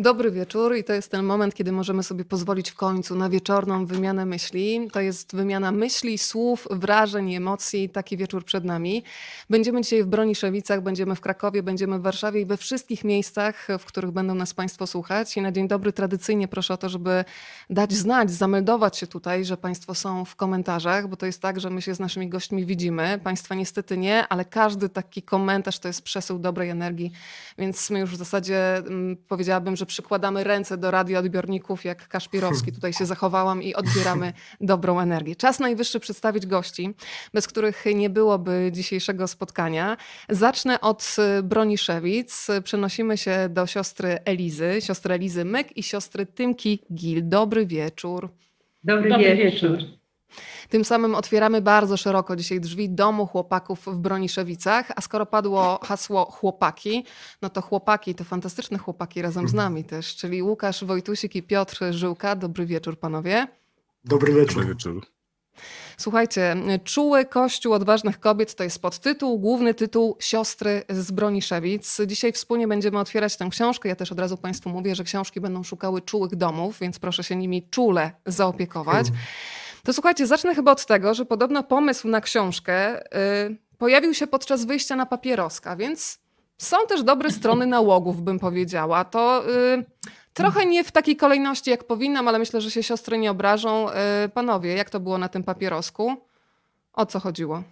Dobry wieczór i to jest ten moment, kiedy możemy sobie pozwolić w końcu na wieczorną wymianę myśli. To jest wymiana myśli, słów, wrażeń, emocji. Taki wieczór przed nami. Będziemy dzisiaj w Broniszewicach, będziemy w Krakowie, będziemy w Warszawie i we wszystkich miejscach, w których będą nas Państwo słuchać. I na dzień dobry tradycyjnie proszę o to, żeby dać znać, zameldować się tutaj, że Państwo są w komentarzach, bo to jest tak, że my się z naszymi gośćmi widzimy. Państwa niestety nie, ale każdy taki komentarz to jest przesył dobrej energii, więc my już w zasadzie mm, powiedziałabym, że przykładamy ręce do radioodbiorników, jak Kaszpirowski. Tutaj się zachowałam i odbieramy dobrą energię. Czas najwyższy przedstawić gości, bez których nie byłoby dzisiejszego spotkania. Zacznę od y, Broniszewic. Przenosimy się do siostry Elizy, siostry Elizy Myk i siostry Tymki Gil. Dobry wieczór. Dobry, Dobry wieczór. wieczór. Tym samym otwieramy bardzo szeroko dzisiaj drzwi domu chłopaków w Broniszewicach, a skoro padło hasło chłopaki, no to chłopaki, to fantastyczne chłopaki razem z nami też, czyli Łukasz Wojtusik i Piotr Żyłka. Dobry wieczór panowie. Dobry wieczór. Dobry wieczór. Słuchajcie, Czuły Kościół Odważnych Kobiet to jest podtytuł, główny tytuł Siostry z Broniszewic. Dzisiaj wspólnie będziemy otwierać tę książkę. Ja też od razu Państwu mówię, że książki będą szukały czułych domów, więc proszę się nimi czule zaopiekować. To słuchajcie, zacznę chyba od tego, że podobno pomysł na książkę y, pojawił się podczas wyjścia na papieroska, więc są też dobre strony nałogów, bym powiedziała. To y, trochę nie w takiej kolejności, jak powinnam, ale myślę, że się siostry nie obrażą. Y, panowie, jak to było na tym papierosku? O co chodziło?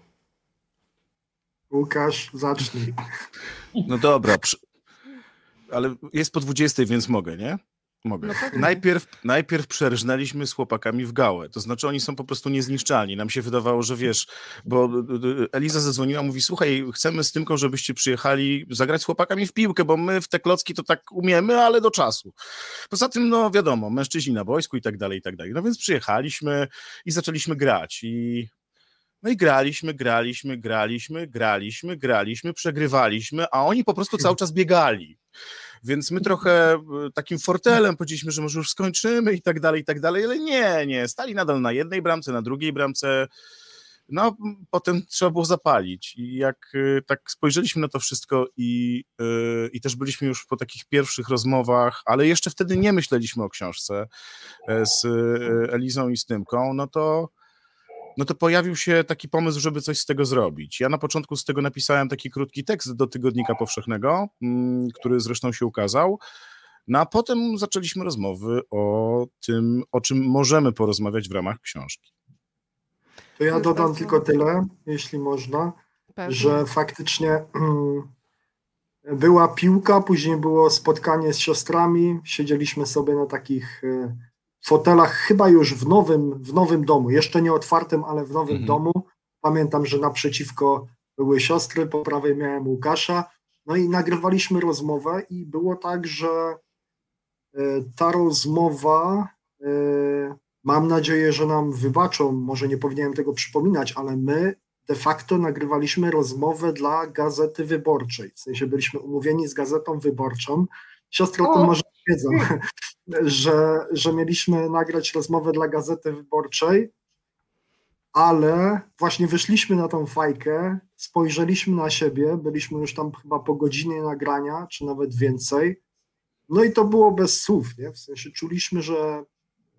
Łukasz, zacznij. No dobra, ale jest po 20, więc mogę, nie? Mogę. No najpierw, najpierw przerżnęliśmy z chłopakami w gałę. To znaczy oni są po prostu niezniszczalni. Nam się wydawało, że wiesz, bo Eliza zadzwoniła, mówi, słuchaj, chcemy z Tymką, żebyście przyjechali zagrać z chłopakami w piłkę, bo my w te klocki to tak umiemy, ale do czasu. Poza tym, no wiadomo, mężczyźni na wojsku i tak dalej, i tak dalej. No więc przyjechaliśmy i zaczęliśmy grać i no i graliśmy, graliśmy, graliśmy, graliśmy, graliśmy, przegrywaliśmy, a oni po prostu cały czas biegali. Więc my trochę e, takim fortelem powiedzieliśmy, że może już skończymy i tak dalej, i tak dalej, ale nie, nie, stali nadal na jednej bramce, na drugiej bramce. No, potem trzeba było zapalić. I jak e, tak spojrzeliśmy na to wszystko i, e, i też byliśmy już po takich pierwszych rozmowach, ale jeszcze wtedy nie myśleliśmy o książce z Elizą i z Tymką, no to no to pojawił się taki pomysł, żeby coś z tego zrobić. Ja na początku z tego napisałem taki krótki tekst do Tygodnika Powszechnego, mm, który zresztą się ukazał. No a potem zaczęliśmy rozmowy o tym, o czym możemy porozmawiać w ramach książki. To ja dodam tylko tyle, jeśli można, Pewnie. że faktycznie mm, była piłka, później było spotkanie z siostrami, siedzieliśmy sobie na takich e, fotelach, chyba już w nowym, w nowym domu, jeszcze nie otwartym, ale w nowym mhm. domu. Pamiętam, że naprzeciwko były siostry, po prawej miałem Łukasza, no i nagrywaliśmy rozmowę i było tak, że e, ta rozmowa, e, mam nadzieję, że nam wybaczą, może nie powinienem tego przypominać, ale my de facto nagrywaliśmy rozmowę dla Gazety Wyborczej, w sensie byliśmy umówieni z Gazetą Wyborczą, siostry o, tym może wiedzą, że, że mieliśmy nagrać rozmowę dla Gazety Wyborczej, ale właśnie wyszliśmy na tą fajkę, spojrzeliśmy na siebie, byliśmy już tam chyba po godzinie nagrania, czy nawet więcej, no i to było bez słów, nie? W sensie czuliśmy, że,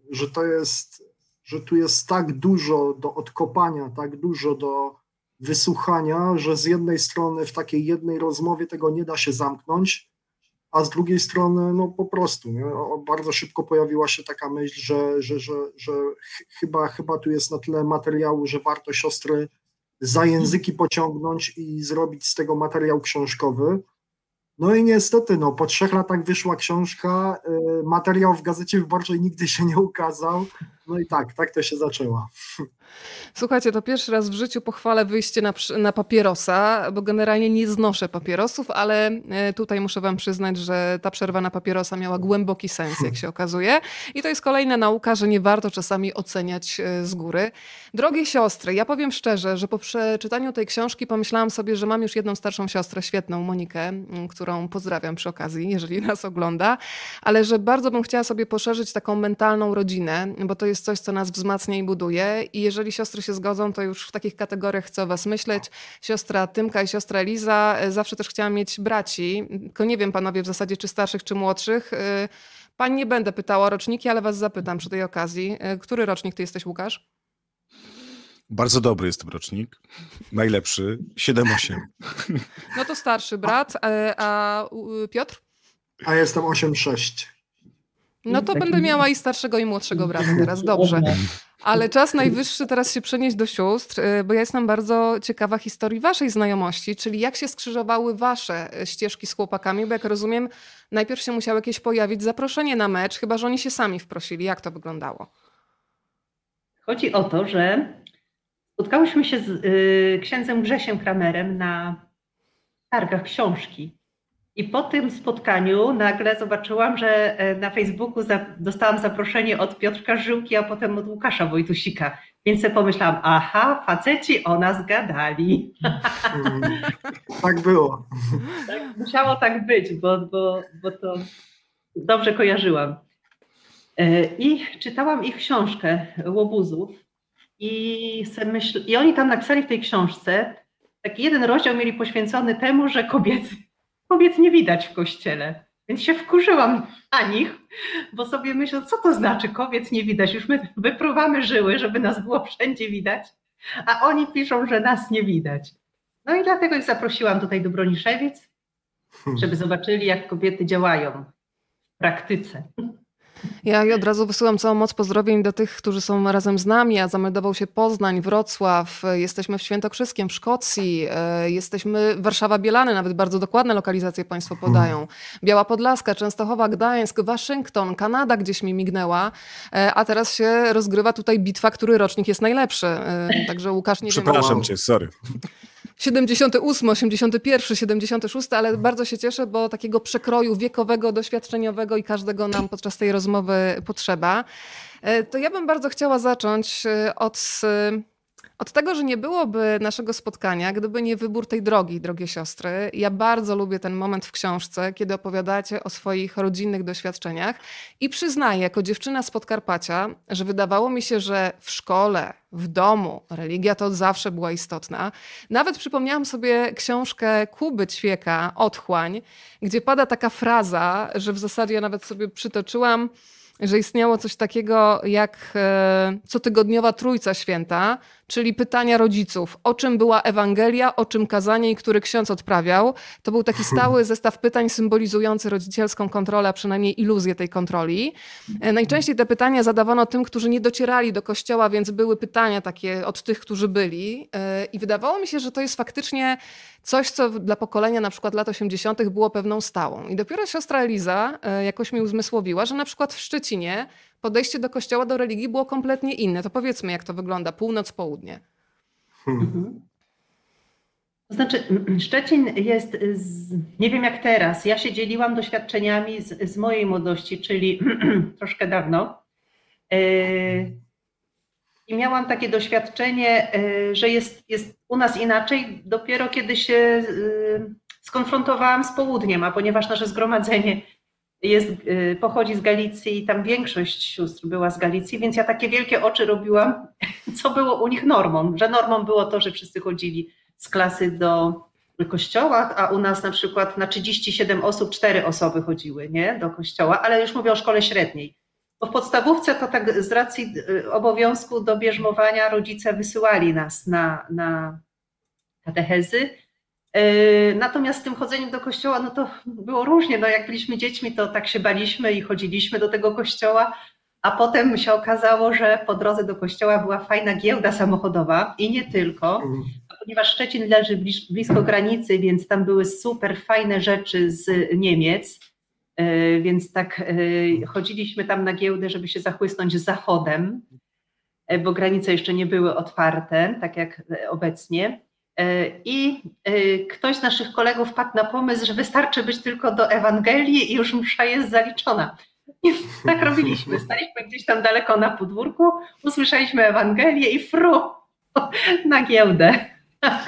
że to jest, że tu jest tak dużo do odkopania, tak dużo do wysłuchania, że z jednej strony w takiej jednej rozmowie tego nie da się zamknąć, a z drugiej strony, no po prostu, nie? bardzo szybko pojawiła się taka myśl, że, że, że, że chyba, chyba tu jest na tyle materiału, że warto siostry za języki pociągnąć i zrobić z tego materiał książkowy. No i niestety, no, po trzech latach wyszła książka, y, materiał w Gazecie Wyborczej nigdy się nie ukazał, no i tak, tak to się zaczęło. Słuchajcie, to pierwszy raz w życiu pochwalę wyjście na, na papierosa, bo generalnie nie znoszę papierosów, ale e, tutaj muszę wam przyznać, że ta przerwa na papierosa miała głęboki sens, jak się okazuje. I to jest kolejna nauka, że nie warto czasami oceniać e, z góry. Drogie siostry, ja powiem szczerze, że po przeczytaniu tej książki pomyślałam sobie, że mam już jedną starszą siostrę, świetną, Monikę, którą pozdrawiam przy okazji, jeżeli nas ogląda, ale że bardzo bym chciała sobie poszerzyć taką mentalną rodzinę, bo to jest jest coś, co nas wzmacnia i buduje. I jeżeli siostry się zgodzą, to już w takich kategoriach chcę o was myśleć. Siostra Tymka i siostra Eliza. Zawsze też chciałam mieć braci. Tylko nie wiem, panowie, w zasadzie czy starszych, czy młodszych. Pań nie będę pytała o roczniki, ale was zapytam przy tej okazji. Który rocznik ty jesteś, Łukasz? Bardzo dobry jest ten rocznik. Najlepszy. 7-8. No to starszy brat. E, a Piotr? A jestem 8-6. No to będę miała i starszego, i młodszego brata teraz. Dobrze. Ale czas najwyższy teraz się przenieść do sióstr, e, bo ja jestem bardzo ciekawa historii waszej znajomości, czyli jak się skrzyżowały wasze e, ścieżki z chłopakami, bo jak rozumiem, najpierw się musiało jakieś pojawić zaproszenie na mecz, chyba że oni się sami wprosili. Jak to wyglądało? Chodzi o to, że Spotkałyśmy się z y, księdzem Grzesiem Kramerem na targach książki. I po tym spotkaniu nagle zobaczyłam, że e, na Facebooku dostałam zaproszenie od Piotrka Żyłki, a potem od Łukasza Wojtusika. Więc sobie pomyślałam, aha, faceci o nas gadali. Tak było. Tak, musiało tak być, bo, bo, bo to dobrze kojarzyłam. E, I czytałam ich książkę Łobuzów i, myśl, I oni tam napisali w tej książce, taki jeden rozdział mieli poświęcony temu, że kobiet, kobiet nie widać w kościele. Więc się wkurzyłam na nich, bo sobie myślę, co to znaczy kobiet nie widać? Już my wypruwamy żyły, żeby nas było wszędzie widać, a oni piszą, że nas nie widać. No i dlatego ich zaprosiłam tutaj do Broniszewiec, żeby zobaczyli, jak kobiety działają w praktyce. Ja od razu wysyłam całą moc pozdrowień do tych, którzy są razem z nami, a zameldował się Poznań, Wrocław, jesteśmy w Świętokrzyskiem, w Szkocji, e, jesteśmy Warszawa-Bielany, nawet bardzo dokładne lokalizacje Państwo podają. Biała Podlaska, Częstochowa, Gdańsk, Waszyngton, Kanada gdzieś mi mignęła, e, a teraz się rozgrywa tutaj bitwa, który rocznik jest najlepszy. E, także Łukasz nie Przepraszam wiem... Przepraszam cię, sorry. 78, 81, 76, ale bardzo się cieszę, bo takiego przekroju wiekowego, doświadczeniowego i każdego nam podczas tej rozmowy potrzeba. E, to ja bym bardzo chciała zacząć e, od od tego, że nie byłoby naszego spotkania, gdyby nie wybór tej drogi, drogie siostry. Ja bardzo lubię ten moment w książce, kiedy opowiadacie o swoich rodzinnych doświadczeniach i przyznaję, jako dziewczyna z Podkarpacia, że wydawało mi się, że w szkole, w domu religia to zawsze była istotna. Nawet przypomniałam sobie książkę Kuby Ćwieka, Otchłań, gdzie pada taka fraza, że w zasadzie ja nawet sobie przytoczyłam, że istniało coś takiego jak e, cotygodniowa Trójca Święta, czyli pytania rodziców, o czym była Ewangelia, o czym kazanie i który ksiądz odprawiał. To był taki stały zestaw pytań symbolizujący rodzicielską kontrolę, a przynajmniej iluzję tej kontroli. E, najczęściej te pytania zadawano tym, którzy nie docierali do kościoła, więc były pytania takie od tych, którzy byli. E, I wydawało mi się, że to jest faktycznie coś, co dla pokolenia na przykład lat 80. było pewną stałą. I dopiero siostra Eliza e, jakoś mi uzmysłowiła, że na przykład w Szczecinie podejście do kościoła, do religii było kompletnie inne. To powiedzmy, jak to wygląda, północ, południe. To znaczy, Szczecin jest, z, nie wiem jak teraz, ja się dzieliłam doświadczeniami z, z mojej młodości, czyli troszkę dawno. E, I miałam takie doświadczenie, e, że jest, jest u nas inaczej dopiero kiedy się e, skonfrontowałam z południem, a ponieważ nasze zgromadzenie jest, y, pochodzi z Galicji i tam większość sióstr była z Galicji, więc ja takie wielkie oczy robiłam, co było u nich normą, że normą było to, że wszyscy chodzili z klasy do kościoła, a u nas na przykład na 37 osób 4 osoby chodziły nie, do kościoła, ale już mówię o szkole średniej. Bo w podstawówce to tak z racji y, obowiązku do bierzmowania rodzice wysyłali nas na, na katechezy, E, natomiast z tym chodzeniem do kościoła, no to było różnie. No jak byliśmy dziećmi, to tak się baliśmy i chodziliśmy do tego kościoła, a potem się okazało, że po drodze do kościoła była fajna giełda samochodowa i nie tylko, ponieważ Szczecin leży blisko granicy, więc tam były super fajne rzeczy z Niemiec. E, więc tak e, chodziliśmy tam na giełdę, żeby się zachłysnąć zachodem, bo granice jeszcze nie były otwarte, tak jak obecnie. E, I e, ktoś z naszych kolegów wpadł na pomysł, że wystarczy być tylko do Ewangelii i już msza jest zaliczona. I tak robiliśmy. Staliśmy gdzieś tam daleko na podwórku, usłyszeliśmy Ewangelię i fru na giełdę.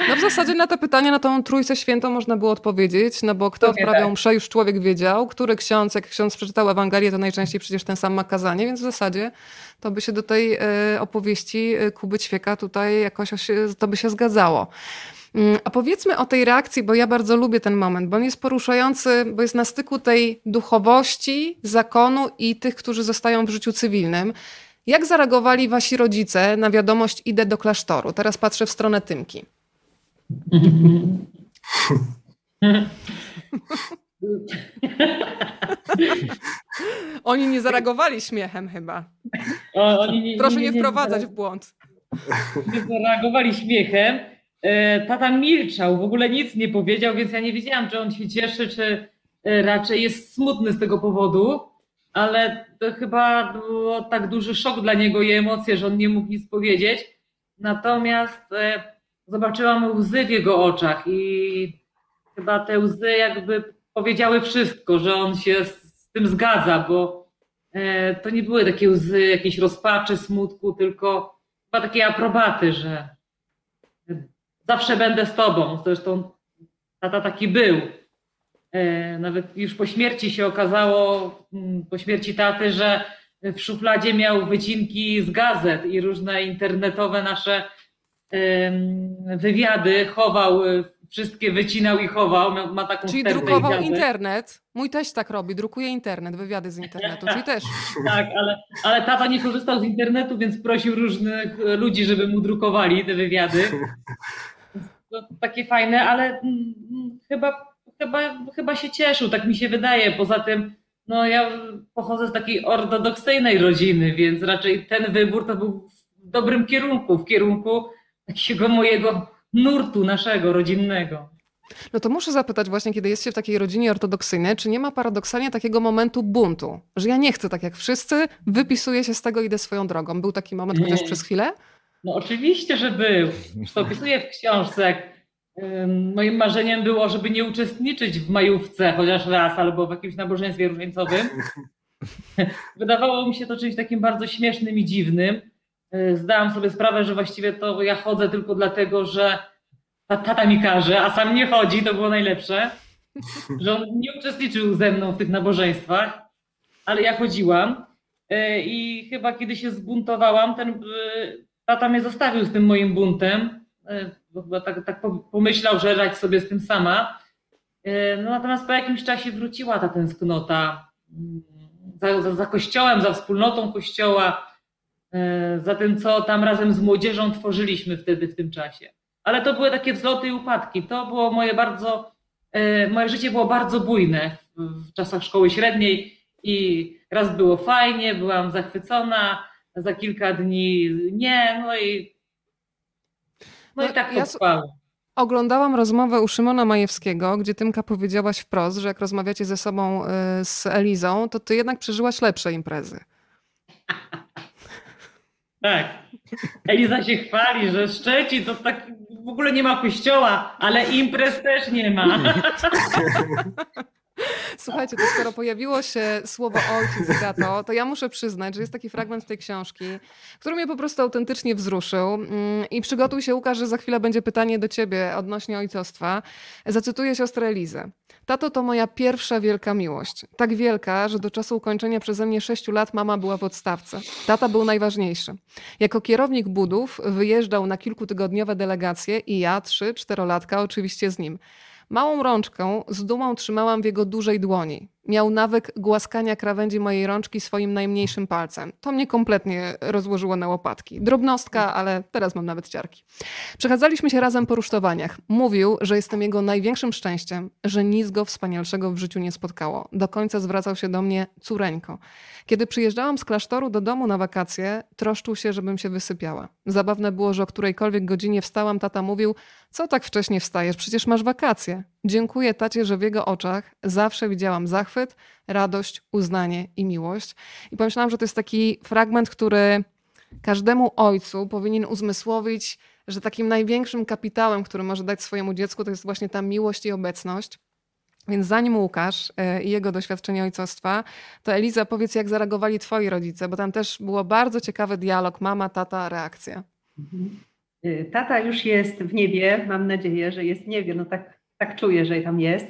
No w zasadzie na te pytania, na tą trójcę świętą można było odpowiedzieć, no bo kto odprawiał tak. mszę, już człowiek wiedział, który ksiądz, jak ksiądz przeczytał Ewangelię, to najczęściej przecież ten sam ma kazanie, więc w zasadzie to by się do tej e, opowieści e, Kuby Ćwieka tutaj jakoś to by się zgadzało. Mm, A powiedzmy o tej reakcji, bo ja bardzo lubię ten moment, bo on jest poruszający, bo jest na styku tej duchowości, zakonu i tych, którzy zostają w życiu cywilnym. Jak zareagowali wasi rodzice na wiadomość idę do klasztoru? Teraz patrzę w stronę Tymki. Oni nie zareagowali śmiechem chyba. O, nie, Proszę nie wprowadzać w błąd. nie zareagowali śmiechem. E, Tata milczał, w ogóle nic nie powiedział, więc ja nie wiedziałam, czy on się cieszy, czy e, raczej jest smutny z tego powodu, ale to chyba było tak duży szok dla niego i emocje, że on nie mógł nic powiedzieć. Natomiast e, zobaczyłam łzy w jego oczach i chyba te łzy jakby powiedziały wszystko, że on się z, tym zgadza, bo e, to nie były takie łzy jakiejś rozpaczy, smutku, tylko chyba takiej aprobaty, że zawsze będę z tobą. Zresztą tata taki był. E, Nawet już po śmierci się okazało, mm, po śmierci taty, że w szufladzie miał wycinki z gazet i różne internetowe nasze wywiady chował, e, wszystkie wycinał i chował. Ma taką Czyli drukował gazet. internet. Mój teść tak robi, drukuje internet, wywiady z internetu, czyli też. Tak, ale, ale tata nie korzystał z internetu, więc prosił różnych e, ludzi, żeby mu drukowali te wywiady. To takie fajne, ale mm, mm, chyba, chyba, chyba się cieszył, tak mi się wydaje. Poza tym, no ja pochodzę z takiej ortodoksyjnej rodziny, więc raczej ten wybór to był w dobrym kierunku, w kierunku takiego mojego nurtu naszego, rodzinnego. No to muszę zapytać właśnie, kiedy jest się w takiej rodzinie ortodoksyjnej, czy nie ma paradoksalnie takiego momentu buntu, że ja nie chcę tak jak wszyscy, wypisuję się z tego, idę swoją drogą. Był taki moment chociaż Nie. przez chwilę? No oczywiście, że był. To opisuję w książce. jak, Moim marzeniem było, żeby nie uczestniczyć w majówce chociaż raz albo w jakimś nabożeństwie różańcowym. Wydawało mi się to czymś takim bardzo śmiesznym i dziwnym. Y, Zdałam sobie sprawę, że właściwie to ja chodzę tylko dlatego, że ta- tata mi każe, a sam nie chodzi, to było najlepsze. Że on nie uczestniczył ze mną w tych nabożeństwach, ale ja chodziłam. Y, I chyba kiedy się zbuntowałam, ten y, tata mnie zostawił z tym moim buntem, bo chyba tak, tak po- pomyślał, że radź sobie z tym sama. No natomiast po jakimś czasie wróciła ta tęsknota mm, za, za, za kościołem, za wspólnotą kościoła, za tym, co tam razem z młodzieżą tworzyliśmy wtedy w tym czasie. Ale to były takie wzloty i upadki. To było moje bardzo, y, moje życie było bardzo bujne w, czasach szkoły średniej i raz było fajnie, byłam zachwycona, za kilka dni nie, no i no, No, i tak to ja trwało. Oglądałam rozmowę u Szymona Majewskiego, gdzie Tymka powiedziałaś wprost, że jak rozmawiacie ze sobą y, z Elizą, to ty jednak przeżyłaś lepsze imprezy. Tak. Eliza się chwali, że Szczecin to tak w ogóle nie ma kościoła, ale imprez też nie ma. Słuchajcie, to skoro pojawiło się słowo ojciec i tato, to ja muszę przyznać, że jest taki fragment tej książki, który mnie po prostu autentycznie wzruszył. Mm, I przygotuj się, Łukasz, że za chwilę będzie pytanie do ciebie odnośnie ojcostwa. Zacytuję siostrę Elizę. Tato to moja pierwsza wielka miłość. Tak wielka, że do czasu ukończenia przeze mnie sześciu lat mama była w odstawce. Tata był najważniejszy. Jako kierownik budów wyjeżdżał na kilkutygodniowe delegacje i ja, trzy, czterolatka, oczywiście z nim. Małą rączkę z dumą trzymałam w jego dużej dłoni. Miał nawyk głaskania krawędzi mojej rączki swoim najmniejszym palcem. To mnie kompletnie rozłożyło na łopatki. Drobnostka, ale teraz mam nawet ciarki. Przechadzaliśmy się razem po rusztowaniach. Mówił, że jestem jego największym szczęściem, że nic go wspanialszego w życiu nie spotkało. Do końca zwracał się do mnie córeńko. Kiedy przyjeżdżałam z klasztoru do domu na wakacje, troszczył się, żebym się wysypiała. Zabawne było, że o którejkolwiek godzinie wstałam, tata mówił, co tak wcześnie wstajesz, przecież masz wakacje. Dziękuję tacie, że w jego oczach zawsze widziałam zachwyt, radość, uznanie i miłość. I pomyślałam, że to jest taki fragment, który każdemu ojcu powinien uzmysłowić, że takim największym kapitałem, który może dać swojemu dziecku, to jest właśnie ta miłość i obecność. Więc zanim Łukasz e, i jego doświadczenie ojcostwa, to Eliza, powiedz, jak zareagowali twoi rodzice, bo tam też było bardzo ciekawy dialog, mama, tata, reakcja. Y, tata już jest w niebie, mam nadzieję, że jest w niebie, no tak, tak czuję, że tam jest.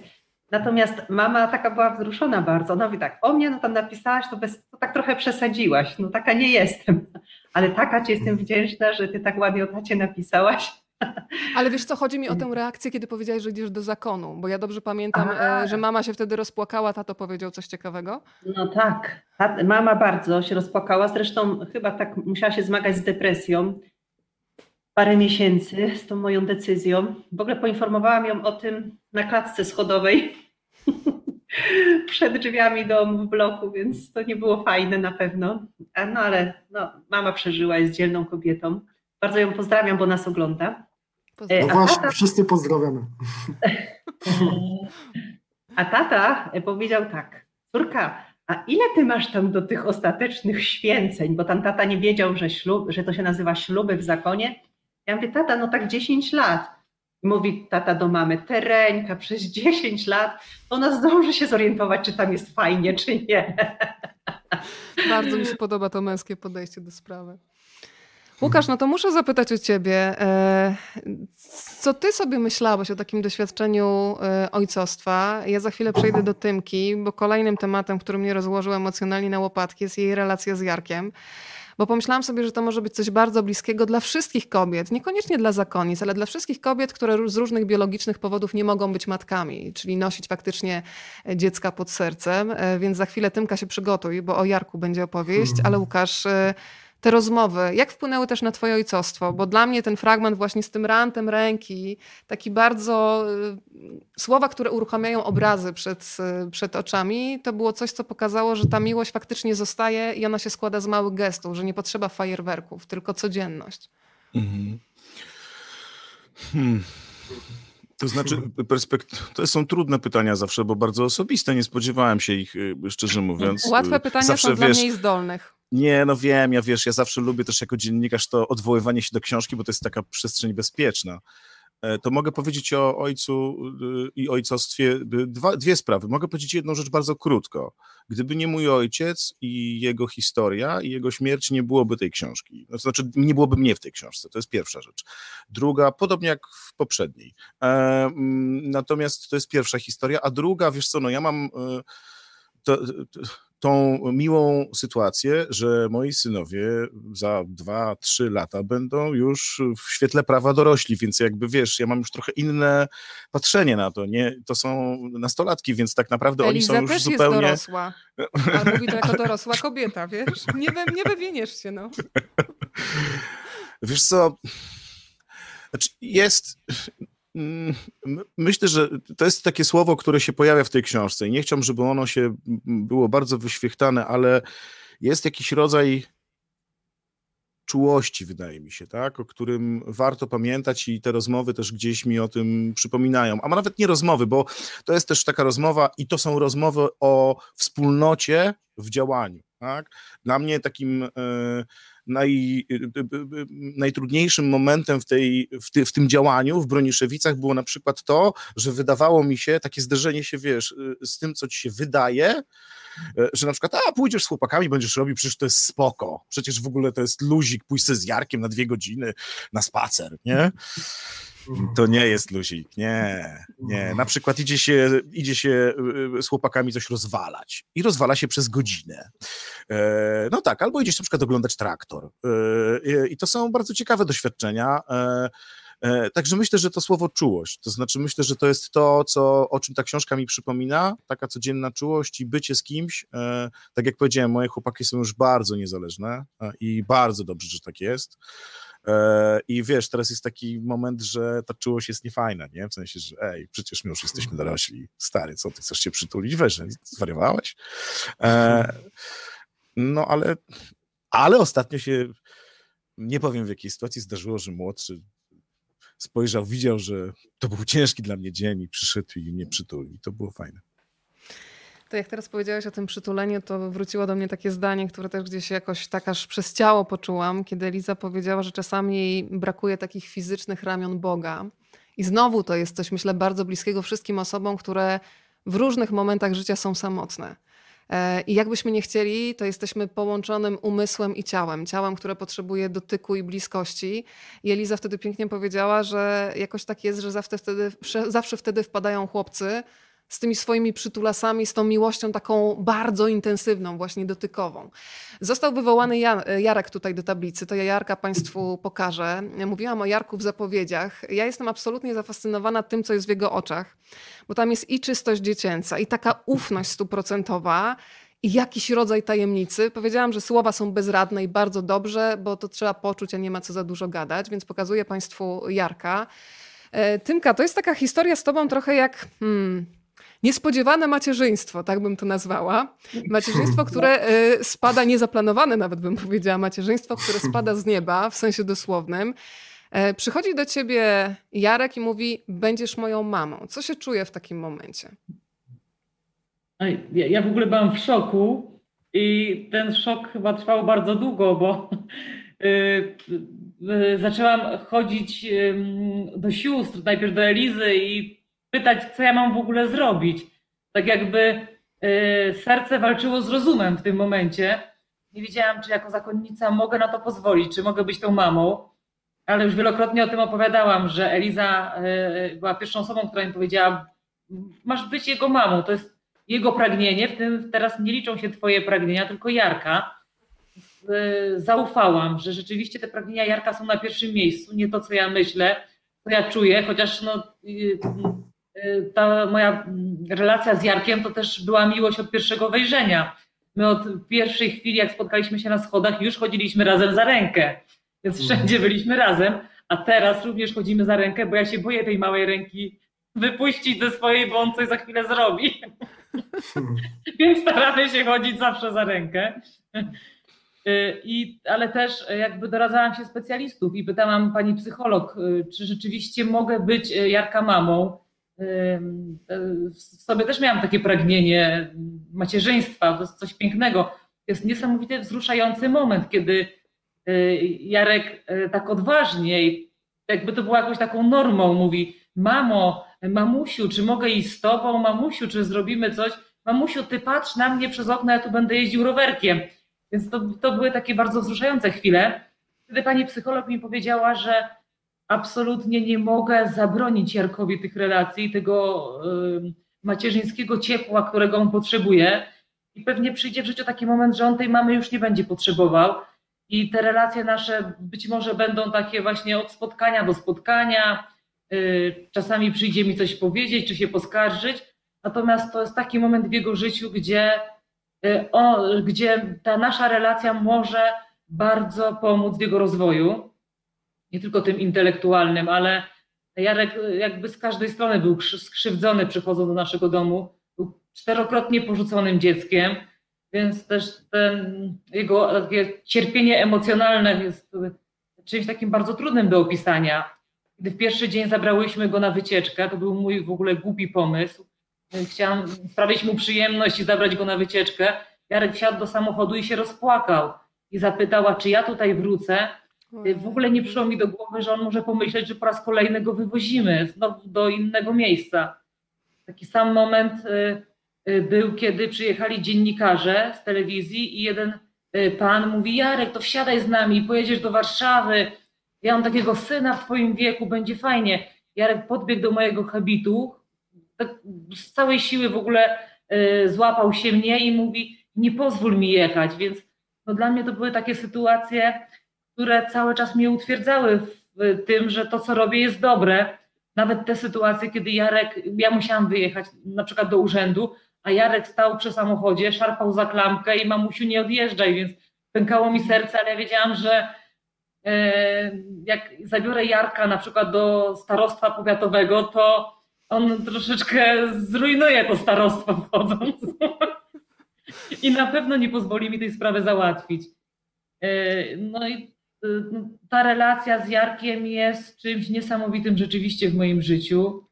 Natomiast mama taka była wzruszona bardzo. Ona mówi tak, o mnie no tam napisałaś, to, bez, to tak trochę przesadziłaś. No taka nie jestem. Ale taka ci jestem wdzięczna, że ty tak ładnie o tacie napisałaś. Ale wiesz co, chodzi mi o tę reakcję, kiedy powiedziałeś, że idziesz do zakonu, bo ja dobrze pamiętam, Aha. E, że mama się wtedy rozpłakała, tato powiedział coś ciekawego. No tak, mama bardzo się rozpłakała, zresztą chyba tak musiała się zmagać z depresją parę miesięcy z tą moją decyzją. W ogóle poinformowałam ją o tym na klatce schodowej przed drzwiami domu w bloku, więc to nie było fajne na pewno. No ale no, mama przeżyła, jest dzielną kobietą. Bardzo ją pozdrawiam, bo nas ogląda. No właśnie, tata... wszyscy pozdrawiamy. A tata powiedział tak, córka, a ile ty masz tam do tych ostatecznych święceń? Bo tam tata nie wiedział, że, ślub, że to się nazywa śluby w zakonie. Ja mówię, tata, no tak 10 lat. Mówi tata do mamy, tereńka przez 10 lat, ona zdąży się zorientować, czy tam jest fajnie, czy nie. Bardzo mi się podoba to męskie podejście do sprawy. Łukasz, no to muszę zapytać o ciebie, e, co ty sobie myślałeś o takim doświadczeniu e, ojcostwa? Ja za chwilę przejdę do Tymki, bo kolejnym tematem, który mnie rozłożył emocjonalnie na łopatki jest jej relacja z Jarkiem. Bo pomyślałam sobie, że to może być coś bardzo bliskiego dla wszystkich kobiet, niekoniecznie dla zakonic, ale dla wszystkich kobiet, które z różnych biologicznych powodów nie mogą być matkami, czyli nosić faktycznie dziecka pod sercem. E, więc za chwilę Tymka się przygotuj, bo o Jarku będzie opowieść, ale Łukasz te rozmowy, jak wpłynęły też na twoje ojcostwo? Bo dla mnie ten fragment właśnie z tym rantem ręki, taki bardzo y, słowa, które uruchamiają obrazy przed, y, przed oczami, to było coś, co pokazało, że ta miłość faktycznie zostaje i ona się składa z małych gestów, że nie potrzeba fajerwerków, tylko codzienność. Mhm. Hmm. To znaczy, perspekt... to są trudne pytania zawsze, bo bardzo osobiste. Nie spodziewałem się ich, y, szczerze mówiąc. Łatwe pytania zawsze, są dla wiesz, mniej zdolnych. Nie, no wiem, ja wiesz, ja zawsze lubię też jako dziennikarz to odwoływanie się do książki, bo to jest taka przestrzeń bezpieczna. E, to mogę powiedzieć o ojcu y, i ojcostwie dwa, dwie sprawy. Mogę powiedzieć jedną rzecz bardzo krótko. Gdyby nie mój ojciec i jego historia i jego śmierć, nie byłoby tej książki. Znaczy, nie byłoby mnie w tej książce. To jest pierwsza rzecz. Druga, podobnie jak w poprzedniej. E, mm, natomiast to jest pierwsza historia. A druga, wiesz co, no ja mam. E, to, to, tą miłą sytuację, że moi synowie za dwa, trzy lata będą już w świetle prawa dorośli, więc jakby wiesz, ja mam już trochę inne patrzenie na to. Nie, to są nastolatki, więc tak naprawdę Eliza oni są już też zupełnie. Jest dorosła. A mówi to jako dorosła kobieta, wiesz? Nie, we, nie wywieniesz się, no. Wiesz co? Znaczy jest, myślę, że to jest takie słowo, które się pojawia w tej książce i nie chciałbym, żeby ono się było bardzo wyświechtane, ale jest jakiś rodzaj czułości, wydaje mi się, tak? o którym warto pamiętać i te rozmowy też gdzieś mi o tym przypominają. A nawet nie rozmowy, bo to jest też taka rozmowa i to są rozmowy o wspólnocie w działaniu. Tak? Dla mnie takim. Yy, naj, y, najtrudniejszym momentem w, tej, w, ty, w tym działaniu w Broniszewicach było na przykład to, że wydawało mi się takie zderzenie się, wiesz, z tym, co ci się wydaje, że na przykład, a pójdziesz z chłopakami, będziesz robił, przecież to jest spoko, przecież w ogóle to jest luzik, pójść z Jarkiem na dwie godziny na spacer, nie? To nie jest luzik, nie, nie. Na przykład idzie się, idzie się y, z chłopakami coś rozwalać i rozwala się przez godzinę. E, no tak, albo idziesz na przykład oglądać traktor. E, I to są bardzo ciekawe doświadczenia. E, także myślę, że to słowo czułość, to znaczy myślę, że to jest to, co, o czym ta książka mi przypomina, taka codzienna czułość i bycie z kimś. Tak jak powiedziałem, moje chłopaki są już bardzo niezależne i bardzo dobrze, że tak jest. E, I wiesz, teraz jest taki moment, że ta czułość jest niefajna, nie? W sensie, że ej, przecież my już jesteśmy dorośli, stary, co ty chcesz się przytulić? Weź, zwariowałeś? E, no ale, ale ostatnio się, nie powiem w jakiej sytuacji zdarzyło, że młodszy spojrzał, widział, że to był ciężki dla mnie dzień i przyszedł i mnie przytulił. I to było fajne. To jak teraz powiedziałeś o tym przytuleniu, to wróciło do mnie takie zdanie, które też gdzieś jakoś tak aż przez ciało poczułam, kiedy Eliza powiedziała, że czasami jej brakuje takich fizycznych ramion Boga. I znowu to jest coś, myślę, bardzo bliskiego wszystkim osobom, które w różnych momentach życia są samotne. E, I jakbyśmy nie chcieli, to jesteśmy połączonym umysłem i ciałem. Ciałem, które potrzebuje dotyku i bliskości. I Eliza wtedy pięknie powiedziała, że jakoś tak jest, że zawsze wtedy, zawsze wtedy wpadają chłopcy z tymi swoimi przytulasami, z tą miłością taką bardzo intensywną, właśnie dotykową. Został wywołany Jarek tutaj do tablicy, to ja Jarka Państwu pokażę. Mówiłam o Jarku w zapowiedziach. Ja jestem absolutnie zafascynowana tym, co jest w jego oczach, bo tam jest i czystość dziecięca, i taka ufność stuprocentowa, i jakiś rodzaj tajemnicy. Powiedziałam, że słowa są bezradne i bardzo dobrze, bo to trzeba poczuć, a nie ma co za dużo gadać, więc pokazuję Państwu Jarka. E, Tymka, to jest taka historia z Tobą trochę jak... Hmm, Niespodziewane macierzyństwo, tak bym to nazwała. Macierzyństwo, które y, spada niezaplanowane, nawet bym powiedziała, macierzyństwo, które spada z nieba w sensie dosłownym. E, przychodzi do ciebie Jarek i mówi: Będziesz moją mamą. Co się czuje w takim momencie? Ja w ogóle byłam w szoku i ten szok chyba trwał bardzo długo, bo y, zaczęłam chodzić do sióstr, najpierw do Elizy i pytać, co ja mam w ogóle zrobić. Tak jakby y, serce walczyło z rozumem w tym momencie. Nie wiedziałam, czy jako zakonnica mogę na to pozwolić, czy mogę być tą mamą, ale już wielokrotnie o tym opowiadałam, że Eliza y, była pierwszą osobą, która mi powiedziała, masz być jego mamą, to jest jego pragnienie, w tym teraz nie liczą się twoje pragnienia, tylko Jarka. Y, zaufałam, że rzeczywiście te pragnienia Jarka są na pierwszym miejscu, nie to, co ja myślę, co ja czuję, chociaż no, ta moja relacja z Jarkiem to też była miłość od pierwszego wejrzenia. My od pierwszej chwili, jak spotkaliśmy się na schodach, już chodziliśmy razem za rękę, więc mhm. wszędzie byliśmy razem, a teraz również chodzimy za rękę, bo ja się boję tej małej ręki wypuścić ze swojej, bo on coś za chwilę zrobi. więc staramy się chodzić zawsze za rękę. Y, I, ale też jakby doradzałam się specjalistów i pytałam pani psycholog, y, czy rzeczywiście mogę być Jarka mamą w sobie też miałam takie pragnienie macierzyństwa, to jest coś pięknego. Jest niesamowity, wzruszający moment, kiedy y, Jarek y, tak odważnie, jakby to było jakąś taką normą, mówi: Mamo, mamusiu, czy mogę iść z tobą? Mamusiu, czy zrobimy coś? Mamusiu, ty patrz na mnie przez okno, ja tu będę jeździł rowerkiem. Więc to, to były takie bardzo wzruszające chwile. Wtedy pani psycholog mi powiedziała, że absolutnie nie mogę zabronić Jarkowi tych relacji, tego macierzyńskiego ciepła, którego on potrzebuje. I pewnie przyjdzie w życiu taki moment, że on tej mamy już nie będzie potrzebował. I te relacje nasze być może będą takie właśnie od spotkania do spotkania. Y, czasami przyjdzie mi coś powiedzieć, czy się poskarżyć. Natomiast to jest taki moment w jego życiu, gdzie, y, o, gdzie ta nasza relacja może bardzo pomóc w jego rozwoju nie tylko tym intelektualnym, ale Jarek jakby z każdej strony był skrzywdzony przychodząc do naszego domu. Był czterokrotnie porzuconym dzieckiem, więc też ten, jego cierpienie emocjonalne jest czymś takim bardzo trudnym do opisania. Gdy w pierwszy dzień zabrałyśmy go na wycieczkę, to był mój w ogóle głupi pomysł. Chciałam sprawić mu przyjemność i zabrać go na wycieczkę. Jarek wsiadł do samochodu i się rozpłakał. I zapytała, czy ja tutaj wrócę, w ogóle nie przyszło mi do głowy, że on może pomyśleć, że po raz kolejny go wywozimy znowu do innego miejsca. Taki sam moment y, y, był, kiedy przyjechali dziennikarze z telewizji i jeden y, pan mówi: Jarek, to wsiadaj z nami, pojedziesz do Warszawy. Ja mam takiego syna w twoim wieku, będzie fajnie. Jarek podbiegł do mojego habitu, tak z całej siły w ogóle złapał się mnie i mówi: Nie pozwól mi jechać. Więc no dla mnie to były takie sytuacje, które cały czas mnie utwierdzały w tym, że to, co robię, jest dobre. Nawet te sytuacje, kiedy Jarek, ja musiałam wyjechać na przykład do urzędu, a Jarek stał przy samochodzie, szarpał za klamkę i mamusiu nie odjeżdżaj, więc pękało mi serce, ale ja wiedziałam, że e, jak zabiorę Jarka na przykład do starostwa powiatowego, to on troszeczkę zrujnuje to starostwo wchodząc. I na pewno nie pozwoli mi tej sprawy załatwić. E, no i ta relacja z Jarkiem jest czymś niesamowitym rzeczywiście w moim życiu.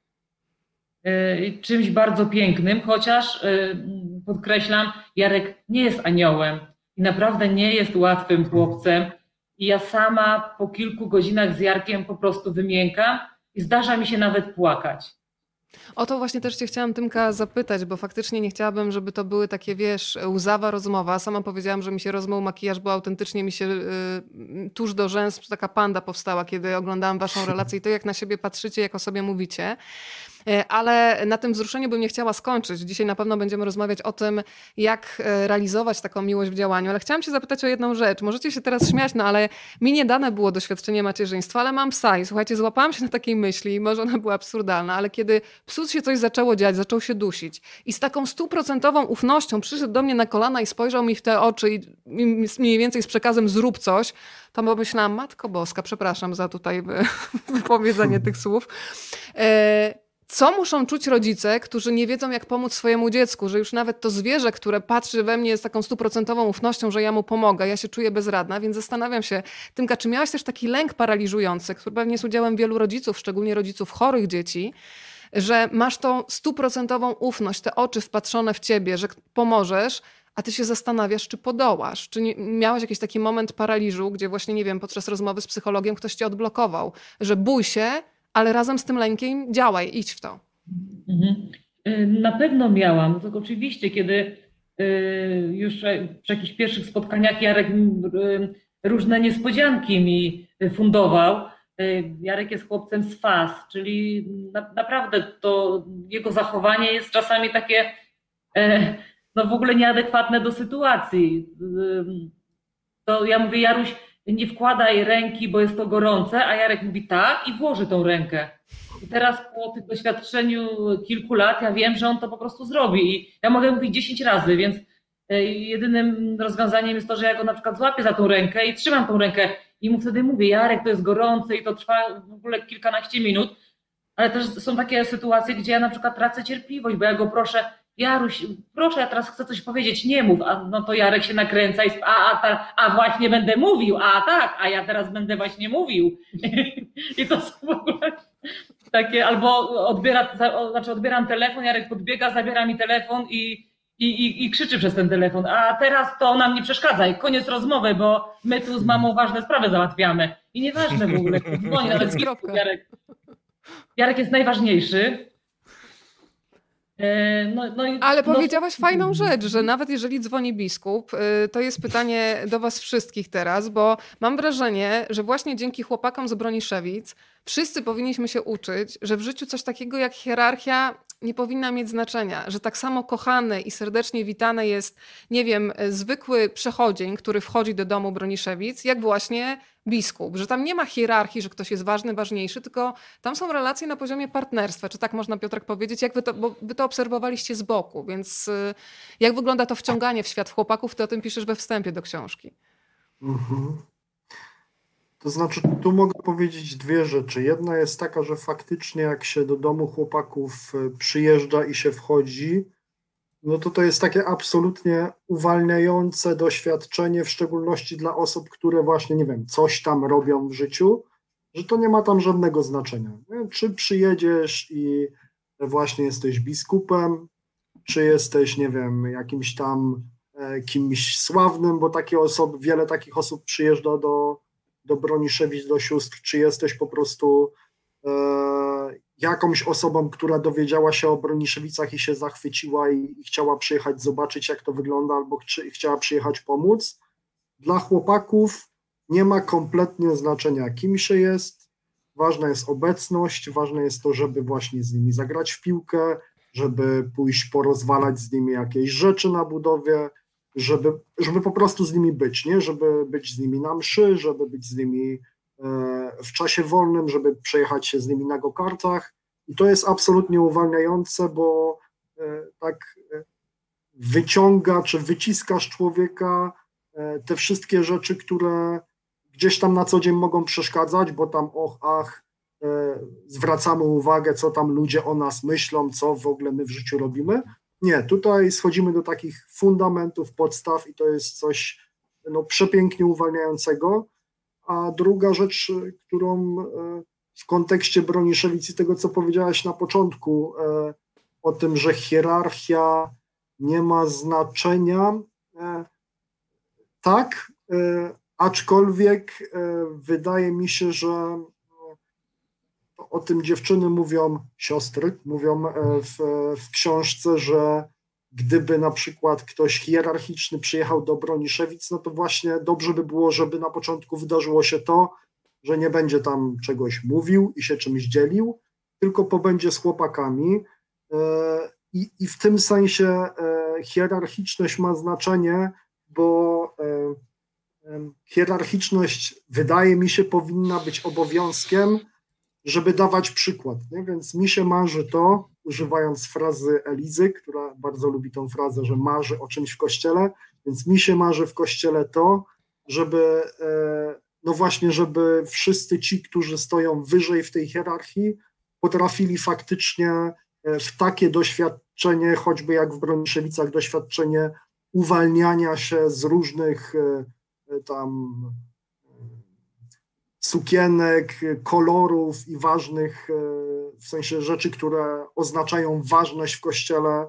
Y, czymś bardzo pięknym, chociaż y, podkreślam, Jarek nie jest aniołem i naprawdę nie jest łatwym chłopcem. I ja sama po kilku godzinach z Jarkiem po prostu wymiękam i zdarza mi się nawet płakać. O to właśnie też cię chciałam Tymka zapytać, bo faktycznie nie chciałabym, żeby to były takie, wiesz, łzawa rozmowa. Sama powiedziałam, że mi się rozmył makijaż, bo autentycznie mi się y, tuż do rzęs taka panda powstała, kiedy oglądałam waszą relację i to, jak na siebie patrzycie, jak o sobie mówicie. E, ale na tym wzruszeniu bym nie chciała skończyć. Dzisiaj na pewno będziemy rozmawiać o tym, jak e, realizować taką miłość w działaniu. Ale chciałam się zapytać o jedną rzecz. Możecie się teraz śmiać, no ale mi nie dane było doświadczenie macierzyństwa, ale mam psa i słuchajcie, złapałam się na takiej myśli, może ona była absurdalna, ale kiedy psu się coś zaczęło dziać, zaczął się dusić i z taką stuprocentową ufnością przyszedł do mnie na kolana i spojrzał mi w te oczy i mniej więcej z przekazem zrób coś, to pomyślałam, Matko Boska, przepraszam za tutaj wypowiedzenie tych słów. E, co muszą czuć rodzice, którzy nie wiedzą, jak pomóc swojemu dziecku, że już nawet to zwierzę, które patrzy we mnie z taką stuprocentową ufnością, że ja mu pomogę, ja się czuję bezradna, więc zastanawiam się, Tymka, czy miałaś też taki lęk paraliżujący, który pewnie jest udziałem wielu rodziców, szczególnie rodziców chorych dzieci, że masz tą stuprocentową ufność, te oczy wpatrzone w ciebie, że pomożesz, a ty się zastanawiasz, czy podołasz. Czy nie, miałaś jakiś taki moment paraliżu, gdzie właśnie, nie wiem, podczas rozmowy z psychologiem ktoś cię odblokował, że bój się, ale razem z tym lękiem działaj, idź w to. Mhm. Y, na pewno miałam. To oczywiście, kiedy y, już przy jakichś pierwszych spotkaniach Jarek y, różne niespodzianki mi fundował. Jarek jest chłopcem z faz, czyli na, naprawdę to jego zachowanie jest czasami takie e, no w ogóle nieadekwatne do sytuacji. To ja mówię, Jaruś, nie wkładaj ręki, bo jest to gorące, a Jarek mówi tak i włoży tą rękę. I teraz po tym doświadczeniu kilku lat ja wiem, że on to po prostu zrobi. I ja mogę mówić 10 razy, więc e, jedynym rozwiązaniem jest to, że ja go na przykład złapię za tą rękę i trzymam tą rękę i mu wtedy mówię, Jarek, to jest gorące i to trwa w ogóle kilkanaście minut. Ale też są takie sytuacje, gdzie ja na przykład tracę cierpliwość, bo ja go proszę, Jaruś, proszę, ja teraz chcę coś powiedzieć, nie mów, a no to Jarek się nakręca i a, a, ta, a właśnie będę mówił, a tak, a ja teraz będę właśnie mówił. I to są w ogóle takie, albo odbiera, znaczy odbieram telefon, Jarek podbiega, zabiera mi telefon i, i, i, i krzyczy przez ten telefon, a teraz to nam nie przeszkadza i koniec rozmowy, bo my tu z mamą ważne sprawy załatwiamy. I nieważne w ogóle, dzwoni nawet Jarek. Jarek jest najważniejszy, no, no i, Ale no, powiedziałaś fajną rzecz, że nawet jeżeli dzwoni biskup, y, to jest pytanie do Was wszystkich teraz, bo mam wrażenie, że właśnie dzięki chłopakom z Broniszewic wszyscy powinniśmy się uczyć, że w życiu coś takiego jak hierarchia nie powinna mieć znaczenia, że tak samo kochany i serdecznie witany jest, nie wiem, zwykły przechodzień, który wchodzi do domu Broniszewic, jak właśnie biskup, że tam nie ma hierarchii, że ktoś jest ważny, ważniejszy, tylko tam są relacje na poziomie partnerstwa, czy tak można Piotrek powiedzieć, jak wy to, bo wy to obserwowaliście z boku, więc y, jak wygląda to wciąganie w świat chłopaków, ty o tym piszesz we wstępie do książki. Mhm. To znaczy, tu mogę powiedzieć dwie rzeczy. Jedna jest taka, że faktycznie jak się do domu chłopaków e, przyjeżdża i się wchodzi, no to to jest takie absolutnie uwalniające doświadczenie, w szczególności dla osób, które właśnie, nie wiem, coś tam robią w życiu, że to nie ma tam żadnego znaczenia. Czy przyjedziesz i właśnie jesteś biskupem, czy jesteś, nie wiem, jakimś tam e, kimś sławnym, bo takie osoby, wiele takich osób przyjeżdża do, do Broniszewic, do sióstr, czy jesteś po prostu e, jakąś osobą, która dowiedziała się o Broniszewicach i się zachwyciła i, i chciała przyjechać zobaczyć, jak to wygląda, albo ch chciała przyjechać pomóc. Dla chłopaków nie ma kompletnie znaczenia, kim się jest. Ważna jest obecność, ważne jest to, żeby właśnie z nimi zagrać w piłkę, żeby pójść porozwalać z nimi jakieś rzeczy na budowie, żeby, żeby po prostu z nimi być, nie? żeby być z nimi na mszy, żeby być z nimi e, w czasie wolnym, żeby przejechać się z nimi na gokartach i to jest absolutnie uwalniające, bo e, tak e, wyciąga czy wyciska z człowieka te wszystkie rzeczy, które gdzieś tam na co dzień mogą przeszkadzać, bo tam och, ach, zwracamy uwagę, co tam ludzie o nas myślą, co w ogóle my w życiu robimy, nie, tutaj schodzimy do takich fundamentów, podstaw i to jest coś no, przepięknie uwalniającego. A druga rzecz, którą e, w kontekście broni Szewic i tego, co powiedziałaś na początku, e, o tym, że hierarchia nie ma znaczenia, e, tak, aczkolwiek wydaje mi się, że o tym dziewczyny mówią, siostry mówią w, w książce, że gdyby na przykład ktoś hierarchiczny przyjechał do Broniszewic, no to właśnie dobrze by było, żeby na początku wydarzyło się to, że nie będzie tam czegoś mówił i się czymś dzielił, tylko pobędzie z chłopakami. E, I, i w tym sensie e, hierarchiczność ma znaczenie, bo e, hierarchiczność wydaje mi się powinna być obowiązkiem, żeby dawać przykład. Nie? Więc mi się marzy to, używając frazy Elizy, która bardzo lubi tą frazę, że marzy o czymś w kościele, więc mi się marzy w kościele to, żeby, e, no właśnie, żeby wszyscy ci, którzy stoją wyżej w tej hierarchii, potrafili faktycznie e, w takie doświadczenie, choćby jak w Broniszewicach, doświadczenie uwalniania się z różnych e, tam sukienek, kolorów i ważnych, e, w sensie rzeczy, które oznaczają ważność w kościele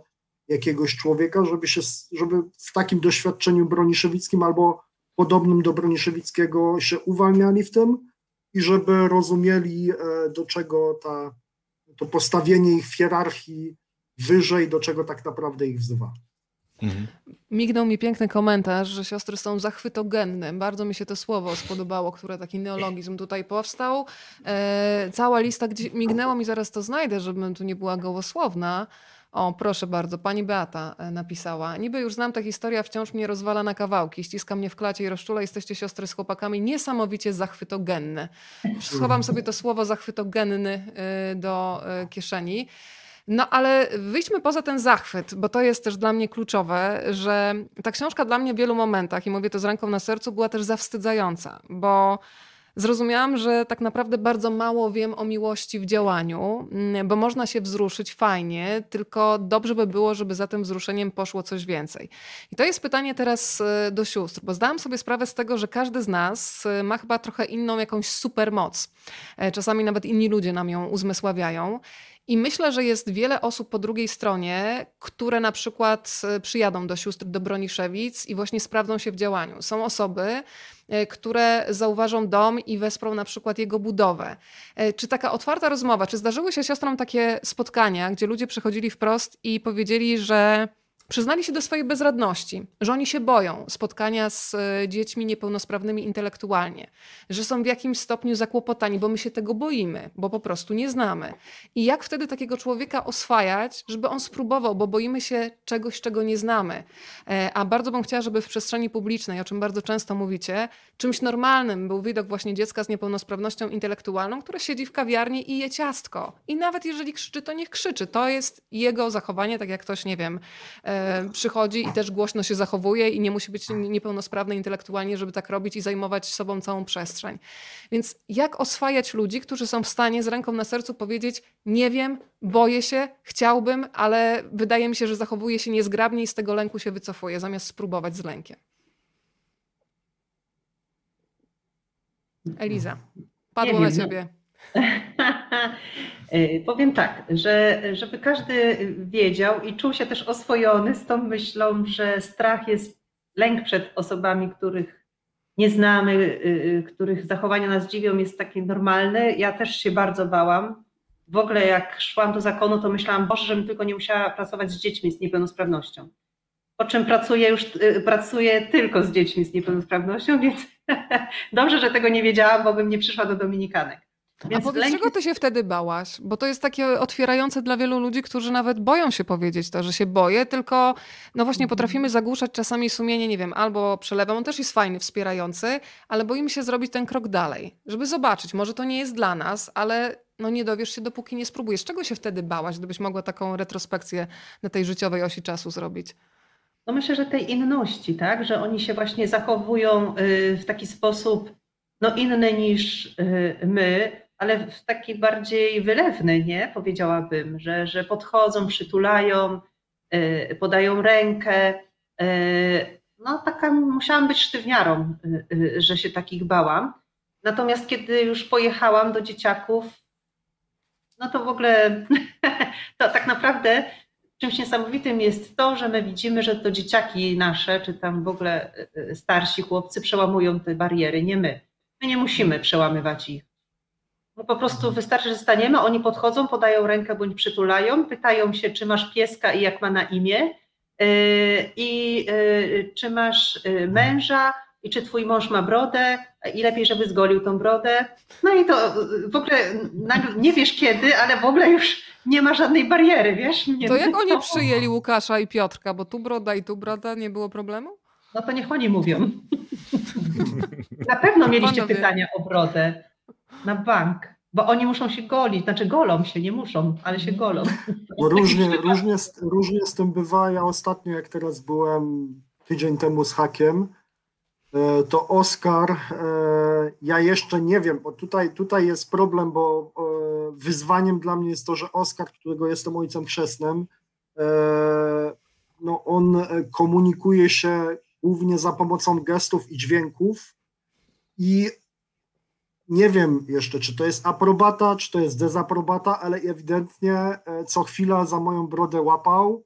jakiegoś człowieka, żeby, się, żeby w takim doświadczeniu broniszewickim albo podobnym do broniszewickiego się uwalniali w tym i żeby rozumieli, e, do czego ta, to postawienie ich w hierarchii wyżej, do czego tak naprawdę ich wzywa. Mhm. Mignął mi piękny komentarz, że siostry są zachwytogenne. Bardzo mi się to słowo spodobało, które taki neologizm tutaj powstał. E, cała lista gdzie mignęło mi, zaraz to znajdę, żebym tu nie była gołosłowna. O, proszę bardzo, pani Beata e, napisała. Niby już znam tę historię, wciąż mnie rozwala na kawałki. Ściska mnie w klacie i rozczula. Jesteście siostry z chłopakami niesamowicie zachwytogenne. Schowam sobie to słowo zachwytogenny e, do e, kieszeni. No ale wyjdźmy poza ten zachwyt, bo to jest też dla mnie kluczowe, że ta książka dla mnie w wielu momentach, i mówię to z ręką na sercu, była też zawstydzająca, bo zrozumiałam, że tak naprawdę bardzo mało wiem o miłości w działaniu, mm, bo można się wzruszyć fajnie, tylko dobrze by było, żeby za tym wzruszeniem poszło coś więcej. I to jest pytanie teraz e, do sióstr, bo zdałam sobie sprawę z tego, że każdy z nas e, ma chyba trochę inną jakąś supermoc. E, czasami nawet inni ludzie nam ją uzmysławiają. I myślę, że jest wiele osób po drugiej stronie, które na przykład e, przyjadą do sióstr do Broniszewic i właśnie sprawdzą się w działaniu. Są osoby, e, które zauważą dom i wesprą na przykład jego budowę. E, czy taka otwarta rozmowa, czy zdarzyły się siostrom takie spotkania, gdzie ludzie przychodzili wprost i powiedzieli, że Przyznali się do swojej bezradności, że oni się boją spotkania z e, dziećmi niepełnosprawnymi intelektualnie, że są w jakimś stopniu zakłopotani, bo my się tego boimy, bo po prostu nie znamy. I jak wtedy takiego człowieka oswajać, żeby on spróbował, bo boimy się czegoś, czego nie znamy. E, a bardzo bym chciała, żeby w przestrzeni publicznej, o czym bardzo często mówicie, czymś normalnym był widok właśnie dziecka z niepełnosprawnością intelektualną, które siedzi w kawiarni i je ciastko. I nawet jeżeli krzyczy, to niech krzyczy. To jest jego zachowanie, tak jak ktoś, nie wiem, e, przychodzi i też głośno się zachowuje i nie musi być niepełnosprawny intelektualnie, żeby tak robić i zajmować sobą całą przestrzeń. Więc jak oswajać ludzi, którzy są w stanie z ręką na sercu powiedzieć: Nie wiem, boję się, chciałbym, ale wydaje mi się, że zachowuje się niezgrabnie i z tego lęku się wycofuje, zamiast spróbować z lękiem. Eliza, padło na ciebie. Y, powiem tak, że żeby każdy wiedział i czuł się też oswojony z tą myślą, że strach jest lęk przed osobami, których nie znamy, y, y, których zachowania nas dziwią, jest takie normalne. Ja też się bardzo bałam. W ogóle jak szłam do zakonu, to myślałam, Boże, żebym tylko nie musiała pracować z dziećmi z niepełnosprawnością. Po czym pracuję już, pracuję tylko z dziećmi z niepełnosprawnością, więc dobrze, że tego nie wiedziałam, bo bym nie przyszła do Dominikanek. Więc A powiedz, lęki... czego ty się wtedy bałaś? Bo to jest takie otwierające dla wielu ludzi, którzy nawet boją się powiedzieć to, że się boję, tylko no właśnie mhm. potrafimy zagłuszać czasami sumienie, nie wiem, albo przelewem, on też jest fajny, wspierający, ale boimy się zrobić ten krok dalej, żeby zobaczyć, może to nie jest dla nas, ale no nie dowiesz się, dopóki nie spróbujesz. Czego się wtedy bałaś, gdybyś mogła taką retrospekcję na tej życiowej osi czasu zrobić? No myślę, że tej inności, tak, że oni się właśnie zachowują y, w taki sposób no inny niż y, my, ale w taki bardziej wylewny, nie? Powiedziałabym, że, że podchodzą, przytulają, y, podają rękę. Y, no taka musiałam być sztywniarą, y, że się takich bałam. Natomiast kiedy już pojechałam do dzieciaków, no to w ogóle to tak naprawdę czymś niesamowitym jest to, że my widzimy, że to dzieciaki nasze, czy tam w ogóle starsi chłopcy przełamują te bariery, nie my. My nie musimy przełamywać ich po prostu wystarczy, że staniemy, oni podchodzą, podają rękę bądź przytulają, pytają się, czy masz pieska i jak ma na imię, yy, i yy, czy masz yy, męża, i czy twój mąż ma brodę, i lepiej, żeby zgolił tą brodę. No i to w ogóle nie wiesz kiedy, ale w ogóle już nie ma żadnej bariery, wiesz? To jak oni przyjęli Łukasza i Piotrka, bo tu broda i tu broda, nie było problemu? No to niech oni mówią. Na pewno mieliście pytania o brodę. Na bank. Bo oni muszą się golić, znaczy golą się, nie muszą, ale się golą. Bo różnie, różnie, różnie z tym bywa. Ja ostatnio, jak teraz byłem tydzień temu z hakiem, e, to Oskar, e, ja jeszcze nie wiem, bo tutaj, tutaj jest problem, bo e, wyzwaniem dla mnie jest to, że Oskar, którego jestem ojcem chrzestnym, no on komunikuje się głównie za pomocą gestów i dźwięków i nie wiem jeszcze, czy to jest aprobata, czy to jest dezaprobata, ale ewidentnie e, co chwila za moją brodę łapał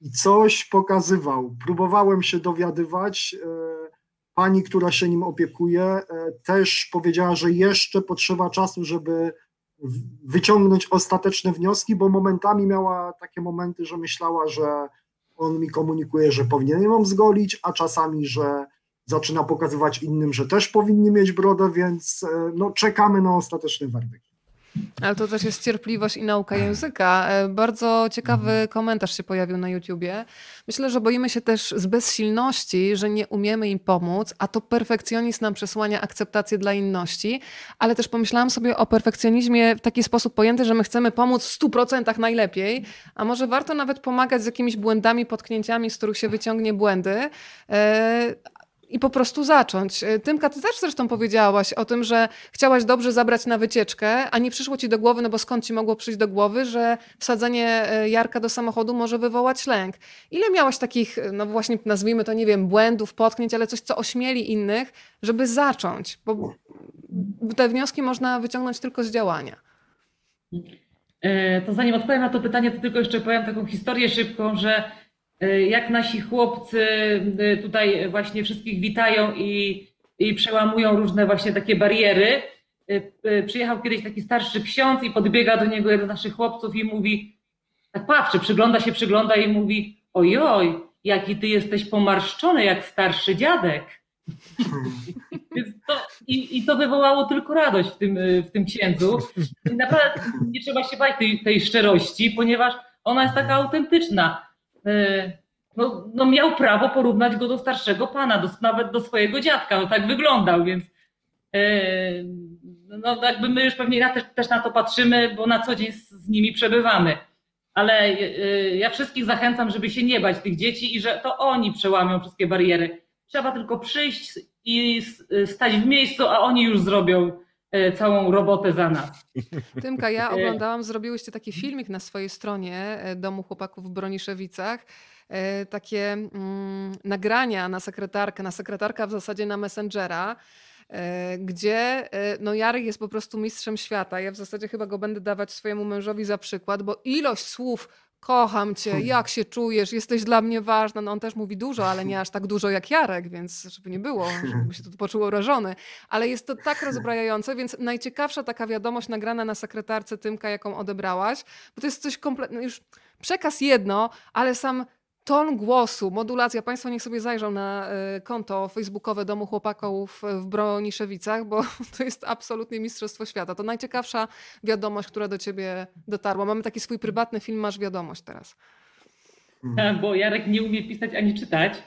i coś pokazywał. Próbowałem się dowiadywać. E, pani, która się nim opiekuje, e, też powiedziała, że jeszcze potrzeba czasu, żeby wyciągnąć ostateczne wnioski, bo momentami miała takie momenty, że myślała, że on mi komunikuje, że powinienem ją zgolić, a czasami, że zaczyna pokazywać innym, że też powinni mieć brodę, więc e, no, czekamy na ostateczny werdykt. Ale to też jest cierpliwość i nauka języka. E, bardzo ciekawy mhm. komentarz się pojawił na YouTubie. Myślę, że boimy się też z bezsilności, że nie umiemy im pomóc, a to perfekcjonizm nam przesłania akceptację dla inności, ale też pomyślałam sobie o perfekcjonizmie w taki sposób pojęty, że my chcemy pomóc w 100% najlepiej, a może warto nawet pomagać z jakimiś błędami, potknięciami, z których się wyciągnie błędy, e, i po prostu zacząć. E, Tymka, ty też zresztą powiedziałaś o tym, że chciałaś dobrze zabrać na wycieczkę, a nie przyszło ci do głowy, no bo skąd ci mogło przyjść do głowy, że wsadzenie e, Jarka do samochodu może wywołać lęk. Ile miałaś takich, e, no właśnie nazwijmy to, nie wiem, błędów, potknięć, ale coś, co ośmieli innych, żeby zacząć? Bo te wnioski można wyciągnąć tylko z działania. To zanim odpowiem na to pytanie, to tylko jeszcze powiem taką historię szybką, że jak nasi chłopcy e, tutaj właśnie wszystkich witają i, i przełamują różne właśnie takie bariery. E, przyjechał kiedyś taki starszy ksiądz i podbiega do niego jeden z naszych chłopców i mówi, tak patrzy, przygląda się, przygląda i mówi, ojoj, jaki ty jesteś pomarszczony jak starszy dziadek. To, i, I to wywołało tylko radość w tym, w tym księdzu. I naprawdę nie trzeba się bać tej, tej szczerości, ponieważ ona jest taka autentyczna. E, no, no miał prawo porównać go do starszego pana, do, nawet do swojego dziadka, no tak wyglądał, więc e, no jakby my już pewnie na, też, też na to patrzymy, bo na co dzień z, z nimi przebywamy. Ale e, ja wszystkich zachęcam, żeby się nie bać tych dzieci i że to oni przełamią wszystkie bariery. Trzeba tylko przyjść i stać w miejscu, a oni już zrobią całą robotę za nas. Tymka, ja e, oglądałam, zrobiłyście taki filmik na swojej stronie e, Domu Chłopaków w Broniszewicach. Takie mm, nagrania na sekretarkę, na sekretarka w zasadzie na Messengera, gdzie no Jarek jest po prostu mistrzem świata. Ja w zasadzie chyba go będę dawać swojemu mężowi za przykład, bo ilość słów kocham cię, jak się czujesz, jesteś dla mnie ważna. No on też mówi dużo, ale nie aż tak dużo jak Jarek, więc żeby nie było, żeby się tu poczuł urażony. Ale jest to tak rozbrajające, więc najciekawsza taka wiadomość nagrana na sekretarce Tymka, jaką odebrałaś, bo to jest coś kompletnie, już przekaz jedno, ale sam ton głosu, modulacja. Państwo niech sobie zajrzą na e, konto facebookowe Domu Chłopaków w Broniszewicach, bo to jest absolutnie mistrzostwo świata. To najciekawsza wiadomość, która do ciebie dotarła. Mamy taki swój prywatny film, masz wiadomość teraz. Tak, bo Jarek nie umie pisać ani czytać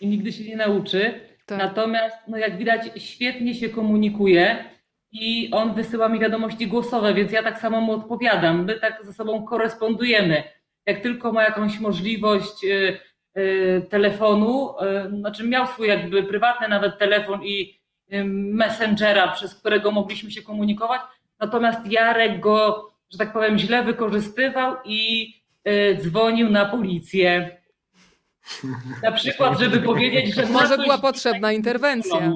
i nigdy się nie nauczy. Tak. Natomiast, no jak widać, świetnie się komunikuje i on wysyła mi wiadomości głosowe, więc ja tak samo mu odpowiadam. My tak ze sobą korespondujemy jak tylko ma jakąś możliwość y, y, telefonu, y, znaczy miał swój jakby prywatny nawet telefon i messengera, przez którego mogliśmy się komunikować, natomiast Jarek go, że tak powiem, źle wykorzystywał i dzwonił na policję. Na przykład, żeby powiedzieć, że. Może była potrzebna interwencja.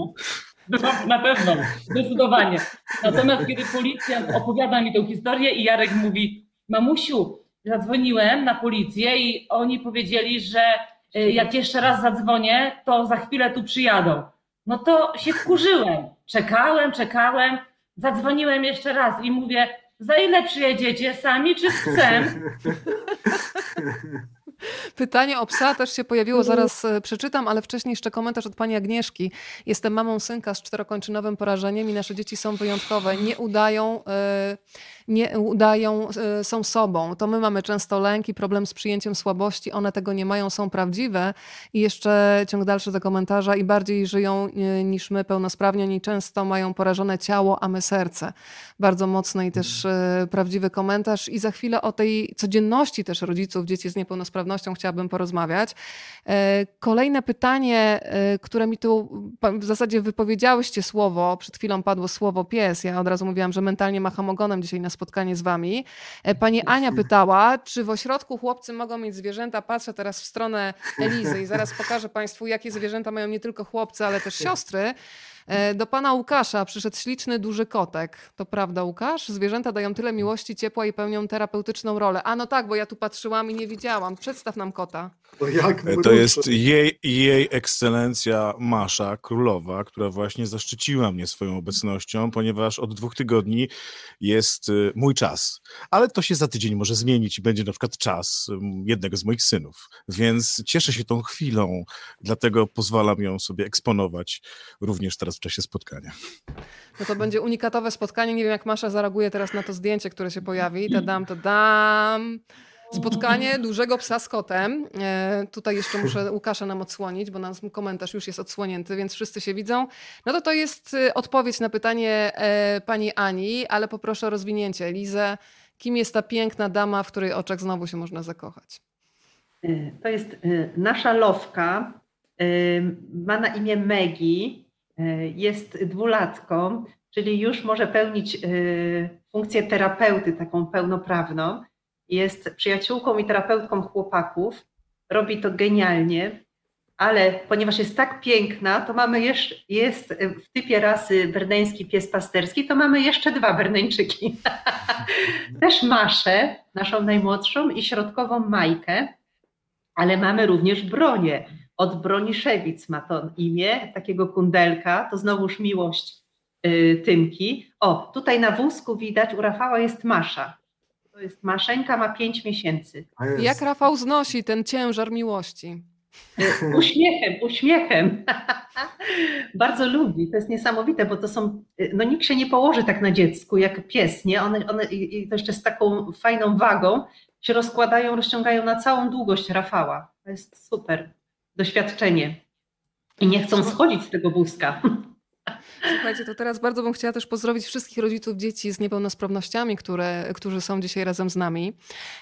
Na pewno, zdecydowanie. Natomiast kiedy policja opowiada mi tę historię i Jarek mówi, mamusiu, zadzwoniłem na policję i oni powiedzieli, że y, jak jeszcze raz zadzwonię, to za chwilę tu przyjadą. No to się wkurzyłem. Czekałem, czekałem. zadzwoniłem jeszcze raz i mówię, za ile przyjedziecie, sami czy z psem? Pytanie o psa też się pojawiło, zaraz e, przeczytam, ale wcześniej jeszcze komentarz od pani Agnieszki. Jestem mamą synka z czterokończynowym porażeniem i nasze dzieci są wyjątkowe. Nie udają, e, nie udają, e, są sobą. To my mamy często lęk i problem z przyjęciem słabości. One tego nie mają, są prawdziwe. I jeszcze ciąg dalszy do komentarza i bardziej żyją e, niż my pełnosprawni. Oni często mają porażone ciało, a my serce. Bardzo mocny i też e, prawdziwy komentarz. I za chwilę o tej codzienności też rodziców dzieci z niepełnosprawnością chciałabym porozmawiać. Kolejne pytanie, które mi tu w zasadzie wypowiedziałyście słowo, przed chwilą padło słowo pies. Ja od razu mówiłam, że mentalnie macham ogonem dzisiaj na spotkanie z wami. E, Pani Ania pytała, czy w ośrodku chłopcy mogą mieć zwierzęta? Patrzę teraz w stronę Elizy i zaraz pokażę Państwu, jakie zwierzęta mają nie tylko chłopcy, ale też siostry. E, Do pana Łukasza przyszedł śliczny, duży kotek. To prawda, Łukasz? Zwierzęta dają tyle miłości, ciepła i pełnią terapeutyczną rolę. A no tak, bo ja tu patrzyłam i nie widziałam. Przedstaw nam kota. To jak E, To jest jej, jej ekscelencja Masza, królowa, która właśnie zaszczyciła mnie swoją obecnością, ponieważ od dwóch tygodni jest y, mój czas. Ale to się za tydzień może zmienić i będzie na przykład czas jednego z moich synów. Więc cieszę się tą chwilą, dlatego pozwalam ją sobie eksponować również teraz w czasie spotkania. No to będzie unikatowe spotkanie. Nie wiem, jak Masza zareaguje teraz na to zdjęcie, które się pojawi. Tadam, tadam. Spotkanie dużego psa z kotem. E, tutaj jeszcze muszę Łukasza nam odsłonić, bo nam komentarz już jest odsłonięty, więc wszyscy się widzą. No to to jest y, odpowiedź na pytanie e, pani Ani, ale poproszę o rozwinięcie. Lizę, kim jest ta piękna dama, w której oczach znowu się można zakochać? Y, To jest y, nasza lowka. Ma na imię Megi. Y, Jest dwulatką, czyli już może pełnić y, funkcję terapeuty taką pełnoprawną. Jest przyjaciółką i terapeutką chłopaków. Robi to genialnie, ale ponieważ jest tak piękna, to mamy jeszcze, jest w typie rasy berneński pies pasterski, to mamy jeszcze dwa berneńczyki. Też Maszę, naszą najmłodszą i środkową Majkę ale mamy również bronię. Od Broniszewic ma to imię, takiego kundelka, to znowuż miłość y, Tymki. O, tutaj na wózku widać, u Rafała jest Masza. To jest Maszeńka, ma 5 miesięcy. Jak Rafał znosi ten ciężar miłości? Y, Uśmiechem, uśmiechem. Bardzo lubi, to jest niesamowite, bo to są, y, no nikt się nie położy tak na dziecku jak pies, nie? One, one i i to jeszcze z taką fajną wagą się rozkładają, rozciągają na całą długość Rafała. To jest super doświadczenie. I nie chcą schodzić z tego wózka. Słuchajcie, to teraz bardzo bym chciała też pozdrowić wszystkich rodziców dzieci z niepełnosprawnościami, które, którzy są dzisiaj razem z nami,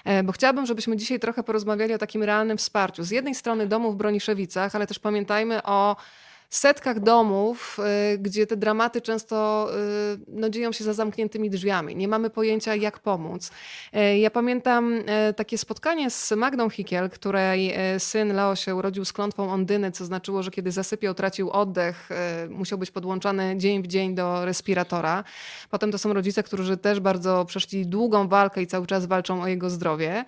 E, bo chciałabym, żebyśmy dzisiaj trochę porozmawiali o takim realnym wsparciu. Z jednej strony domów w Broniszewicach, ale też pamiętajmy o setkach domów, y, gdzie te dramaty często y, no, dzieją się za zamkniętymi drzwiami. Nie mamy pojęcia, jak pomóc. E, Ja pamiętam takie spotkanie z Magdą Hikiel, której syn Leo się urodził z klątwą ondyny, co znaczyło, że kiedy zasypiał, tracił oddech, musiał być podłączany dzień w dzień do respiratora. Potem to są rodzice, którzy też bardzo przeszli długą walkę i cały czas walczą o jego zdrowie.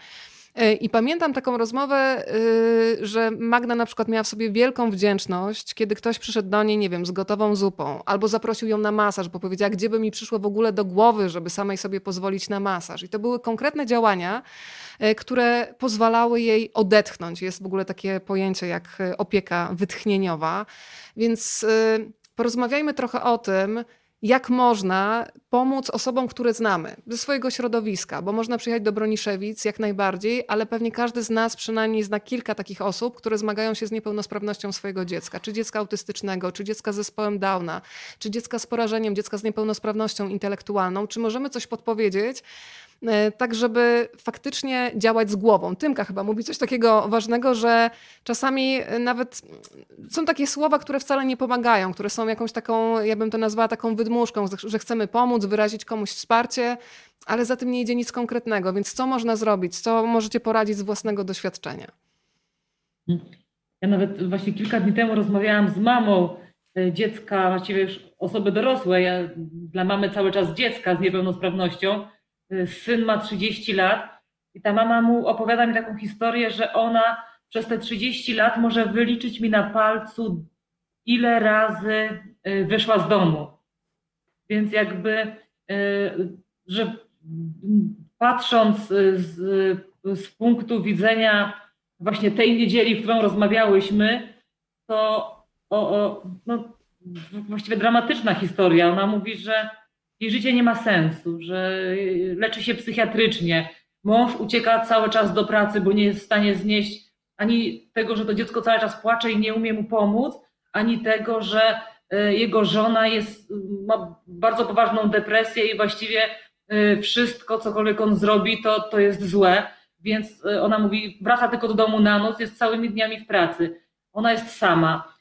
E, I pamiętam taką rozmowę, y, że Magda na przykład miała w sobie wielką wdzięczność, kiedy ktoś przyszedł do niej, nie wiem, z gotową zupą, albo zaprosił ją na masaż, bo powiedziała, gdzie by mi przyszło w ogóle do głowy, żeby samej sobie pozwolić na masaż. I to były konkretne działania, e, które pozwalały jej odetchnąć. Jest w ogóle takie pojęcie jak e, opieka wytchnieniowa. Więc porozmawiajmy trochę o tym, jak można pomóc osobom, które znamy ze swojego środowiska, bo można przyjechać do Broniszewic jak najbardziej, ale pewnie każdy z nas przynajmniej zna kilka takich osób, które zmagają się z niepełnosprawnością swojego dziecka, czy dziecka autystycznego, czy dziecka z zespołem Downa, czy dziecka z porażeniem, dziecka z niepełnosprawnością intelektualną. Czy możemy coś podpowiedzieć? E, Tak, żeby faktycznie działać z głową. Tymka chyba mówi coś takiego ważnego, że czasami e, nawet są takie słowa, które wcale nie pomagają, które są jakąś taką, ja bym to nazwała taką wydmuszką, że chcemy pomóc, wyrazić komuś wsparcie, ale za tym nie idzie nic konkretnego. Więc co można zrobić? Co możecie poradzić z własnego doświadczenia? Ja nawet właśnie kilka dni temu rozmawiałam z mamą e, dziecka, właściwie już osoby dorosłej, ja dla mamy cały czas dziecka z niepełnosprawnością. E, Syn ma 30 lat i ta mama mu opowiada mi taką historię, że ona przez te 30 lat może wyliczyć mi na palcu, ile razy e, wyszła z domu. Więc jakby, że patrząc z, z punktu widzenia właśnie tej niedzieli, w którą rozmawiałyśmy, to o, o, no, właściwie dramatyczna historia. Ona mówi, że jej życie nie ma sensu, że leczy się psychiatrycznie. Mąż ucieka cały czas do pracy, bo nie jest w stanie znieść ani tego, że to dziecko cały czas płacze i nie umie mu pomóc, ani tego, że e, jego żona jest, ma bardzo poważną depresję i właściwie wszystko, cokolwiek on zrobi, to, to jest złe. Więc ona mówi, wraca tylko do domu na noc, jest całymi dniami w pracy. Ona jest sama.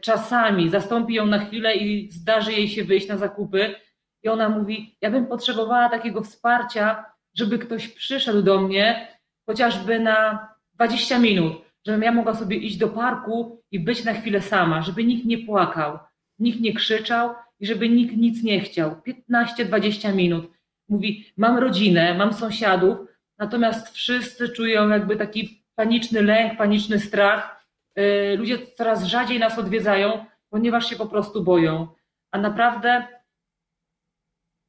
Czasami zastąpi ją na chwilę i zdarzy jej się wyjść na zakupy. I ona mówi: Ja bym potrzebowała takiego wsparcia, żeby ktoś przyszedł do mnie, chociażby na 20 minut, żebym ja mogła sobie iść do parku i być na chwilę sama, żeby nikt nie płakał, nikt nie krzyczał i żeby nikt nic nie chciał. 15-20 minut. Mówi: Mam rodzinę, mam sąsiadów, natomiast wszyscy czują jakby taki paniczny lęk, paniczny strach. Y, ludzie coraz rzadziej nas odwiedzają, ponieważ się po prostu boją. A naprawdę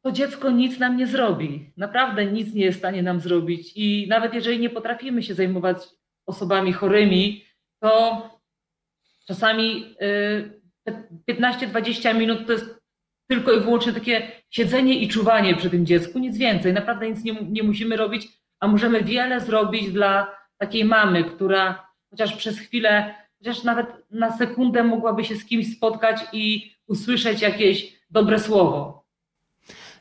to dziecko nic nam nie zrobi. Naprawdę nic nie jest w stanie nam zrobić. I nawet jeżeli nie potrafimy się zajmować osobami chorymi, to czasami 15-20 y, minut to jest tylko i wyłącznie takie siedzenie i czuwanie przy tym dziecku, nic więcej. Naprawdę nic nie, nie musimy robić, a możemy wiele zrobić dla takiej mamy, która chociaż przez chwilę, chociaż nawet na sekundę mogłaby się z kimś spotkać i usłyszeć jakieś dobre słowo.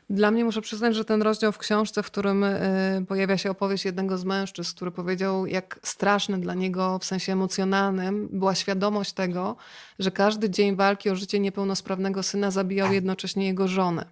Dla mnie muszę przyznać, że ten rozdział w książce, w którym y, pojawia się opowieść jednego z mężczyzn, który powiedział, jak straszny dla niego w sensie emocjonalnym była świadomość tego, że każdy dzień walki o życie niepełnosprawnego syna zabijał jednocześnie jego żonę.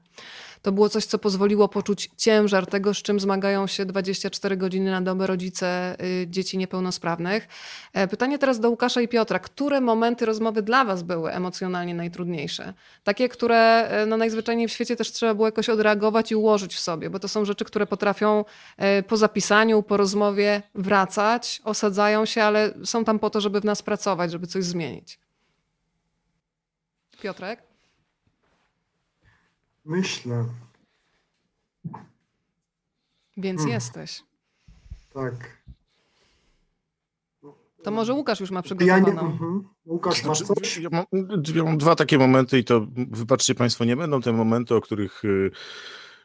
To było coś, co pozwoliło poczuć ciężar tego, z czym zmagają się 24 godziny na dobę rodzice y, dzieci niepełnosprawnych. E, pytanie teraz do Łukasza i Piotra. Które momenty rozmowy dla Was były emocjonalnie najtrudniejsze? Takie, które e, no, najzwyczajniej w świecie też trzeba było jakoś odreagować i ułożyć w sobie, bo to są rzeczy, które potrafią e, po zapisaniu, po rozmowie wracać, osadzają się, ale są tam po to, żeby w nas pracować, żeby coś zmienić. Piotrek? Myślę. Więc hmm. jesteś. Tak. To może Łukasz już ma przygotowaną. Ja nie, uh-huh. Łukasz, masz znaczy, coś? Ja mam, ja mam, dwa takie momenty i to, wybaczcie Państwo, nie będą te momenty, o których, y,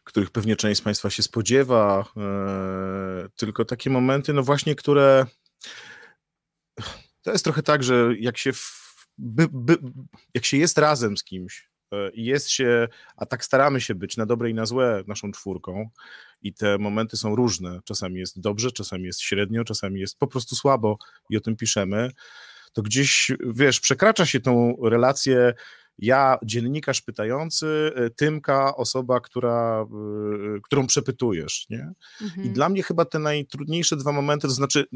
których pewnie część z Państwa się spodziewa, e, tylko takie momenty, no właśnie, które to jest trochę tak, że jak się, w, by, by, jak się jest razem z kimś, jest się, a tak staramy się być na dobre i na złe naszą czwórką i te momenty są różne. Czasami jest dobrze, czasami jest średnio, czasami jest po prostu słabo i o tym piszemy. To gdzieś, wiesz, przekracza się tą relację ja, dziennikarz pytający, e, Tymka, osoba, która, e, którą przepytujesz, nie? Mhm. I dla mnie chyba te najtrudniejsze dwa momenty, to znaczy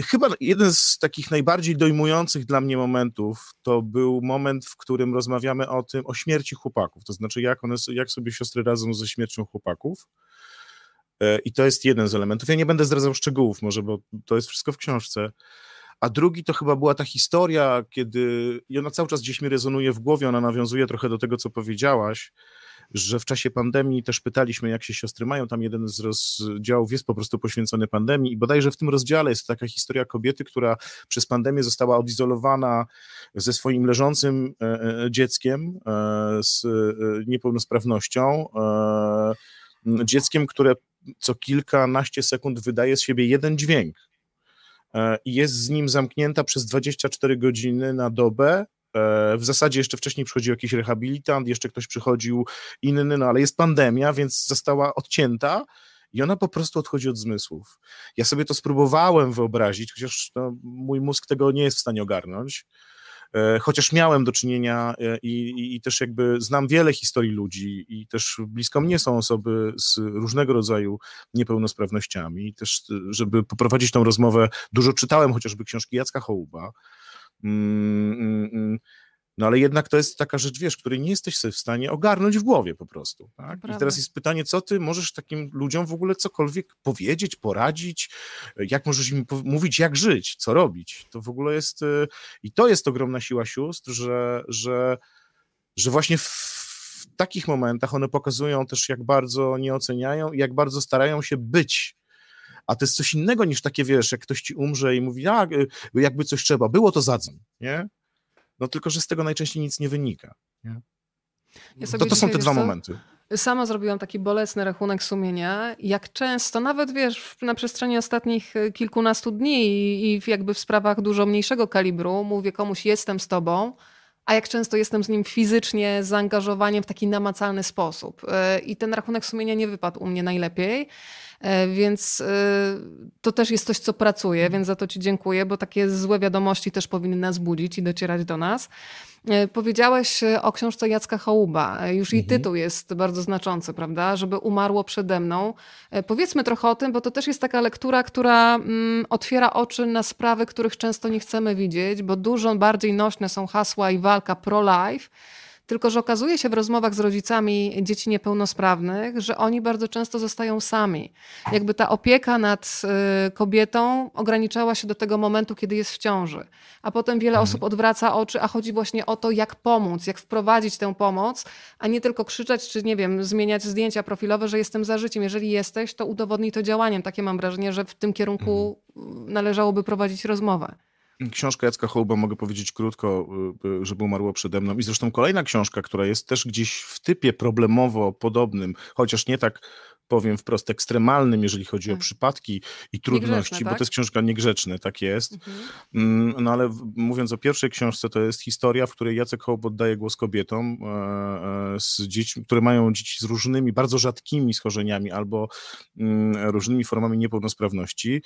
chyba jeden z takich najbardziej dojmujących dla mnie momentów to był moment, w którym rozmawiamy o tym, o śmierci chłopaków, to znaczy jak, one, jak sobie siostry radzą ze śmiercią chłopaków. E, I to jest jeden z elementów. Ja nie będę zdradzał szczegółów, może, bo to jest wszystko w książce. A drugi to chyba była ta historia, kiedy i ona cały czas gdzieś mi rezonuje w głowie, ona nawiązuje trochę do tego, co powiedziałaś, że w czasie pandemii też pytaliśmy, jak się siostry mają. Tam jeden z rozdziałów jest po prostu poświęcony pandemii i bodajże w tym rozdziale jest taka historia kobiety, która przez pandemię została odizolowana ze swoim leżącym e, e, dzieckiem e, z niepełnosprawnością, dzieckiem, które co kilkanaście sekund wydaje z siebie jeden dźwięk i jest z nim zamknięta przez 24 godziny na dobę w zasadzie jeszcze wcześniej przychodził jakiś rehabilitant, jeszcze ktoś przychodził inny, no ale jest pandemia, więc została odcięta i ona po prostu odchodzi od zmysłów. Ja sobie to spróbowałem wyobrazić, chociaż no, mój mózg tego nie jest w stanie ogarnąć. E, chociaż miałem do czynienia e, i, i, i, też jakby znam wiele historii ludzi i też blisko mnie są osoby z różnego rodzaju niepełnosprawnościami. I też, żeby poprowadzić tą rozmowę, dużo czytałem chociażby książki Jacka Hołuba. No ale jednak to jest taka rzecz, wiesz, której nie jesteś sobie w stanie ogarnąć w głowie po prostu. Tak? I teraz jest pytanie, co ty możesz takim ludziom w ogóle cokolwiek powiedzieć, poradzić, jak możesz im mówić, jak żyć, co robić. To w ogóle jest, y, i to jest ogromna siła sióstr, że, że, że właśnie w w takich momentach one pokazują też, jak bardzo nie oceniają i jak bardzo starają się być a to jest coś innego niż takie, wiesz, jak ktoś ci umrze i mówi, a y, jakby coś trzeba było, to zadzwoń, nie? No tylko, że z tego najczęściej nic nie wynika. Nie? Ja to, to są te dwa momenty. Sama zrobiłam taki bolesny rachunek sumienia, jak często, nawet wiesz, na przestrzeni ostatnich y, kilkunastu dni i jakby w sprawach dużo mniejszego kalibru, mówię komuś, jestem z tobą, a jak często jestem z nim fizycznie zaangażowaniem w taki namacalny sposób. Y, I ten rachunek sumienia nie wypadł u mnie najlepiej. E, więc e, to też jest coś, co pracuje, więc za to Ci dziękuję, bo takie złe wiadomości też powinny nas budzić i docierać do nas. E, powiedziałeś o książce Jacka Chałuba. Już mhm. i tytuł jest bardzo znaczący, prawda? Żeby umarło przede mną. Powiedzmy trochę o tym, bo to też jest taka lektura, która mm, otwiera oczy na sprawy, których często nie chcemy widzieć, bo dużo bardziej nośne są hasła i walka pro-life tylko, że okazuje się w rozmowach z rodzicami dzieci niepełnosprawnych, że oni bardzo często zostają sami. Jakby ta opieka nad y, kobietą ograniczała się do tego momentu, kiedy jest w ciąży. A potem wiele mhm. osób odwraca oczy, a chodzi właśnie o to, jak pomóc, jak wprowadzić tę pomoc, a nie tylko krzyczeć, czy nie wiem, zmieniać zdjęcia profilowe, że jestem za życiem. Jeżeli jesteś, to udowodnij to działaniem. Takie mam wrażenie, że w tym kierunku mhm. należałoby prowadzić rozmowę. Książka Jacka Hołba, mogę powiedzieć krótko, y, y, żeby umarło przede mną. I zresztą kolejna książka, która jest też gdzieś w typie problemowo podobnym, chociaż nie tak powiem wprost, ekstremalnym, jeżeli chodzi tak. o przypadki i trudności, bo to tak? jest książka niegrzeczna, tak jest. Mhm. Mm, no ale mówiąc o pierwszej książce, to jest historia, w której Jacek Hołb oddaje głos kobietom e, e, z dziećmi, które mają dzieci z różnymi, bardzo rzadkimi schorzeniami albo mm, różnymi formami niepełnosprawności.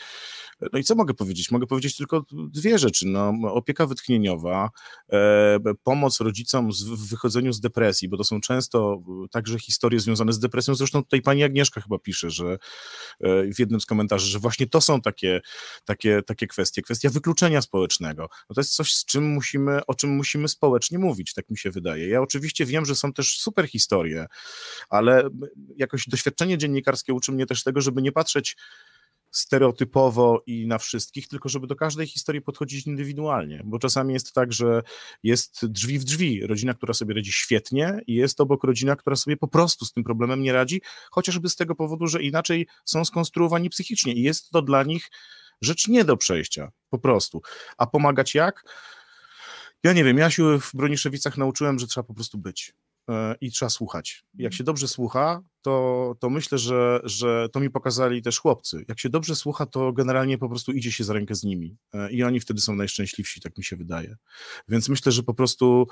No i co mogę powiedzieć? Mogę powiedzieć tylko dwie rzeczy. No, opieka wytchnieniowa, e, pomoc rodzicom w wychodzeniu z depresji, bo to są często także historie związane z depresją. Zresztą tutaj pani Agnieszka Agnieszka chyba pisze, że e, w jednym z komentarzy, że właśnie to są takie, takie, takie kwestie, kwestia wykluczenia społecznego. No to jest coś, z czym musimy, o czym musimy społecznie mówić, tak mi się wydaje. Ja oczywiście wiem, że są też super historie, ale jakoś doświadczenie dziennikarskie uczy mnie też tego, żeby nie patrzeć stereotypowo i na wszystkich, tylko żeby do każdej historii podchodzić indywidualnie, bo czasami jest tak, że jest drzwi w drzwi, rodzina, która sobie radzi świetnie i jest obok rodzina, która sobie po prostu z tym problemem nie radzi, chociażby z tego powodu, że inaczej są skonstruowani psychicznie i jest to dla nich rzecz nie do przejścia, po prostu. A pomagać jak? Ja nie wiem, ja się w Broniszewicach nauczyłem, że trzeba po prostu być. E, i trzeba słuchać. Jak mhm. się dobrze słucha, to, to myślę, że, że to mi pokazali też chłopcy. Jak się dobrze słucha, to generalnie po prostu idzie się za rękę z nimi e, i oni wtedy są najszczęśliwsi, tak mi się wydaje. Więc myślę, że po prostu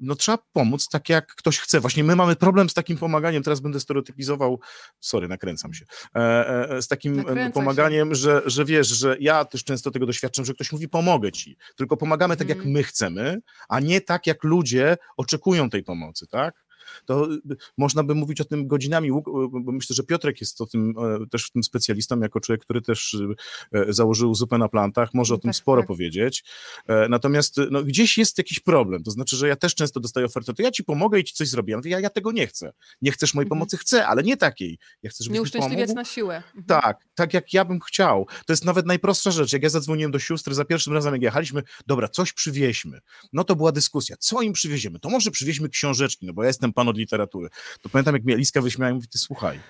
no trzeba pomóc tak jak ktoś chce. Właśnie my mamy problem z takim pomaganiem, teraz będę stereotypizował, sorry, nakręcam się, e, e, z takim Nakręca pomaganiem, że, że wiesz, że ja też często tego doświadczam, że ktoś mówi pomogę ci, tylko pomagamy tak jak mhm. my chcemy, a nie tak jak ludzie oczekują tej pomocy, tak? To y, można by mówić o tym godzinami, bo myślę, że Piotrek jest o tym e, też w tym specjalistą, jako człowiek, który też e, założył zupę na plantach, może o tym tak, sporo tak. powiedzieć. E, natomiast no, gdzieś jest jakiś problem, to znaczy, że ja też często dostaję ofertę, to ja ci pomogę i ci coś zrobię. Ja mówię, ja, ja tego nie chcę. Nie chcesz mojej mhm. pomocy? Chcę, ale nie takiej. Ja chcę, żebyś nie uszczęśliwiać na siłę. Mhm. Tak, tak jak ja bym chciał. To jest nawet najprostsza rzecz. Jak ja zadzwoniłem do sióstr za pierwszym razem, jak jechaliśmy, dobra, coś przywieźmy. No to była dyskusja. Co im przywieziemy? To może przywieźmy książeczki, no bo ja jestem pan od literatury. To pamiętam, jak mnie Liska wyśmiała i mówi, ty słuchaj,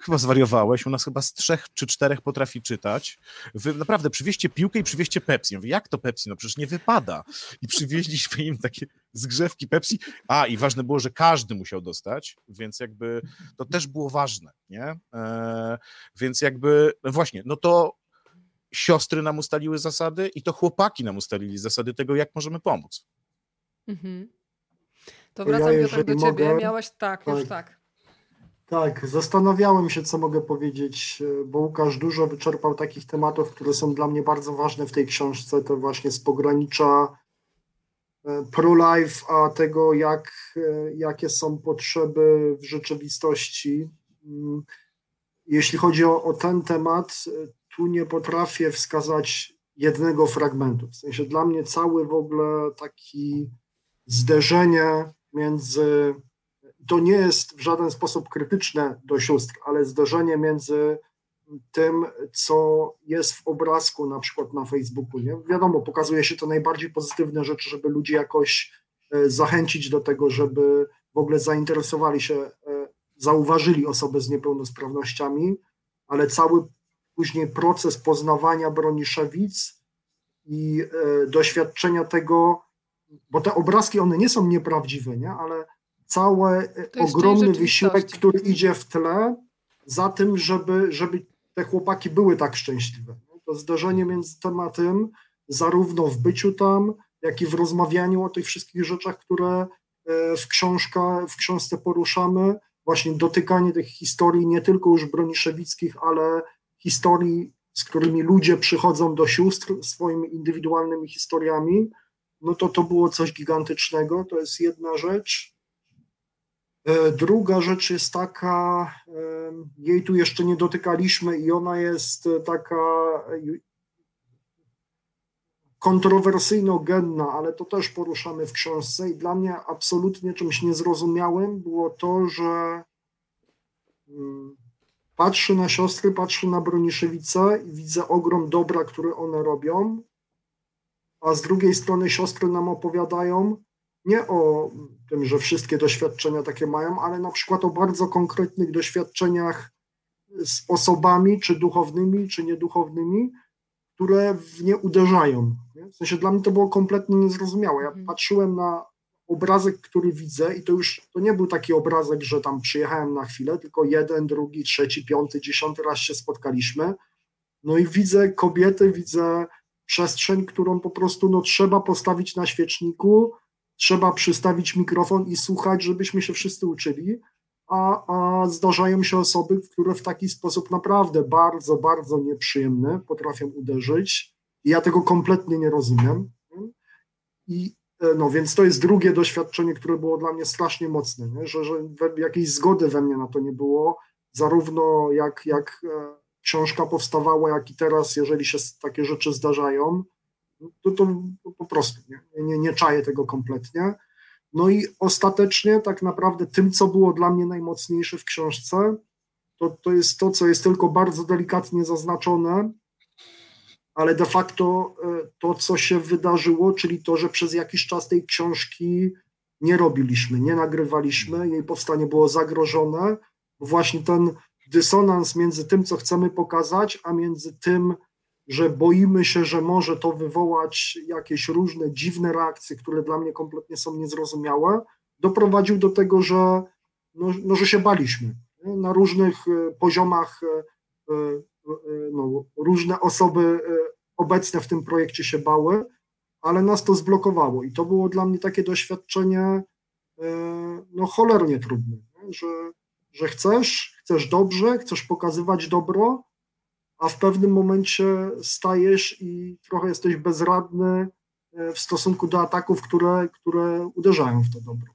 chyba zwariowałeś, u nas chyba z trzech czy czterech potrafi czytać. Wy naprawdę przywieźcie piłkę i przywieźcie Pepsi. Ja mówię, jak to Pepsi? No przecież nie wypada. I przywieźliśmy im takie zgrzewki Pepsi. A, i ważne było, że każdy musiał dostać, więc jakby to też było ważne, nie? Eee, więc jakby, no właśnie, no to siostry nam ustaliły zasady i to chłopaki nam ustalili zasady tego, jak możemy pomóc. Mhm. To wracam ja, do ciebie. Mogę, Miałeś tak, tak, już tak. Tak, zastanawiałem się, co mogę powiedzieć, bo Łukasz dużo wyczerpał takich tematów, które są dla mnie bardzo ważne w tej książce. To właśnie z pogranicza e, pro-life, a tego, jak, e, jakie są potrzeby w rzeczywistości. Mm, jeśli chodzi o, o ten temat, e, tu nie potrafię wskazać jednego fragmentu. W sensie dla mnie cały w ogóle taki zderzenie między, to nie jest w żaden sposób krytyczne do sióstr, ale zderzenie między tym, co jest w obrazku, na przykład na Facebooku. Nie? Wiadomo, pokazuje się to najbardziej pozytywne rzeczy, żeby ludzie jakoś zachęcić do tego, żeby w ogóle zainteresowali się, zauważyli osoby z niepełnosprawnościami, ale cały później proces poznawania Broniszewic i doświadczenia tego, bo te obrazki, one nie są nieprawdziwe, nie? ale cały ogromny wysiłek, który idzie w tle za tym, żeby, żeby te chłopaki były tak szczęśliwe. To zdarzenie między tematem, zarówno w byciu tam, jak i w rozmawianiu o tych wszystkich rzeczach, które e, w, książka, w książce poruszamy, właśnie dotykanie tych historii nie tylko już broniszewickich, ale historii, z którymi ludzie przychodzą do sióstr swoimi indywidualnymi historiami, no to to było coś gigantycznego, to jest jedna rzecz. E, druga rzecz jest taka, jej tu jeszcze nie dotykaliśmy i ona jest taka kontrowersyjno-genna, ale to też poruszamy w książce i dla mnie absolutnie czymś niezrozumiałym było to, że mm, patrzy na siostry, patrzy na Broniszewice i widzę ogrom dobra, które one robią, a z drugiej strony siostry nam opowiadają nie o tym, że wszystkie doświadczenia takie mają, ale na przykład o bardzo konkretnych doświadczeniach z osobami, czy duchownymi, czy nieduchownymi, które w nie uderzają. Nie? W sensie dla mnie to było kompletnie niezrozumiałe. Ja mhm. patrzyłem na obrazek, który widzę i to już to nie był taki obrazek, że tam przyjechałem na chwilę, tylko jeden, drugi, trzeci, piąty, dziesiąty raz się spotkaliśmy. No i widzę kobiety, widzę przestrzeń, którą po prostu no, trzeba postawić na świeczniku, trzeba przystawić mikrofon i słuchać, żebyśmy się wszyscy uczyli, a, a zdarzają się osoby, które w taki sposób naprawdę bardzo, bardzo nieprzyjemny potrafią uderzyć. I ja tego kompletnie nie rozumiem. I e, no więc to jest drugie doświadczenie, które było dla mnie strasznie mocne, nie? Że, że jakiejś zgody we mnie na to nie było, zarówno jak, jak e, książka powstawała, jak i teraz, jeżeli się takie rzeczy zdarzają, to, to po prostu nie, nie, nie czaję tego kompletnie. No i ostatecznie tak naprawdę tym, co było dla mnie najmocniejsze w książce, to, to jest to, co jest tylko bardzo delikatnie zaznaczone, ale de facto e, to, co się wydarzyło, czyli to, że przez jakiś czas tej książki nie robiliśmy, nie nagrywaliśmy, jej powstanie było zagrożone. Właśnie ten dysonans między tym, co chcemy pokazać, a między tym, że boimy się, że może to wywołać jakieś różne dziwne reakcje, które dla mnie kompletnie są niezrozumiałe, doprowadził do tego, że, no, no że się baliśmy. Na różnych e, poziomach e, e, no, różne osoby obecne w tym projekcie się bały, ale nas to zblokowało i to było dla mnie takie doświadczenie no cholernie trudne, że, że chcesz, chcesz dobrze, chcesz pokazywać dobro, a w pewnym momencie stajesz i trochę jesteś bezradny e, w stosunku do ataków, które, które uderzają w to dobro.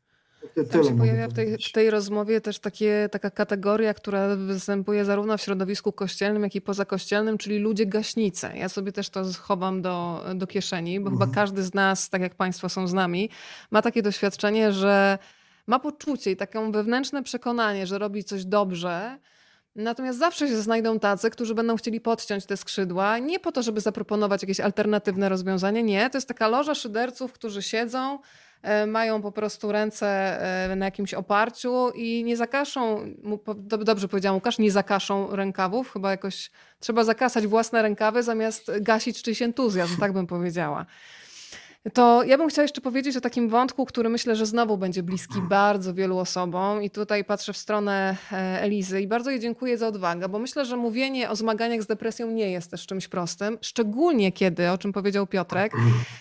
Ty, Tam się pojawia w tej, w tej rozmowie też takie, taka kategoria, która występuje zarówno w środowisku kościelnym, jak i pozakościelnym, czyli ludzie gaśnice. Ja sobie też to schowam do, do kieszeni, bo mhm. chyba każdy z nas, tak jak Państwo są z nami, ma takie doświadczenie, że ma poczucie i takie wewnętrzne przekonanie, że robi coś dobrze, Natomiast zawsze się znajdą tacy, którzy będą chcieli podciąć te skrzydła, nie po to, żeby zaproponować jakieś alternatywne rozwiązanie. Nie, to jest taka loża szyderców, którzy siedzą, e, mają po prostu ręce e, na jakimś oparciu i nie zakaszą, dobrze powiedziałam Łukasz, nie zakaszą rękawów, chyba jakoś trzeba zakasać własne rękawy zamiast gasić czyjś entuzjazm, tak bym powiedziała. To ja bym chciała jeszcze powiedzieć o takim wątku, który myślę, że znowu będzie bliski bardzo wielu osobom. I tutaj patrzę w stronę e, Elizy i bardzo jej dziękuję za odwagę, bo myślę, że mówienie o zmaganiach z depresją nie jest też czymś prostym. Szczególnie kiedy, o czym powiedział Piotrek,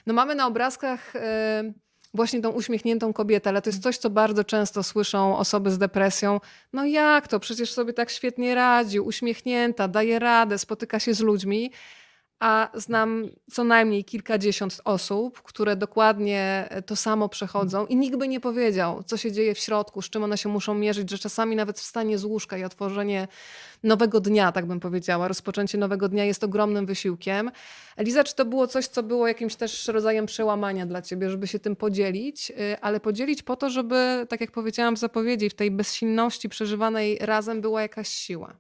no mamy na obrazkach e, właśnie tą uśmiechniętą kobietę, ale to jest coś, co bardzo często słyszą osoby z depresją. No jak to? Przecież sobie tak świetnie radzi, uśmiechnięta, daje radę, spotyka się z ludźmi a znam co najmniej kilkadziesiąt osób, które dokładnie to samo przechodzą i nikt by nie powiedział, co się dzieje w środku, z czym one się muszą mierzyć, że czasami nawet wstanie z łóżka i otworzenie nowego dnia, tak bym powiedziała, rozpoczęcie nowego dnia jest ogromnym wysiłkiem. Eliza, czy to było coś, co było jakimś też rodzajem przełamania dla ciebie, żeby się tym podzielić, y, ale podzielić po to, żeby, tak jak powiedziałam w zapowiedzi, w tej bezsilności przeżywanej razem była jakaś siła?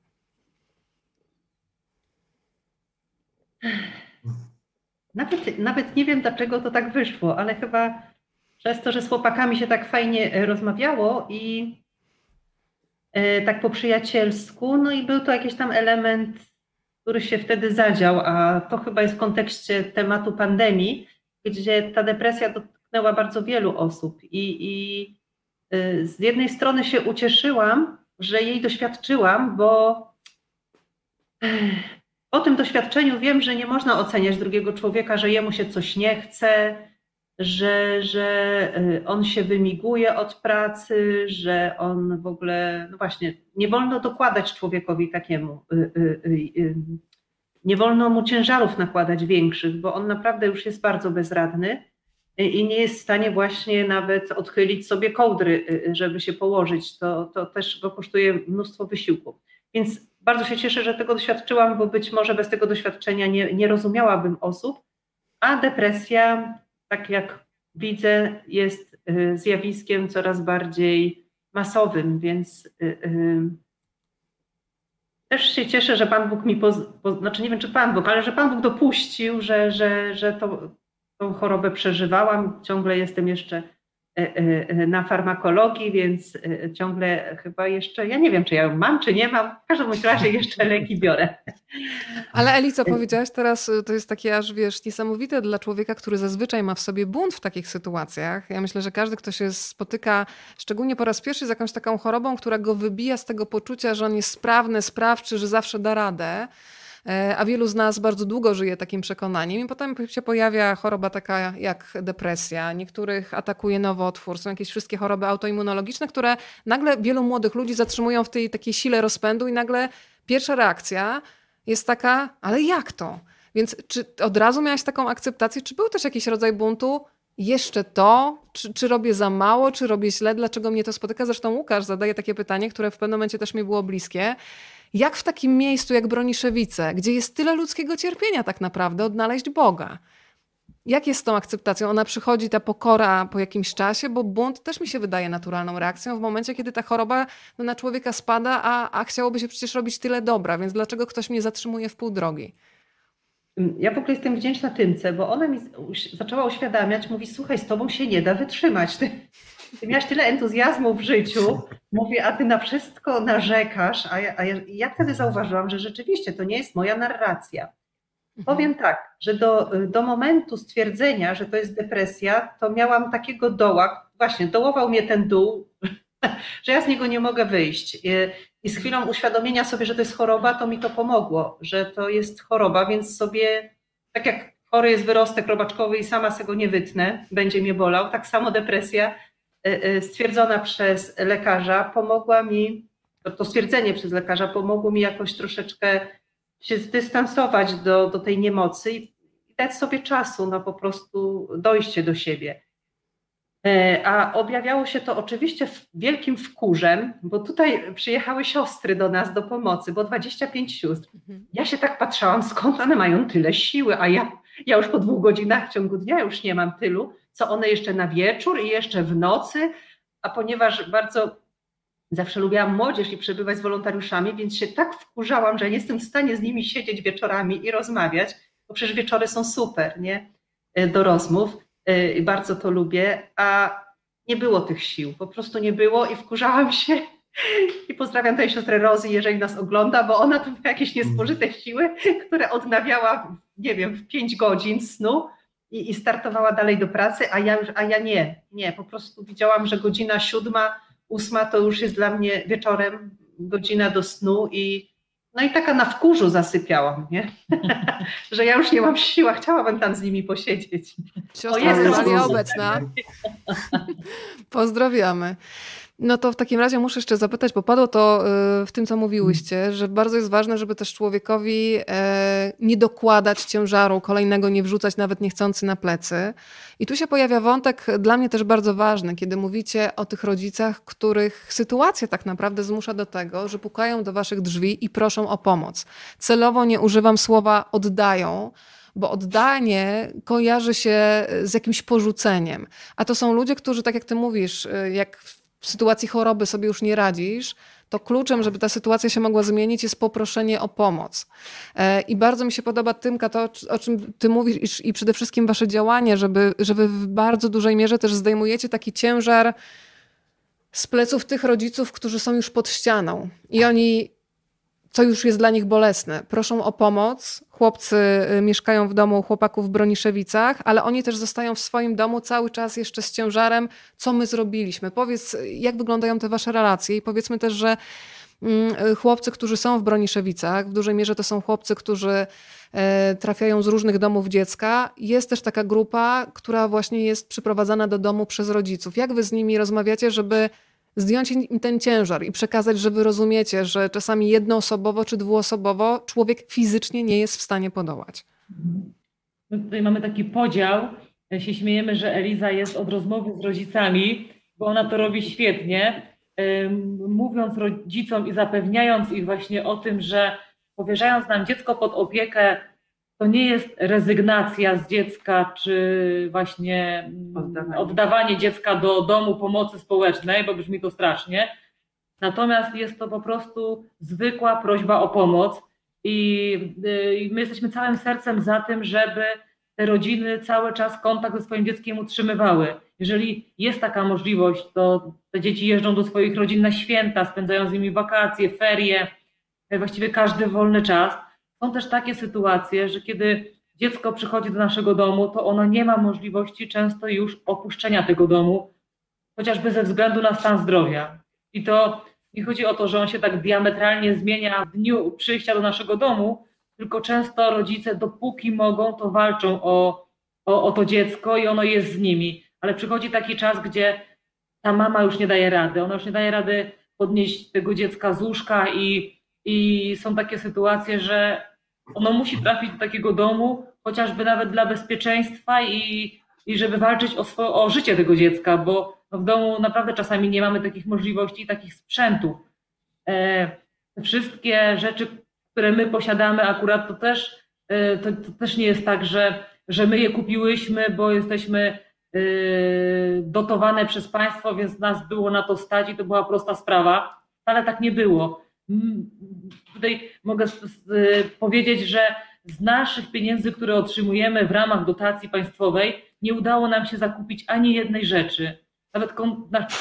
Nawet, nawet nie wiem, dlaczego to tak wyszło, ale chyba przez to, że z chłopakami się tak fajnie rozmawiało i tak po przyjacielsku, no i był to jakiś tam element, który się wtedy zadział, a to chyba jest w kontekście tematu pandemii, gdzie ta depresja dotknęła bardzo wielu osób i, i z jednej strony się ucieszyłam, że jej doświadczyłam, bo po tym doświadczeniu wiem, że nie można oceniać drugiego człowieka, że jemu się coś nie chce, że, że y, on się wymiguje od pracy, że on w ogóle, no właśnie, nie wolno dokładać człowiekowi takiemu, y, y, nie wolno mu ciężarów nakładać większych, bo on naprawdę już jest bardzo bezradny i nie jest w stanie właśnie nawet odchylić sobie kołdry, żeby się położyć. To, to też go kosztuje mnóstwo wysiłku. Więc bardzo się cieszę, że tego doświadczyłam, bo być może bez tego doświadczenia nie, nie rozumiałabym osób, a depresja tak jak widzę, jest y, zjawiskiem coraz bardziej masowym, więc y, y, też się cieszę, że Pan Bóg mi, poz, po, znaczy nie wiem czy Pan Bóg, ale że Pan Bóg dopuścił, że, że, że to, tą chorobę przeżywałam. Ciągle jestem jeszcze na farmakologii, więc e, ciągle chyba jeszcze, ja nie wiem, czy ja ją mam, czy nie mam, w każdym razie jeszcze leki biorę. Ale Eli, co powiedziałaś teraz, to jest takie aż, wiesz, niesamowite dla człowieka, który zazwyczaj ma w sobie bunt w takich sytuacjach. Ja myślę, że każdy, kto się spotyka, szczególnie po raz pierwszy z jakąś taką chorobą, która go wybija z tego poczucia, że on jest sprawny, sprawczy, że zawsze da radę, E, a wielu z nas bardzo długo żyje takim przekonaniem i potem się pojawia choroba taka jak depresja, niektórych atakuje nowotwór, są jakieś wszystkie choroby autoimmunologiczne, które nagle wielu młodych ludzi zatrzymują w tej takiej sile rozpędu i nagle pierwsza reakcja jest taka, ale jak to? Więc czy od razu miałaś taką akceptację, czy był też jakiś rodzaj buntu? Jeszcze to? Czy, czy robię za mało? Czy robię źle? Dlaczego mnie to spotyka? Zresztą Łukasz zadaje takie pytanie, które w pewnym momencie też mi było bliskie. Jak w takim miejscu jak Broniszewice, gdzie jest tyle ludzkiego cierpienia tak naprawdę, odnaleźć Boga? Jak jest z tą akceptacją? Ona przychodzi, ta pokora po jakimś czasie, bo bunt też mi się wydaje naturalną reakcją w momencie, kiedy ta choroba no, na człowieka spada, a, a chciałoby się przecież robić tyle dobra, więc dlaczego ktoś mnie zatrzymuje w pół drogi? Ja w ogóle jestem wdzięczna Tymce, bo ona mi zaczęła uświadamiać, mówi, słuchaj, z tobą się nie da wytrzymać. Ty, ty miałaś tyle entuzjazmu w życiu, mówi, a ty na wszystko narzekasz, a ja, a ja, wtedy zauważyłam, że rzeczywiście to nie jest moja narracja. Mhm. Powiem tak, że do, do momentu stwierdzenia, że to jest depresja, to miałam takiego doła, właśnie dołował mnie ten dół, że ja z niego nie mogę wyjść. I z chwilą uświadomienia sobie, że to jest choroba, to mi to pomogło, że to jest choroba, więc sobie, tak jak chory jest wyrostek robaczkowy i sama sobie go nie wytnę, będzie mnie bolał, tak samo depresja stwierdzona przez lekarza pomogła mi, to stwierdzenie przez lekarza pomogło mi jakoś troszeczkę się zdystansować do, do tej niemocy i dać sobie czasu na po prostu dojście do siebie. E, a objawiało się to oczywiście wielkim wkurzem, bo tutaj przyjechały siostry do nas do pomocy, bo 25 sióstr. Mhm. Ja się tak patrzałam, skąd one mają tyle siły, a ja, ja już po dwóch godzinach w ciągu dnia już nie mam tylu, co one jeszcze na wieczór i jeszcze w nocy, a ponieważ bardzo zawsze lubiłam młodzież i przebywać z wolontariuszami, więc się tak wkurzałam, że nie jestem w stanie z nimi siedzieć wieczorami i rozmawiać, bo przecież wieczory są super, nie? E, do rozmów i bardzo to lubię, a nie było tych sił, po prostu nie było i wkurzałam się. I pozdrawiam tej siostrę Rozy, jeżeli nas ogląda, bo ona to miała jakieś niespożyte siły, które odnawiała, nie wiem, w 5 godzin snu i, i, startowała dalej do pracy, a ja, już, a ja nie, nie, po prostu widziałam, że godzina siódma, ósma to już jest dla mnie wieczorem godzina do snu i no i taka na wkurzu zasypiałam, nie? że ja już nie mam siły, chciałabym tam z nimi posiedzieć. Siostra jest obecna. Pozdrawiamy. No to w takim razie muszę jeszcze zapytać, bo padło to y, w tym, co mówiłyście, że bardzo jest ważne, żeby też człowiekowi e, nie dokładać ciężaru kolejnego, nie wrzucać nawet niechcący na plecy. I tu się pojawia wątek dla mnie też bardzo ważny, kiedy mówicie o tych rodzicach, których sytuacja tak naprawdę zmusza do tego, że pukają do waszych drzwi i proszą o pomoc. Celowo nie używam słowa oddają, bo oddanie kojarzy się z jakimś porzuceniem. A to są ludzie, którzy, tak jak ty mówisz, y, jak w sytuacji choroby sobie już nie radzisz, to kluczem, żeby ta sytuacja się mogła zmienić, jest poproszenie o pomoc. E, I bardzo mi się podoba, Tymka, to o czym ty mówisz i przede wszystkim wasze działanie, żeby, żeby w bardzo dużej mierze też zdejmujecie taki ciężar z pleców tych rodziców, którzy są już pod ścianą i oni co już jest dla nich bolesne. Proszą o pomoc. Chłopcy y, mieszkają w domu chłopaków w Broniszewicach, ale oni też zostają w swoim domu cały czas jeszcze z ciężarem, co my zrobiliśmy. Powiedz, jak wyglądają te wasze relacje i powiedzmy też, że mm, y, chłopcy, którzy są w Broniszewicach, w dużej mierze to są chłopcy, którzy e, trafiają z różnych domów dziecka. Jest też taka grupa, która właśnie jest przyprowadzana do domu przez rodziców. Jak wy z nimi rozmawiacie, żeby zdjąć im ten ciężar i przekazać, że wy rozumiecie, że czasami jednoosobowo czy dwuosobowo człowiek fizycznie nie jest w stanie podołać. My tutaj mamy taki podział. Się śmiejemy, że Eliza jest od rozmowy z rodzicami, bo ona to robi świetnie. Mówiąc rodzicom i zapewniając ich właśnie o tym, że powierzając nam dziecko pod opiekę, to nie jest rezygnacja z dziecka, czy właśnie mm, oddawanie. oddawanie dziecka do domu pomocy społecznej, bo brzmi to strasznie. Natomiast jest to po prostu zwykła prośba o pomoc y, i my jesteśmy całym sercem za tym, żeby te rodziny cały czas kontakt ze swoim dzieckiem utrzymywały. Jeżeli jest taka możliwość, to te dzieci jeżdżą do swoich rodzin na święta, spędzają z nimi wakacje, ferie, właściwie każdy wolny czas są też takie sytuacje, że kiedy dziecko przychodzi do naszego domu, to ono nie ma możliwości często już opuszczenia tego domu, chociażby ze względu na stan zdrowia. I to nie chodzi o to, że on się tak diametralnie zmienia w dniu przyjścia do naszego domu, tylko często rodzice, dopóki mogą, to walczą o, o, o to dziecko i ono jest z nimi. Ale przychodzi taki czas, gdzie ta mama już nie daje rady. Ona już nie daje rady podnieść tego dziecka z łóżka i, i są takie sytuacje, że ono musi trafić do takiego domu, chociażby nawet dla bezpieczeństwa i, i żeby walczyć o, o życie tego dziecka, bo w domu naprawdę czasami nie mamy takich możliwości i takich sprzętów. E, wszystkie rzeczy, które my posiadamy, akurat to też, e, to, to, też nie jest tak, że, że my je kupiłyśmy, bo jesteśmy e, dotowane przez państwo, więc nas było na to stać i to była prosta sprawa. Ale tak nie było tutaj mogę powiedzieć, że z naszych pieniędzy, które otrzymujemy w ramach dotacji państwowej, nie udało nam się zakupić ani jednej rzeczy. Nawet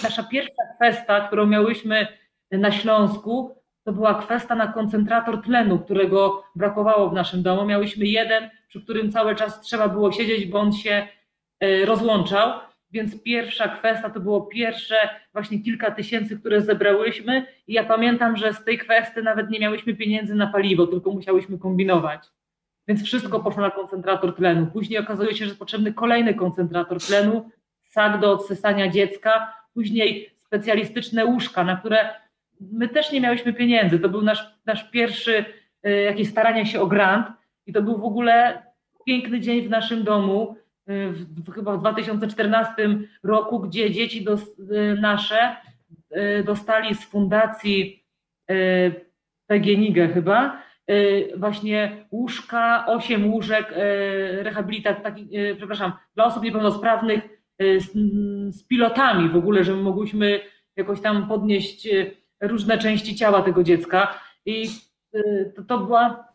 nasza pierwsza kwesta, którą miałyśmy na Śląsku, to była kwesta na koncentrator tlenu, którego brakowało w naszym domu. Miałyśmy jeden, przy którym cały czas trzeba było siedzieć, bo on się e, rozłączał. Więc pierwsza kwestia to było pierwsze właśnie kilka tysięcy, które zebrałyśmy. I ja pamiętam, że z tej kwestii nawet nie miałyśmy pieniędzy na paliwo, tylko musiałyśmy kombinować. Więc wszystko poszło na koncentrator tlenu. Później okazuje się, że potrzebny kolejny koncentrator tlenu, sak do odsysania dziecka, później specjalistyczne łóżka, na które my też nie miałyśmy pieniędzy. To był nasz, nasz pierwszy y, jakieś staranie się o grant i to był w ogóle piękny dzień w naszym domu w, chyba w 2014 roku, gdzie dzieci dos, y, nasze y, dostali z fundacji y, PGNiG chyba właśnie łóżka, osiem łóżek rehabilitacji, przepraszam, dla osób niepełnosprawnych z, z pilotami w ogóle, żeby mogłyśmy jakoś tam podnieść różne części ciała tego dziecka. I to, to była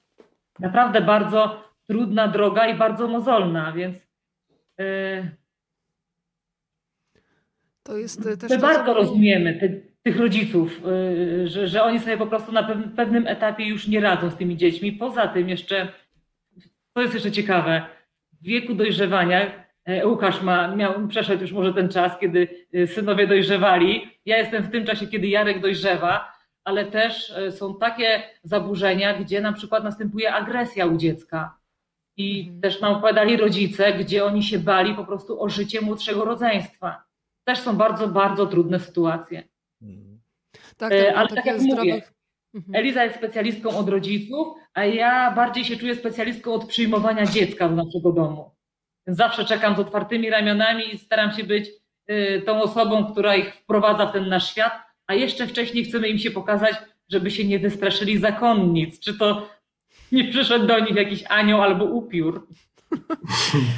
naprawdę bardzo trudna droga i bardzo mozolna, więc Y, to jest y, też. My bardzo rozumiemy te, tych rodziców, y, że, że oni sobie po prostu na pewnym etapie już nie radzą z tymi dziećmi. Poza tym jeszcze, to jest jeszcze ciekawe, w wieku dojrzewania e, Łukasz ma, miał, przeszedł już może ten czas, kiedy synowie dojrzewali. Ja jestem w tym czasie, kiedy Jarek dojrzewa, ale też e, są takie zaburzenia, gdzie na przykład następuje agresja u dziecka. I mhm. też nam opowiadali rodzice, gdzie oni się bali po prostu o życie młodszego rodzeństwa. Też są bardzo, bardzo trudne sytuacje. Mhm. Tak, e, Ale tak jak zdrowych... mówię, mhm. Eliza jest specjalistką od rodziców, a ja bardziej się czuję specjalistką od przyjmowania dziecka do naszego domu. Zawsze czekam z otwartymi ramionami i staram się być y, tą osobą, która ich wprowadza w ten nasz świat, a jeszcze wcześniej chcemy im się pokazać, żeby się nie wystraszyli zakonnic, czy to nie przyszedł do nich jakiś anioł albo upiór.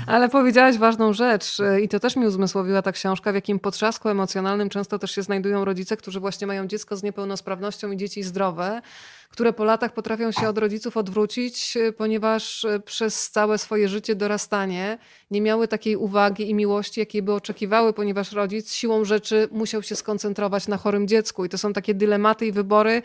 Ale powiedziałaś ważną rzecz i to też mi uzmysłowiła ta książka, w jakim potrzasku emocjonalnym często też się znajdują rodzice, którzy właśnie mają dziecko z niepełnosprawnością i dzieci zdrowe, które po latach potrafią się od rodziców odwrócić, ponieważ przez całe swoje życie dorastanie nie miały takiej uwagi i miłości, jakiej by oczekiwały, ponieważ rodzic siłą rzeczy musiał się skoncentrować na chorym dziecku. I to są takie dylematy i wybory,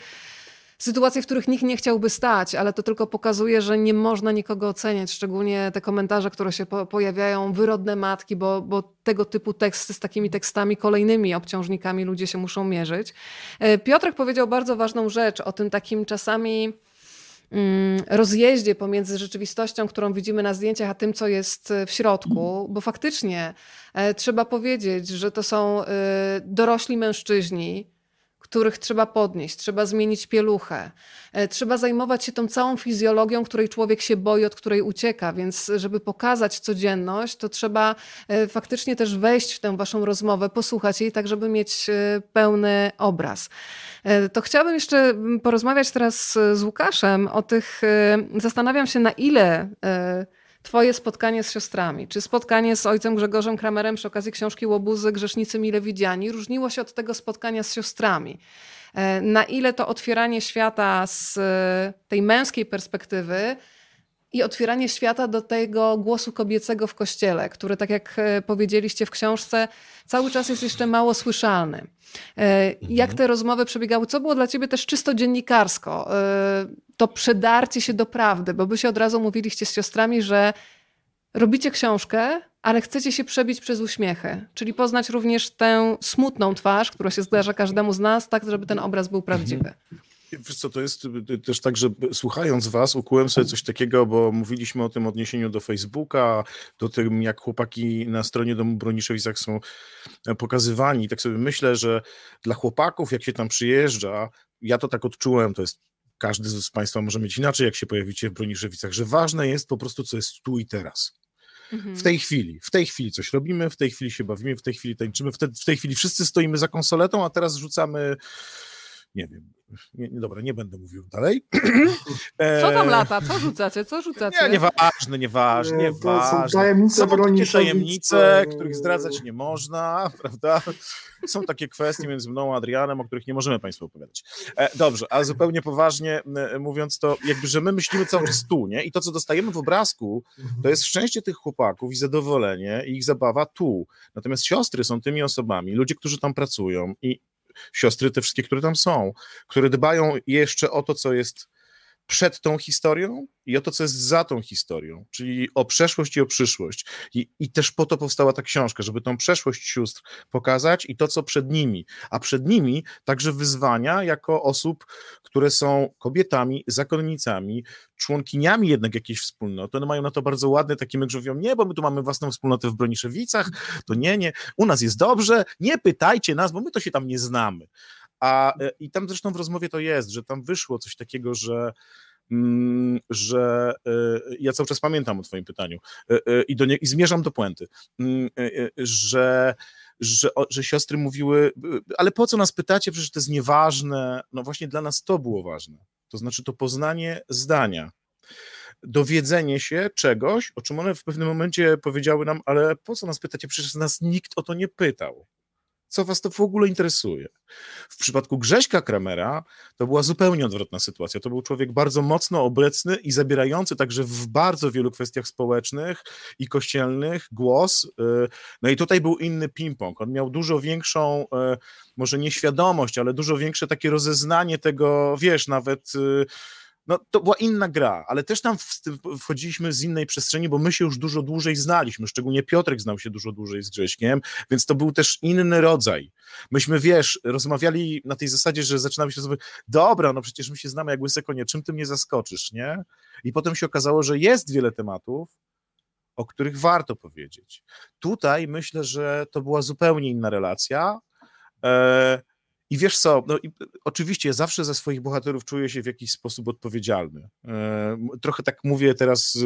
sytuacje, w których nikt nie chciałby stać, ale to tylko pokazuje, że nie można nikogo oceniać, szczególnie te komentarze, które się po pojawiają, wyrodne matki, bo, bo tego typu teksty z takimi tekstami kolejnymi obciążnikami ludzie się muszą mierzyć. E, Piotrek powiedział bardzo ważną rzecz o tym takim czasami mm, rozjeździe pomiędzy rzeczywistością, którą widzimy na zdjęciach, a tym, co jest w środku, bo faktycznie e, trzeba powiedzieć, że to są e, dorośli mężczyźni, których trzeba podnieść, trzeba zmienić pieluchę, e, trzeba zajmować się tą całą fizjologią, której człowiek się boi, od której ucieka, więc żeby pokazać codzienność, to trzeba e, faktycznie też wejść w tę waszą rozmowę, posłuchać jej, tak żeby mieć e, pełny obraz. To chciałabym jeszcze porozmawiać teraz z Łukaszem o tych, zastanawiam się na ile Twoje spotkanie z siostrami, czy spotkanie z ojcem Grzegorzem Kramerem przy okazji książki Łobuzy Grzesznicy Mile Widziani różniło się od tego spotkania z siostrami? E, na ile to otwieranie świata z e, tej męskiej perspektywy i otwieranie świata do tego głosu kobiecego w kościele, który, tak jak e, powiedzieliście w książce, cały czas jest jeszcze mało słyszalny. Jak te rozmowy przebiegały? Co było dla ciebie też czysto dziennikarsko? To przedarcie się do prawdy, bo wy się od razu mówiliście z siostrami, że robicie książkę, ale chcecie się przebić przez uśmiechy, czyli poznać również tę smutną twarz, która się zdarza każdemu z nas, tak żeby ten obraz był prawdziwy. Wiesz co, to jest y, też tak, że słuchając was ukułem sobie coś takiego, bo mówiliśmy o tym odniesieniu do Facebooka, do tym jak chłopaki na stronie Domu Broniszewicach są e, pokazywani. Tak sobie myślę, że dla chłopaków jak się tam przyjeżdża, ja to tak odczułem, to jest każdy z Państwa może mieć inaczej, jak się pojawicie w Broniszewicach, że ważne jest po prostu, co jest tu i teraz. W tej chwili, w tej chwili coś robimy, w tej chwili się bawimy, w tej chwili tańczymy, w, te, w tej chwili wszyscy stoimy za konsoletą, a teraz rzucamy, nie wiem, nie, nie, dobra, nie będę mówił dalej. Co tam lata? Co rzucacie? Co rzucacie? Nie, nieważne, nieważne, nieważne. Są tajemnice Są takie tajemnice, których zdradzać nie można, prawda? Są takie kwestie między mną a Adrianem, o których nie możemy Państwu opowiadać. E, dobrze, ale zupełnie poważnie mówiąc to, jakby, że my myślimy cały czas tu, nie? I to, co dostajemy w obrazku, to jest szczęście tych chłopaków i zadowolenie i ich zabawa tu. Natomiast siostry są tymi osobami, ludzie, którzy tam pracują i siostry, te wszystkie, które tam są, które dbają jeszcze o to, co jest przed tą historią i o to, co jest za tą historią, czyli o przeszłość i o przyszłość. I, I też po to powstała ta książka, żeby tą przeszłość sióstr pokazać i to, co przed nimi. A przed nimi także wyzwania jako osób, które są kobietami, zakonnicami, członkiniami jednak jakiejś wspólnoty. One mają na to bardzo ładny taki myk, że mówią, nie, bo my tu mamy własną wspólnotę w Broniszewicach, to nie, nie, u nas jest dobrze, nie pytajcie nas, bo my to się tam nie znamy. A, e, I tam zresztą w rozmowie to jest, że tam wyszło coś takiego, że mm, że e, ja cały czas pamiętam o Twoim pytaniu e, i, do nie, i zmierzam do puenty, mm, że, że, że siostry mówiły, ale po co nas pytacie, przecież to jest nieważne. No właśnie dla nas to było ważne. To znaczy to poznanie zdania, dowiedzenie się czegoś, o czym one w pewnym momencie powiedziały nam, ale po co nas pytacie, przecież nas nikt o to nie pytał co was to w ogóle interesuje. W przypadku Grześka Kramera to była zupełnie odwrotna sytuacja. To był człowiek bardzo mocno obecny i zabierający także w bardzo wielu kwestiach społecznych i kościelnych głos. Y, no i tutaj był inny ping-pong. On miał dużo większą, y, może nieświadomość, ale dużo większe takie rozeznanie tego, wiesz, nawet y, no to była inna gra, ale też tam wchodziliśmy z innej przestrzeni, bo my się już dużo dłużej znaliśmy, szczególnie Piotrek znał się dużo dłużej z Grześkiem, więc to był też inny rodzaj. Myśmy, wiesz, rozmawiali na tej zasadzie, że zaczynamy się sobie, dobra, no przecież my się znamy jak łyse konie, czym ty mnie zaskoczysz, nie? I potem się okazało, że jest wiele tematów, o których warto powiedzieć. Tutaj myślę, że to była zupełnie inna relacja, e i wiesz co, no, i, oczywiście zawsze za swoich bohaterów czuję się w jakiś sposób odpowiedzialny. E, trochę tak mówię teraz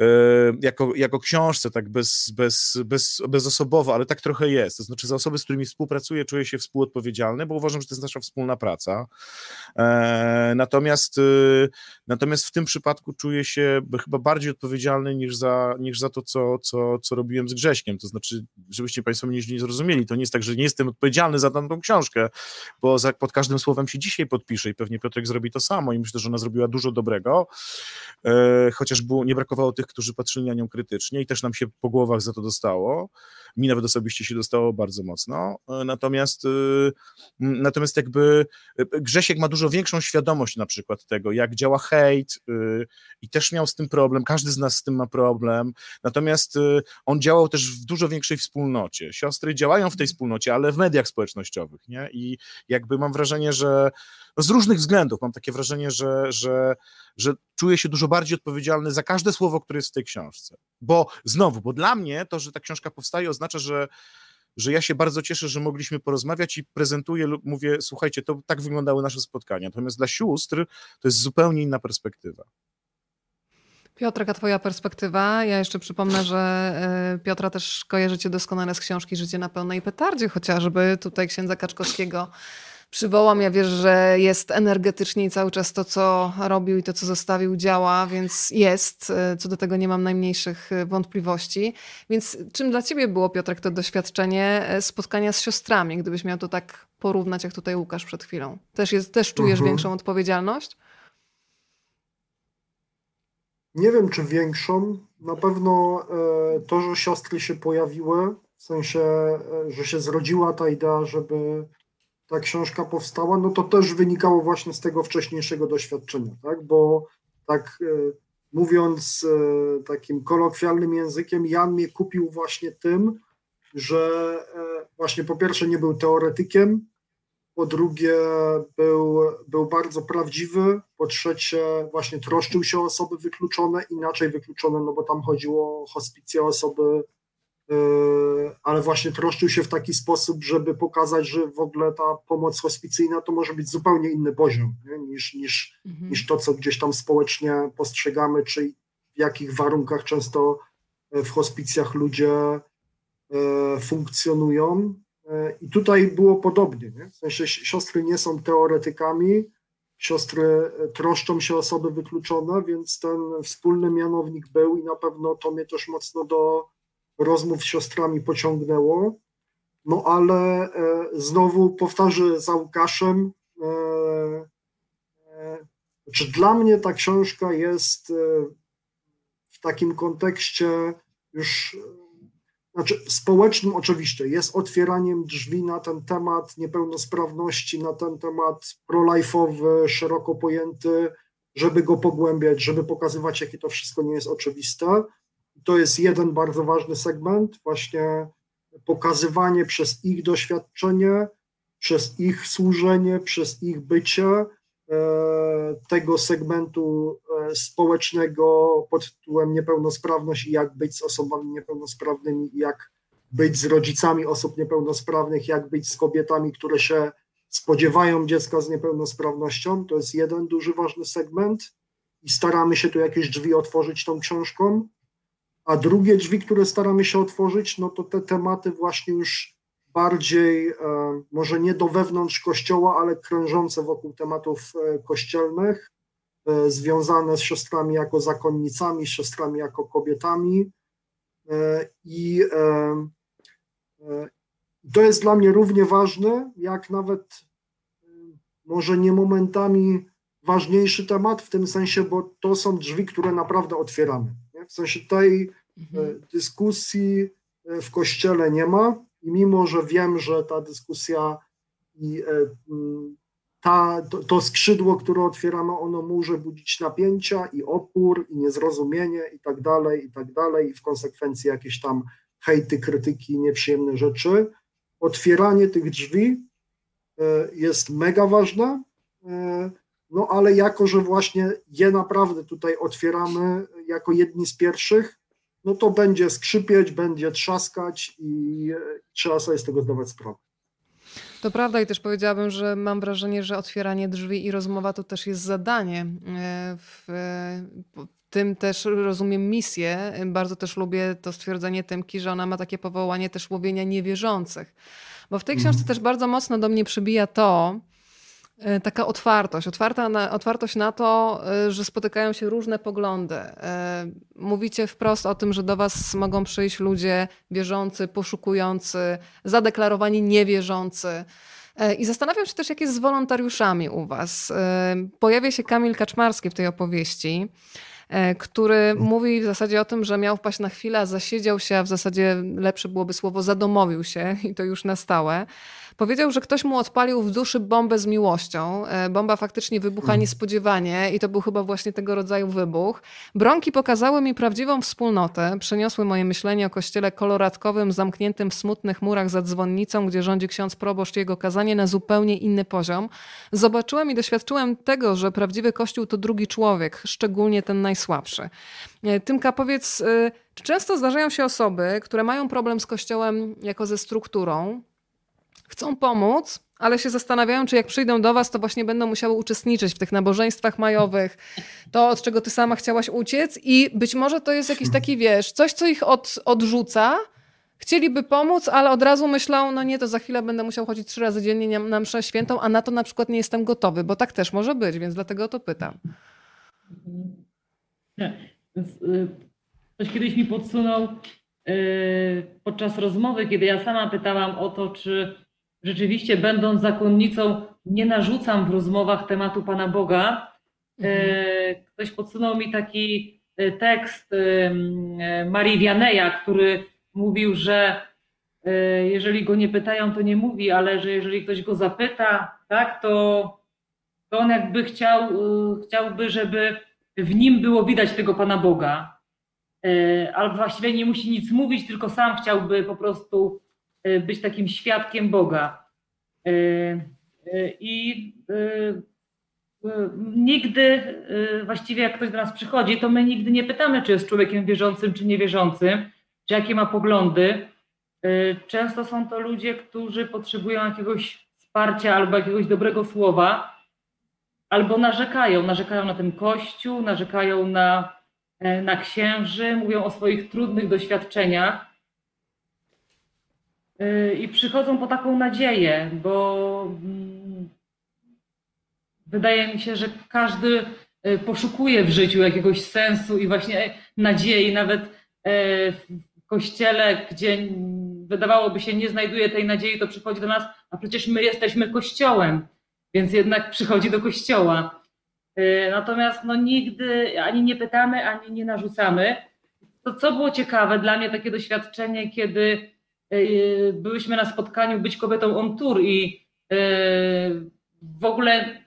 e, jako, jako książce, tak bez, bez, bez, bezosobowo, ale tak trochę jest. To znaczy za osoby, z którymi współpracuję, czuję się współodpowiedzialny, bo uważam, że to jest nasza wspólna praca. E, natomiast Natomiast w tym przypadku czuję się chyba bardziej odpowiedzialny niż za, niż za to, co, co, co robiłem z Grześkiem. To znaczy, żebyście Państwo mnie nie zrozumieli, to nie jest tak, że nie jestem odpowiedzialny za tamtą książkę, bo za, pod każdym słowem się dzisiaj podpiszę i pewnie Piotrek zrobi to samo i myślę, że ona zrobiła dużo dobrego, e, chociaż było, nie brakowało tych, którzy patrzyli na nią krytycznie i też nam się po głowach za to dostało. Mi nawet osobiście się dostało bardzo mocno. E, natomiast, e, natomiast jakby e, Grzesiek ma dużo większą świadomość na przykład tego, jak działa hejt i też miał z tym problem. Każdy z nas z tym ma problem. Natomiast on działał też w dużo większej wspólnocie. Siostry działają w tej wspólnocie, ale w mediach społecznościowych, nie? I jakby mam wrażenie, że no z różnych względów mam takie wrażenie, że, że, że czuję się dużo bardziej odpowiedzialny za każde słowo, które jest w tej książce. Bo znowu, bo dla mnie to, że ta książka powstaje, oznacza, że że ja się bardzo cieszę, że mogliśmy porozmawiać i prezentuję lub mówię, słuchajcie, to tak wyglądały nasze spotkania. Natomiast dla sióstr to jest zupełnie inna perspektywa. Piotrek, a twoja perspektywa? Ja jeszcze przypomnę, że e, Piotra też kojarzycie doskonale z książki Życie na pełnej petardzie, chociażby tutaj księdza Kaczkowskiego przywołam. Ja wiesz, że jest energetycznie i cały czas to, co robił i to, co zostawił, działa, więc jest. E, co do tego nie mam najmniejszych e, wątpliwości. Więc czym dla ciebie było, Piotrek, to doświadczenie e, spotkania z siostrami, gdybyś miał to tak porównać, jak tutaj Łukasz przed chwilą? Też, jest, też czujesz mhm. większą odpowiedzialność? Nie wiem, czy większą. Na pewno to, że siostry się pojawiły, w sensie, że się zrodziła ta idea, żeby ta książka powstała, no to też wynikało właśnie z tego wcześniejszego doświadczenia, tak? Bo tak e, mówiąc e, takim kolokwialnym językiem, Jan mnie kupił właśnie tym, że e, właśnie po pierwsze nie był teoretykiem, po drugie był, był bardzo prawdziwy, po trzecie właśnie troszczył się o osoby wykluczone, inaczej wykluczone, no bo tam chodziło o hospicje osoby ale właśnie troszczył się w taki sposób, żeby pokazać, że w ogóle ta pomoc hospicyjna to może być zupełnie inny poziom nie? Niż, niż, mhm. niż to, co gdzieś tam społecznie postrzegamy, czy w jakich warunkach często e, w hospicjach ludzie e, funkcjonują. I tutaj było podobnie. Nie? W sensie siostry nie są teoretykami, siostry troszczą się o osoby wykluczone, więc ten wspólny mianownik był i na pewno to mnie też mocno do rozmów z siostrami pociągnęło. No ale e, znowu powtarzę za Łukaszem, e, e, czy dla mnie ta książka jest w takim kontekście już, znaczy społecznym oczywiście, jest otwieraniem drzwi na ten temat niepełnosprawności, na ten temat prolife'owy, szeroko pojęty, żeby go pogłębiać, żeby pokazywać, jakie to wszystko nie jest oczywiste to jest jeden bardzo ważny segment, właśnie pokazywanie przez ich doświadczenie, przez ich służenie, przez ich bycie e, tego segmentu e, społecznego pod tytułem niepełnosprawność i jak być z osobami niepełnosprawnymi, jak być z rodzicami osób niepełnosprawnych, jak być z kobietami, które się spodziewają dziecka z niepełnosprawnością. To jest jeden duży, ważny segment i staramy się tu jakieś drzwi otworzyć tą książką. A drugie drzwi, które staramy się otworzyć, no to te tematy właśnie już bardziej, e, może nie do wewnątrz kościoła, ale krążące wokół tematów e, kościelnych, e, związane z siostrami jako zakonnicami, z siostrami jako kobietami. I to jest dla mnie równie ważne, jak nawet może nie momentami ważniejszy temat, w tym sensie, bo to są drzwi, które naprawdę otwieramy. W sensie tej mhm. E, dyskusji e, w kościele nie ma i mimo, że wiem, że ta dyskusja i e, ta, to, to skrzydło, które otwieramy, ono może budzić napięcia i opór i niezrozumienie i tak dalej, i tak dalej, i w konsekwencji jakieś tam hejty, krytyki, nieprzyjemne rzeczy. Otwieranie tych drzwi jest mega ważne, no ale jako, że właśnie je naprawdę tutaj otwieramy jako jedni z pierwszych, no to będzie skrzypieć, będzie trzaskać i trzeba sobie z tego zdawać sprawę. To prawda i też powiedziałabym, że mam wrażenie, że otwieranie drzwi i rozmowa to też jest zadanie. W tym też rozumiem misję. Bardzo też lubię to stwierdzenie Tymki, że ona ma takie powołanie też łowienia niewierzących. Bo w tej książce mm. też bardzo mocno do mnie przybija to, taka otwartość, otwarta na, otwartość na to, e, że spotykają się różne poglądy. E, mówicie wprost o tym, że do Was mogą przyjść ludzie wierzący, poszukujący, zadeklarowani niewierzący. I zastanawiam się też, jak jest z wolontariuszami u Was. Pojawia się Kamil Kaczmarski w tej opowieści, który mówi w zasadzie o tym, że miał wpaść na chwilę, zasiedział się, a w zasadzie lepsze byłoby słowo zadomowił się i to już na stałe. Powiedział, że ktoś mu odpalił w duszy bombę z miłością. E, bomba faktycznie wybucha mhm. niespodziewanie i to był chyba właśnie tego rodzaju wybuch. Bronki pokazały mi prawdziwą wspólnotę, przeniosły moje myślenie o kościele koloratkowym, zamkniętym w smutnych murach za dzwonnicą, gdzie rządzi ksiądz proboszcz i jego kazanie na zupełnie inny poziom. Zobaczyłem i doświadczyłem tego, że prawdziwy kościół to drugi człowiek, szczególnie ten najsłabszy. E, Tymka, powiedz, e, czy często zdarzają się osoby, które mają problem z kościołem jako ze strukturą, chcą pomóc, ale się zastanawiają, czy jak przyjdą do was, to właśnie będą musiały uczestniczyć w tych nabożeństwach majowych, to od czego ty sama chciałaś uciec i być może to jest jakiś taki, wiesz, coś, co ich od, odrzuca, chcieliby pomóc, ale od razu myślą, no nie, to za chwilę będę musiał chodzić trzy razy dziennie na mszę świętą, a na to na przykład nie jestem gotowy, bo tak też może być, więc dlatego to pytam. Y, ktoś kiedyś mi podsunął y, podczas rozmowy, kiedy ja sama pytałam o to, czy rzeczywiście będąc zakonnicą, nie narzucam w rozmowach tematu Pana Boga. E. Ktoś podsunął mi taki e, tekst e, Marii Wianeja, który mówił, że jeżeli go nie pytają, to nie mówi, ale że jeżeli ktoś go zapyta, tak, to, to on jakby chciał, chciałby, żeby w nim było widać tego Pana Boga. Albo właściwie nie musi nic mówić, tylko sam chciałby po prostu być takim świadkiem Boga. Y, y, I nigdy, właściwie jak ktoś do nas przychodzi, to my nigdy nie pytamy, czy jest człowiekiem wierzącym, czy niewierzącym, czy jakie ma poglądy. Często są to ludzie, którzy potrzebują jakiegoś wsparcia albo jakiegoś dobrego słowa, albo narzekają. Narzekają na ten kościół, narzekają na, na księży, mówią o swoich trudnych doświadczeniach. Y, i przychodzą po taką nadzieję, bo mm, wydaje mi się, że każdy y, poszukuje w życiu jakiegoś sensu i właśnie nadziei, nawet y, w kościele, gdzie wydawałoby się nie znajduje tej nadziei, to przychodzi do nas, a przecież my jesteśmy kościołem, więc jednak przychodzi do kościoła. Natomiast no, nigdy ani nie pytamy, ani nie narzucamy. To co było ciekawe dla mnie takie doświadczenie, kiedy E, byłyśmy na spotkaniu Być kobietą on tour i e, w ogóle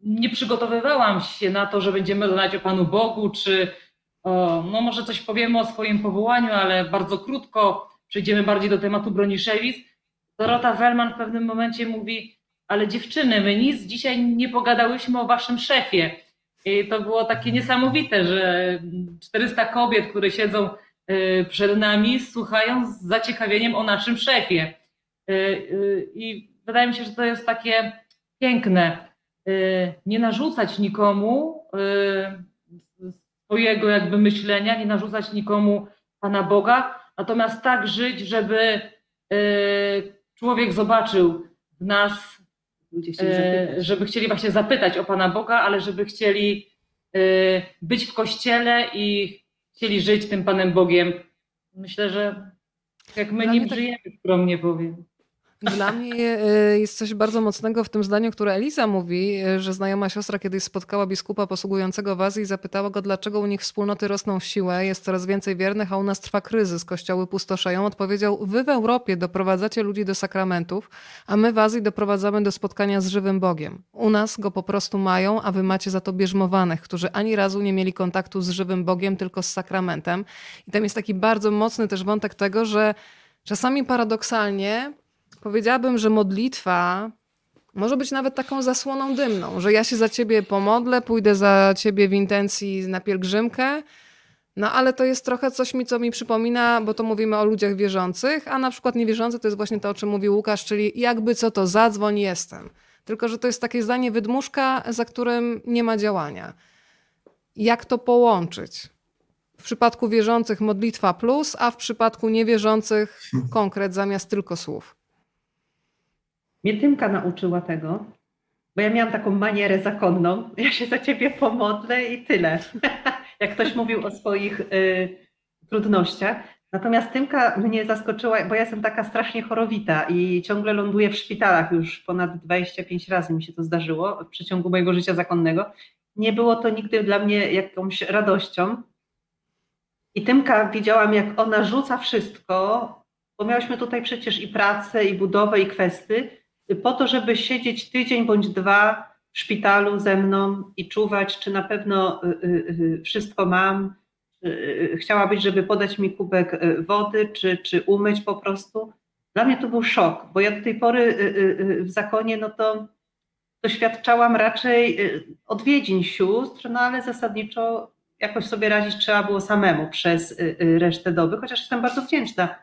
nie przygotowywałam się na to, że będziemy rozmawiać o Panu Bogu, czy o, no może coś powiemy o swoim powołaniu, ale bardzo krótko przejdziemy bardziej do tematu Broniszewic. Dorota Wellman w pewnym momencie mówi, ale dziewczyny, my nic dzisiaj nie pogadałyśmy o waszym szefie. I to było takie niesamowite, że 400 kobiet, które siedzą przed nami, słuchają z zaciekawieniem o naszym szefie. Y, y, I wydaje mi się, że to jest takie piękne. Nie narzucać nikomu swojego jakby myślenia, nie narzucać nikomu Pana Boga, natomiast tak żyć, żeby człowiek zobaczył w nas, żeby chcieli właśnie zapytać o Pana Boga, ale żeby chcieli być w kościele i chcieli żyć tym Panem Bogiem. Myślę, że jak my nim tak... żyjemy, skromnie powiem. Dla mnie e, jest coś bardzo mocnego w tym zdaniu, które Eliza mówi, e, że znajoma siostra kiedyś spotkała biskupa posługującego w Azji i zapytała go, dlaczego u nich wspólnoty rosną w siłę, jest coraz więcej wiernych, a u nas trwa kryzys, kościoły pustoszeją. Odpowiedział, wy w Europie doprowadzacie ludzi do sakramentów, a my w Azji doprowadzamy do spotkania z żywym Bogiem. U nas go po prostu mają, a wy macie za to bierzmowanych, którzy ani razu nie mieli kontaktu z żywym Bogiem, tylko z sakramentem. I tam jest taki bardzo mocny też wątek tego, że czasami paradoksalnie Powiedziałabym, że modlitwa może być nawet taką zasłoną dymną, że ja się za ciebie pomodlę, pójdę za ciebie w intencji na pielgrzymkę, no ale to jest trochę coś mi, co mi przypomina, bo to mówimy o ludziach wierzących, a na przykład niewierzący to jest właśnie to, o czym mówił Łukasz, czyli jakby co to, zadzwoń, jestem. Tylko, że to jest takie zdanie wydmuszka, za którym nie ma działania. Jak to połączyć? W przypadku wierzących modlitwa plus, a w przypadku niewierzących konkret zamiast tylko słów. Mnie Tymka nauczyła tego, bo ja miałam taką manierę zakonną, ja się za ciebie pomodlę i tyle. Jak ktoś mówił o swoich y, trudnościach. Natomiast Tymka mnie zaskoczyła, bo ja jestem taka strasznie chorowita i ciągle ląduję w szpitalach już ponad 25 razy mi się to zdarzyło w przeciągu mojego życia zakonnego. Nie było to nigdy dla mnie jakąś radością. I Tymka widziałam, jak ona rzuca wszystko, bo miałyśmy tutaj przecież i pracę, i budowę, i kwesty, po to, żeby siedzieć tydzień bądź dwa w szpitalu ze mną i czuwać, czy na pewno y, y, y, wszystko mam. Chciałabyś, żeby podać mi kubek wody, czy, czy umyć po prostu. Dla mnie to był szok, bo ja do tej pory w zakonie, no to doświadczałam raczej odwiedzin sióstr, no ale zasadniczo jakoś sobie radzić trzeba było samemu przez resztę doby, chociaż jestem bardzo wdzięczna.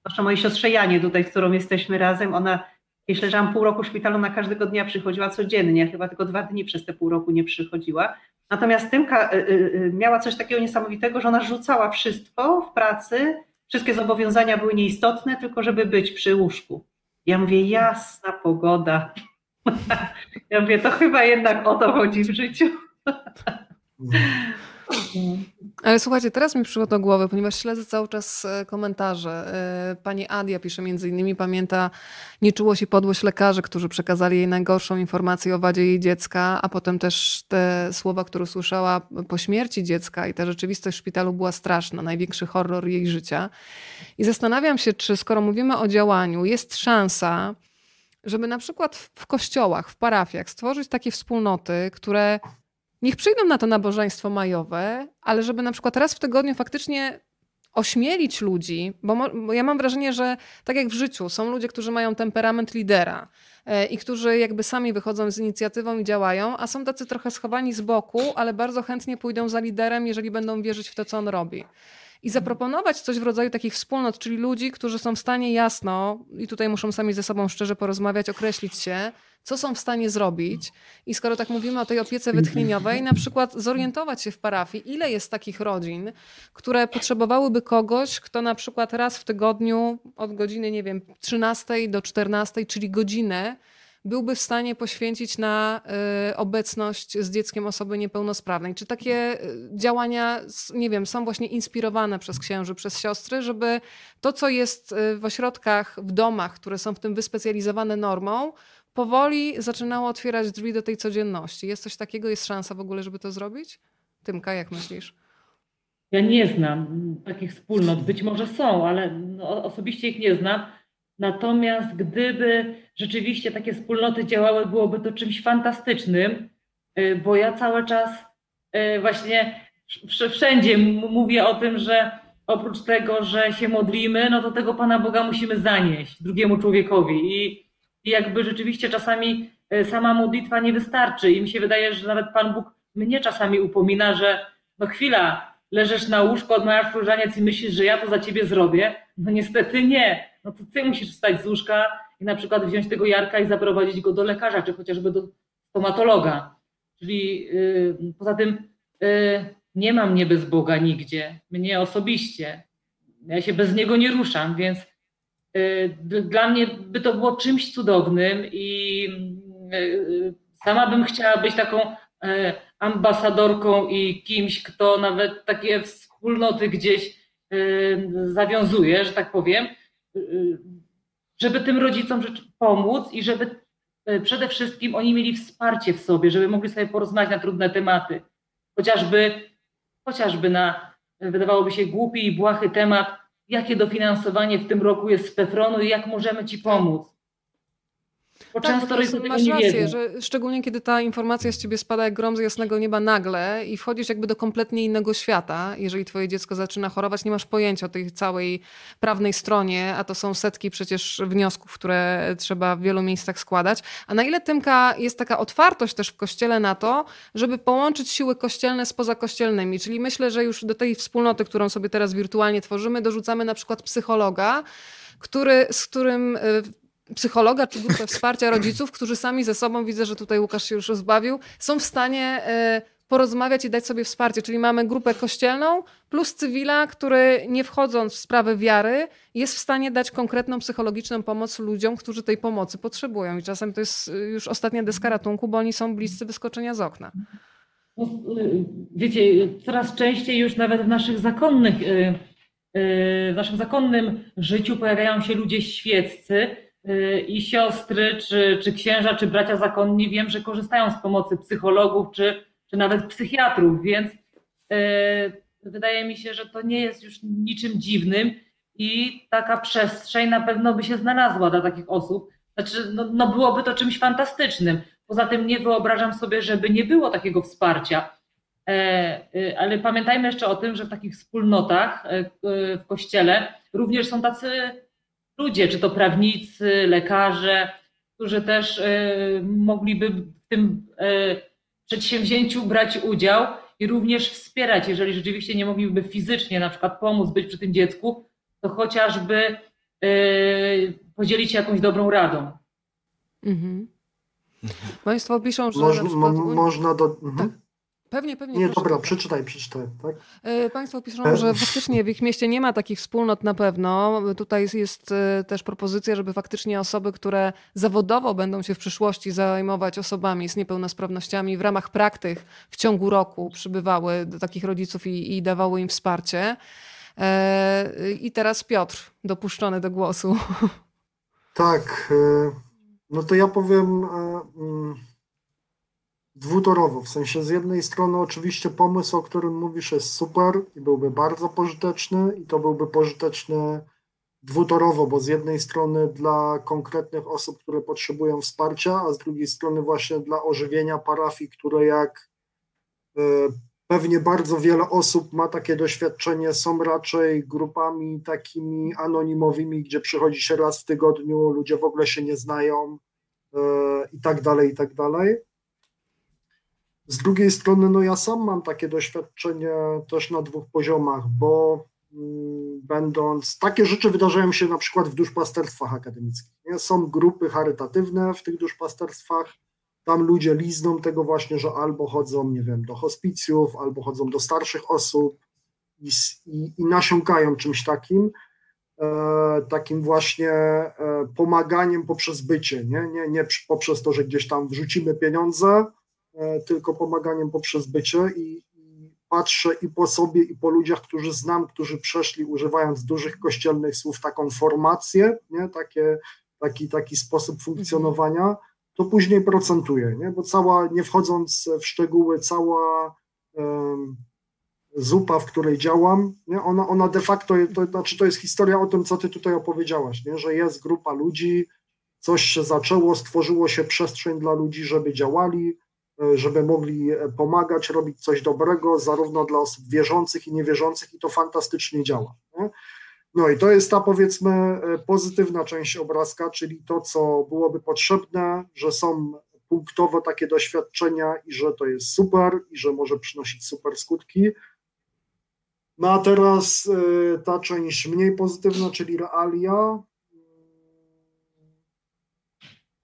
Zwłaszcza mojej siostrze Janie tutaj, z którą jesteśmy razem, ona jeśli leżałam pół roku w szpitalu, na każdego dnia przychodziła codziennie, chyba tylko dwa dni przez te pół roku nie przychodziła. Natomiast Tymka y, y, y, miała coś takiego niesamowitego, że ona rzucała wszystko w pracy, wszystkie zobowiązania były nieistotne, tylko żeby być przy łóżku. Ja mówię, jasna pogoda. Ja mówię, to chyba jednak o to chodzi w życiu. Ale słuchajcie, teraz mi przyszło do głowy, ponieważ śledzę cały czas e, komentarze. E, pani Adia pisze między innymi, pamięta nieczułość i podłość lekarzy, którzy przekazali jej najgorszą informację o wadzie jej dziecka, a potem też te słowa, które usłyszała po śmierci dziecka i ta rzeczywistość w szpitalu była straszna, największy horror jej życia. I zastanawiam się, czy skoro mówimy o działaniu, jest szansa, żeby na przykład w kościołach, w parafiach stworzyć takie wspólnoty, które niech przyjdą na to nabożeństwo majowe, ale żeby na przykład raz w tygodniu faktycznie ośmielić ludzi, bo, bo, ja mam wrażenie, że tak jak w życiu, są ludzie, którzy mają temperament lidera e, i którzy jakby sami wychodzą z inicjatywą i działają, a są tacy trochę schowani z boku, ale bardzo chętnie pójdą za liderem, jeżeli będą wierzyć w to, co on robi. I zaproponować coś w rodzaju takich wspólnot, czyli ludzi, którzy są w stanie jasno, i tutaj muszą sami ze sobą szczerze porozmawiać, określić się, co są w stanie zrobić. I skoro tak mówimy o tej opiece wytchnieniowej, na przykład zorientować się w parafii, ile jest takich rodzin, które potrzebowałyby kogoś, kto na przykład raz w tygodniu od godziny, nie wiem, 13 do 14, czyli godzinę, byłby w stanie poświęcić na y, obecność z dzieckiem osoby niepełnosprawnej? Czy takie y, działania, nie wiem, są właśnie inspirowane przez księży, przez siostry, żeby to, co jest y, w ośrodkach, w domach, które są w tym wyspecjalizowane normą, powoli zaczynało otwierać drzwi do tej codzienności? Jest coś takiego? Jest szansa w ogóle, żeby to zrobić? Tymka, jak myślisz? Ja nie znam takich wspólnot. Być może są, ale no, osobiście ich nie znam. Natomiast gdyby rzeczywiście takie wspólnoty działały, byłoby to czymś fantastycznym, y, bo ja cały czas y, właśnie wszędzie mówię o tym, że oprócz tego, że się modlimy, no to tego Pana Boga musimy zanieść drugiemu człowiekowi. I, i jakby rzeczywiście czasami y, sama modlitwa nie wystarczy. I mi się wydaje, że nawet Pan Bóg mnie czasami upomina, że no chwila, leżysz na łóżku, odmawiasz różaniec i myślisz, że ja to za ciebie zrobię. No niestety nie no to ty musisz wstać z łóżka i na przykład wziąć tego Jarka i zaprowadzić go do lekarza, czy chociażby do stomatologa. Czyli yy, poza tym yy, nie ma mnie bez Boga nigdzie, mnie osobiście. Ja się bez Niego nie ruszam, więc dla mnie by to było czymś cudownym i y, sama bym chciała być taką y, ambasadorką i kimś, kto nawet takie wspólnoty gdzieś y, zawiązuje, że tak powiem, żeby tym rodzicom pomóc i żeby e, przede wszystkim oni mieli wsparcie w sobie, żeby mogli sobie porozmawiać na trudne tematy. Chociażby, chociażby na, wydawałoby się głupi i błahy temat, jakie dofinansowanie w tym roku jest z Pefronu i jak możemy Ci pomóc. Bo tak, często rodzice masz nie rację, wiedzą. że szczególnie kiedy ta informacja z ciebie spada jak grom z jasnego nieba nagle i wchodzisz jakby do kompletnie innego świata. Jeżeli twoje dziecko zaczyna chorować, nie masz pojęcia o tej całej prawnej stronie, a to są setki przecież wniosków, które trzeba w wielu miejscach składać. A na ile Tymka jest taka otwartość też w kościele na to, żeby połączyć siły kościelne z pozakościelnymi. Czyli myślę, że już do tej wspólnoty, którą sobie teraz wirtualnie tworzymy, dorzucamy na przykład psychologa, który, z którym y, psychologa czy grupę wsparcia rodziców, którzy sami ze sobą, widzę, że tutaj Łukasz się już rozbawił, są w stanie e, porozmawiać i dać sobie wsparcie. Czyli mamy grupę kościelną plus cywila, który nie wchodząc w sprawę wiary, jest w stanie dać konkretną psychologiczną pomoc ludziom, którzy tej pomocy potrzebują. I czasem to jest już ostatnia deska ratunku, bo oni są bliscy wyskoczenia z okna. No, y, wiecie, coraz częściej już nawet w naszych zakonnych, w naszym zakonnym życiu pojawiają się ludzie świeccy i siostry, czy, czy księża, czy bracia zakonni. Wiem, że korzystają z pomocy psychologów, czy, czy nawet psychiatrów, więc wydaje mi się, że to nie jest już niczym dziwnym i taka przestrzeń na pewno by się znalazła dla takich osób. Znaczy, no, no byłoby to czymś fantastycznym. Poza tym nie wyobrażam sobie, żeby nie było takiego wsparcia. E, e, ale pamiętajmy jeszcze o tym, że w takich wspólnotach e, w kościele również są tacy ludzie, czy to prawnicy, lekarze, którzy też mogliby w tym przedsięwzięciu brać udział i również wspierać, jeżeli rzeczywiście nie mogliby fizycznie na przykład pomóc być przy tym dziecku, to chociażby podzielić się jakąś dobrą radą. Mhm. Państwo piszą, że. Moż, przykład... mo, można do. Mhm. Tak. Pewnie, pewnie. Nie, dobra, przeczytaj, przeczytaj. Tak? E, państwo piszą, e. że faktycznie w ich mieście nie ma takich wspólnot na pewno. Tutaj jest e, też propozycja, żeby faktycznie osoby, które zawodowo będą się w przyszłości zajmować osobami z niepełnosprawnościami, w ramach praktyk w ciągu roku przybywały do takich rodziców i, i dawały im wsparcie. I teraz Piotr, dopuszczony do głosu. Tak. No to ja powiem e, mm, dwutorowo, w sensie z jednej strony oczywiście pomysł, o którym mówisz jest super i byłby bardzo pożyteczny i to byłby pożyteczny dwutorowo, bo z jednej strony dla konkretnych osób, które potrzebują wsparcia, a z drugiej strony właśnie dla ożywienia parafii, które jak e, pewnie bardzo wiele osób ma takie doświadczenie, są raczej grupami takimi anonimowymi, gdzie przychodzi się raz w tygodniu, ludzie w ogóle się nie znają e, i tak dalej, i tak dalej. Z drugiej strony, no ja sam mam takie doświadczenie też na dwóch poziomach, bo mm, będąc, takie rzeczy wydarzają się na przykład w duszpasterstwach akademickich. Nie? Są grupy charytatywne w tych duszpasterstwach, tam ludzie lizną tego właśnie, że albo chodzą, nie wiem, do hospicjów, albo chodzą do starszych osób i, i, i nasiąkają czymś takim, e, takim właśnie e, pomaganiem poprzez bycie, nie? Nie, nie poprzez to, że gdzieś tam wrzucimy pieniądze, tylko pomaganiem poprzez bycie i, patrzę i po sobie, i po ludziach, którzy znam, którzy przeszli, używając dużych kościelnych słów, taką formację, nie? Takie, taki, taki sposób funkcjonowania, to później procentuje, nie? bo cała, nie wchodząc w szczegóły, cała um, zupa, w której działam, nie? Ona, ona de facto, to znaczy to jest historia o tym, co ty tutaj opowiedziałaś, nie? że jest grupa ludzi, coś się zaczęło, stworzyło się przestrzeń dla ludzi, żeby działali, e, żeby mogli e, pomagać, robić coś dobrego, zarówno dla osób wierzących i niewierzących i to fantastycznie działa. Nie? No i to jest ta powiedzmy e, pozytywna część obrazka, czyli to, co byłoby potrzebne, że są punktowo takie doświadczenia i że to jest super i że może przynosić super skutki. No a teraz e, ta część mniej pozytywna, czyli realia.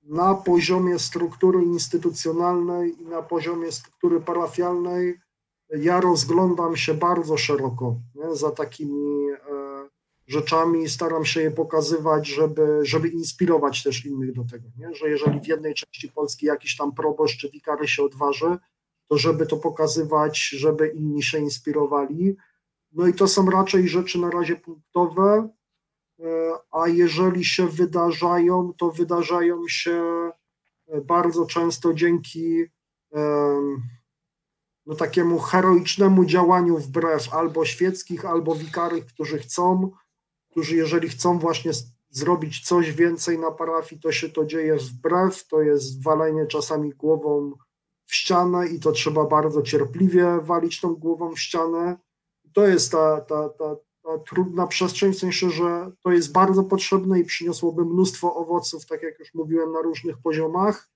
Na poziomie struktury instytucjonalnej i na poziomie struktury parafialnej ja rozglądam się bardzo szeroko nie, za takimi e, rzeczami, staram się je pokazywać, żeby, żeby inspirować też innych do tego, nie? że jeżeli w jednej części Polski jakiś tam proboszcz czy wikary się odważy, to żeby to pokazywać, żeby inni się inspirowali. No i to są raczej rzeczy na razie punktowe, a jeżeli się wydarzają, to wydarzają się e, bardzo często dzięki no, takiemu heroicznemu działaniu wbrew albo świeckich, albo wikarych, którzy chcą, którzy jeżeli chcą właśnie zrobić coś więcej na parafii, to się to dzieje wbrew, to jest walenie czasami głową w ścianę i to trzeba bardzo cierpliwie walić tą głową w ścianę. To jest ta, ta, ta trudna przestrzeń, w sensie, że to jest bardzo potrzebne i przyniosłoby mnóstwo owoców, tak jak już mówiłem, na różnych poziomach,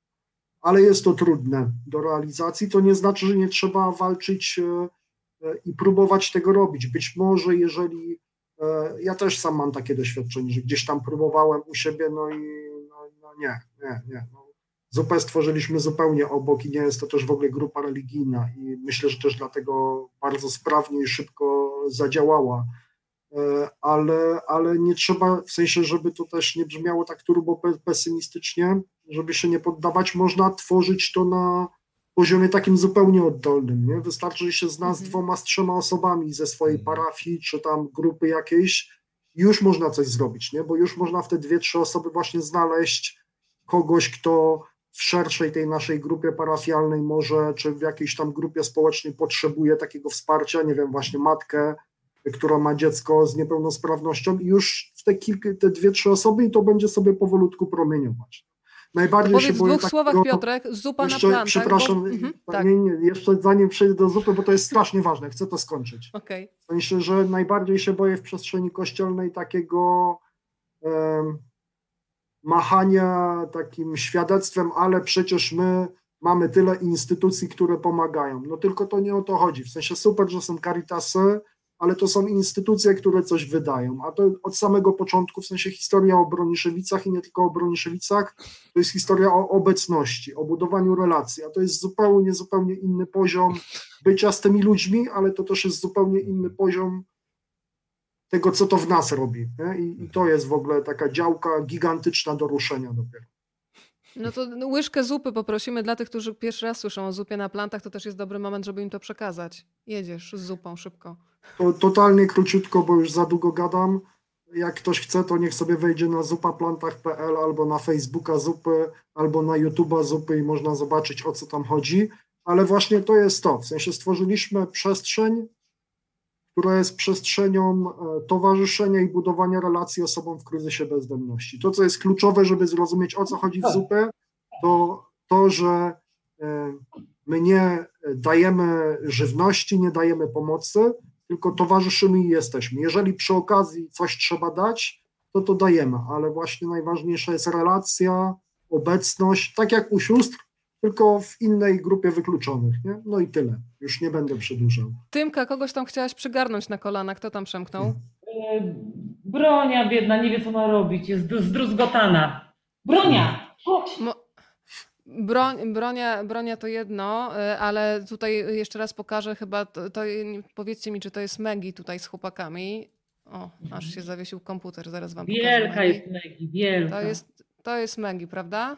ale jest to trudne do realizacji. To nie znaczy, że nie trzeba walczyć e, e, i próbować tego robić. Być może, jeżeli E, ja też sam mam takie doświadczenie, że gdzieś tam próbowałem u siebie, no i no, no nie, nie, nie. No, Zupę stworzyliśmy zupełnie obok i nie jest to też w ogóle grupa religijna i myślę, że też dlatego bardzo sprawnie i szybko zadziałała. E, ale, ale nie trzeba, w sensie, żeby to też nie brzmiało tak turbo pesymistycznie, żeby się nie poddawać, można tworzyć to na poziomie takim zupełnie oddolnym, nie? Wystarczy, że się zna z Mhm. dwoma, z trzema osobami ze swojej Mhm. parafii, czy tam grupy jakiejś, już można coś zrobić, nie? Bo już można w te dwie, trzy osoby właśnie znaleźć kogoś, kto w szerszej tej naszej grupie parafialnej może, czy w jakiejś tam grupie społecznej potrzebuje takiego wsparcia, nie wiem, właśnie matkę, która ma dziecko z niepełnosprawnością i już w te, kilka, te dwie, trzy osoby i to będzie sobie powolutku promieniować. Najbardziej Powiedz się w boję dwóch słowach, takiego- Piotrek, zupa jeszcze, na plantach. Przepraszam, bo... mhm, tak, nie, nie, jeszcze zanim przejdę do zupy, bo to jest strasznie ważne, chcę to skończyć. W sensie, że najbardziej się boję w przestrzeni kościelnej takiego em, machania takim świadectwem, ale przecież my mamy tyle instytucji, które pomagają. No tylko to nie o to chodzi. W sensie super, że są Caritasy, ale to są instytucje, które coś wydają. A to od samego początku, w sensie historia o Broniszewicach i nie tylko o Broniszewicach, to jest historia o obecności, o budowaniu relacji, a to jest zupełnie, zupełnie inny poziom bycia z tymi ludźmi, ale to też jest zupełnie inny poziom tego, co to w nas robi. I, I to jest w ogóle taka działka gigantyczna do ruszenia dopiero. No to łyżkę zupy poprosimy dla tych, którzy pierwszy raz słyszą o zupie na plantach, to też jest dobry moment, żeby im to przekazać. Jedziesz z zupą szybko. To totalnie króciutko, bo już za długo gadam. Jak ktoś chce, to niech sobie wejdzie na zupaplantach.pl albo na Facebooka zupy, albo na YouTube'a zupy i można zobaczyć o co tam chodzi. Ale właśnie to jest to. W sensie stworzyliśmy przestrzeń, która jest przestrzenią e, towarzyszenia i budowania relacji osobom w kryzysie bezdomności. To, co jest kluczowe, żeby zrozumieć o co chodzi w zupie, to to, że e, my nie dajemy żywności, nie dajemy pomocy, tylko towarzyszymy i jesteśmy. Jeżeli przy okazji coś trzeba dać, to to dajemy, ale właśnie najważniejsza jest relacja, obecność, tak jak u sióstr, tylko w innej grupie wykluczonych. Nie? No i tyle. Już nie będę przedłużał. Tymka, kogoś tam chciałaś przygarnąć na kolana. Kto tam przemknął? E, Bronia biedna, nie wie co ma robić, jest zdru- zdruzgotana. Bronia! Chodź! Mo- Broń, bronia, bronia to jedno, y, ale tutaj jeszcze raz pokażę chyba, to, to powiedzcie mi, czy to jest Megi tutaj z chłopakami. O, aż się zawiesił komputer, zaraz wam pokażę Wielka jest Megi, wielka. To jest, to jest Megi, prawda?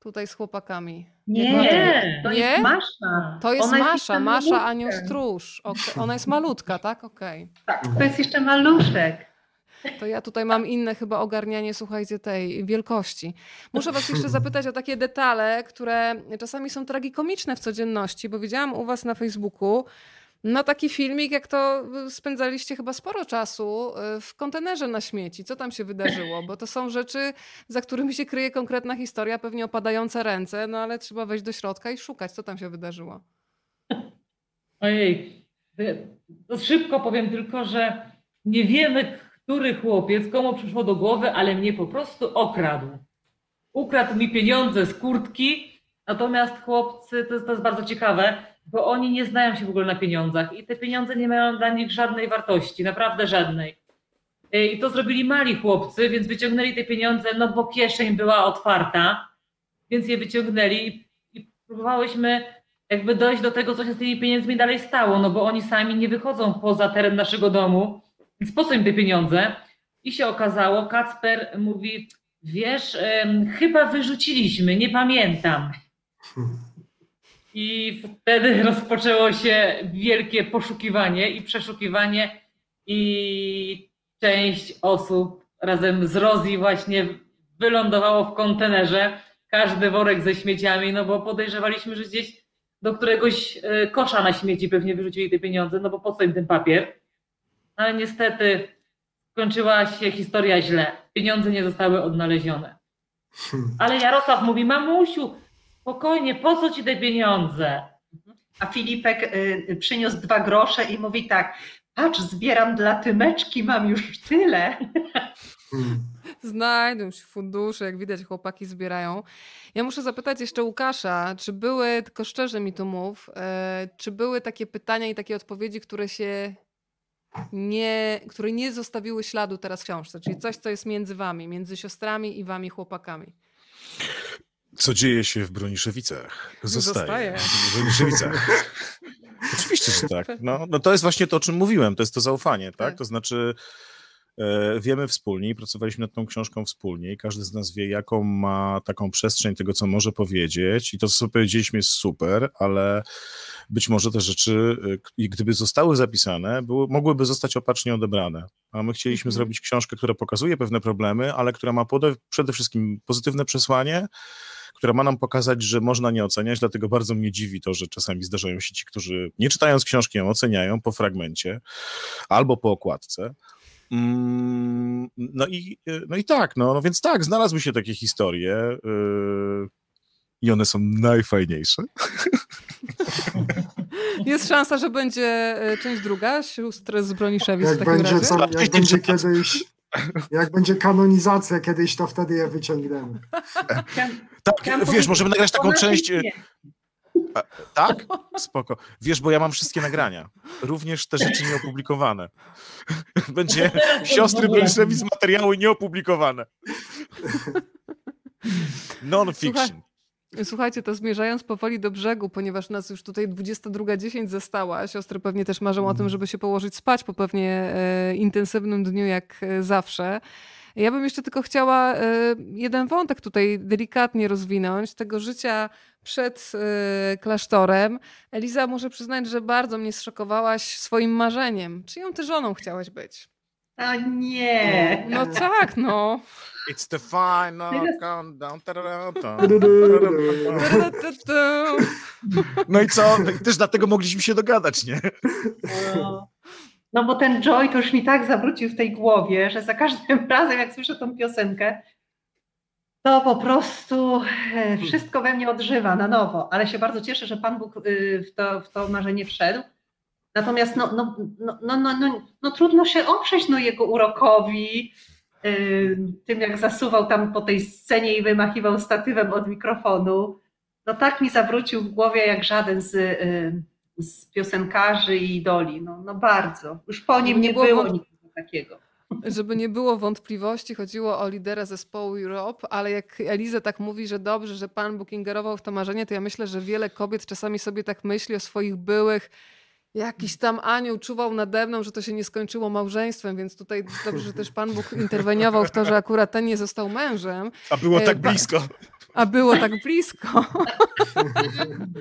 Tutaj z chłopakami. Nie, Nie. to Nie? jest Masza. To jest Ona Masza, jeszcze Masza. Anioł Stróż. Okej, Ona jest malutka, tak? Okej. Tak, to jest jeszcze maluszek. To ja tutaj mam inne chyba ogarnianie, słuchajcie, tej wielkości. Muszę was jeszcze zapytać o takie detale, które czasami są tragikomiczne w codzienności, bo widziałam u was na Facebooku no taki filmik, jak to spędzaliście chyba sporo czasu y, w kontenerze na śmieci. Co tam się wydarzyło? Bo to są rzeczy, za którymi się kryje konkretna historia, pewnie opadające ręce, no ale trzeba wejść do środka i szukać, co tam się wydarzyło. Ojej, to szybko powiem tylko, że nie wiemy, który chłopiec, komu przyszło do głowy, ale mnie po prostu okradł. Ukradł mi pieniądze z kurtki, natomiast chłopcy, to to jest bardzo ciekawe, bo oni nie znają się w ogóle na pieniądzach i te pieniądze nie mają dla nich żadnej wartości, naprawdę żadnej. I to zrobili mali chłopcy, więc wyciągnęli te pieniądze, no bo kieszeń była otwarta, więc je wyciągnęli i, próbowałyśmy jakby dojść do tego, co się z tymi pieniędzmi dalej stało, no bo oni sami nie wychodzą poza teren naszego domu, więc po co im te pieniądze? I się okazało, Kacper mówi, wiesz, chyba wyrzuciliśmy, nie pamiętam. I wtedy rozpoczęło się wielkie poszukiwanie i przeszukiwanie i część osób razem z Rozi właśnie wylądowało w kontenerze, każdy worek ze śmieciami, no bo podejrzewaliśmy, że gdzieś do któregoś e, kosza na śmieci pewnie wyrzucili te pieniądze, no bo po co im ten papier? Ale niestety skończyła się historia źle. Pieniądze nie zostały odnalezione. Ale Jarosław mówi, mamusiu, spokojnie, po co ci te pieniądze? A Filipek y, przyniósł dwa grosze i mówi tak, patrz, zbieram dla Tymeczki, mam już tyle. Znajdą się fundusze, jak widać chłopaki zbierają. Ja muszę zapytać jeszcze Łukasza, czy były, tylko szczerze mi tu mów, e, czy były takie pytania i takie odpowiedzi, które się nie, które nie zostawiły śladu teraz w książce, czyli coś, co jest między wami, między siostrami i wami chłopakami. Co dzieje się w Broniszewicach? Zostaje. Zostaje. W Broniszewicach. Oczywiście, że tak. No, no to jest właśnie to, o czym mówiłem, to jest to zaufanie, tak? Tak. To znaczy e, wiemy wspólnie i pracowaliśmy nad tą książką wspólnie i każdy z nas wie, jaką ma taką przestrzeń tego, co może powiedzieć i to, co powiedzieliśmy jest super, ale być może te rzeczy, e, k- i gdyby zostały zapisane, były, mogłyby zostać opacznie odebrane. A my chcieliśmy Mhm. zrobić książkę, która pokazuje pewne problemy, ale która ma pode, przede wszystkim pozytywne przesłanie, która ma nam pokazać, że można nie oceniać, dlatego bardzo mnie dziwi to, że czasami zdarzają się ci, którzy nie czytając książki ją oceniają po fragmencie albo po okładce. Mm, No i, no i tak, no, no więc tak, znalazły się takie historie yy, i one są najfajniejsze. Jest szansa, że będzie e, część druga, sióstr z Broniszewic w takim będzie, razie. co, jak będzie kiedyś, jak będzie kanonizacja kiedyś, to wtedy je wyciągniemy. Tak, wiesz, możemy nagrać taką część. nie. Tak? Spoko. Wiesz, bo ja mam wszystkie nagrania. Również te rzeczy nieopublikowane. Będzie siostry Broniszewic materiały nieopublikowane. Non-fiction. Słuchajcie, to zmierzając powoli do brzegu, ponieważ nas już tutaj 22.10 zastała, siostry pewnie też marzą o tym, żeby się położyć spać po pewnie e, intensywnym dniu jak e, zawsze. Ja bym jeszcze tylko chciała e, jeden wątek tutaj delikatnie rozwinąć, tego życia przed klasztorem. Eliza, muszę przyznać, że bardzo mnie zszokowałaś swoim marzeniem. Czyją ty żoną chciałaś być? A nie. No tak, no. It's the final countdown. No i co? No i też dlatego mogliśmy się dogadać, nie? No. No bo ten Joy to już mi tak zawrócił w tej głowie, że za każdym razem jak słyszę tą piosenkę, to po prostu e, wszystko we mnie odżywa na nowo. Ale się bardzo cieszę, że Pan Bóg y, w to, w to marzenie wszedł. Natomiast no, no, no, no, no, no, no trudno się oprzeć no, jego urokowi, y, tym jak zasuwał tam po tej scenie i wymachiwał statywem od mikrofonu. No tak mi zawrócił w głowie jak żaden z, y, z piosenkarzy i idoli. No, no bardzo. Już po nim Nie było było takiego. Żeby nie było wątpliwości, chodziło o lidera zespołu Europe, ale jak Eliza tak mówi, że dobrze, że Pan Bóg ingerował w to marzenie, to ja myślę, że wiele kobiet czasami sobie tak myśli o swoich byłych. Jakiś tam anioł czuwał nade mną, że to się nie skończyło małżeństwem, więc tutaj dobrze, że też Pan Bóg interweniował w to, że akurat ten nie został mężem, A było E, tak blisko. A było tak blisko.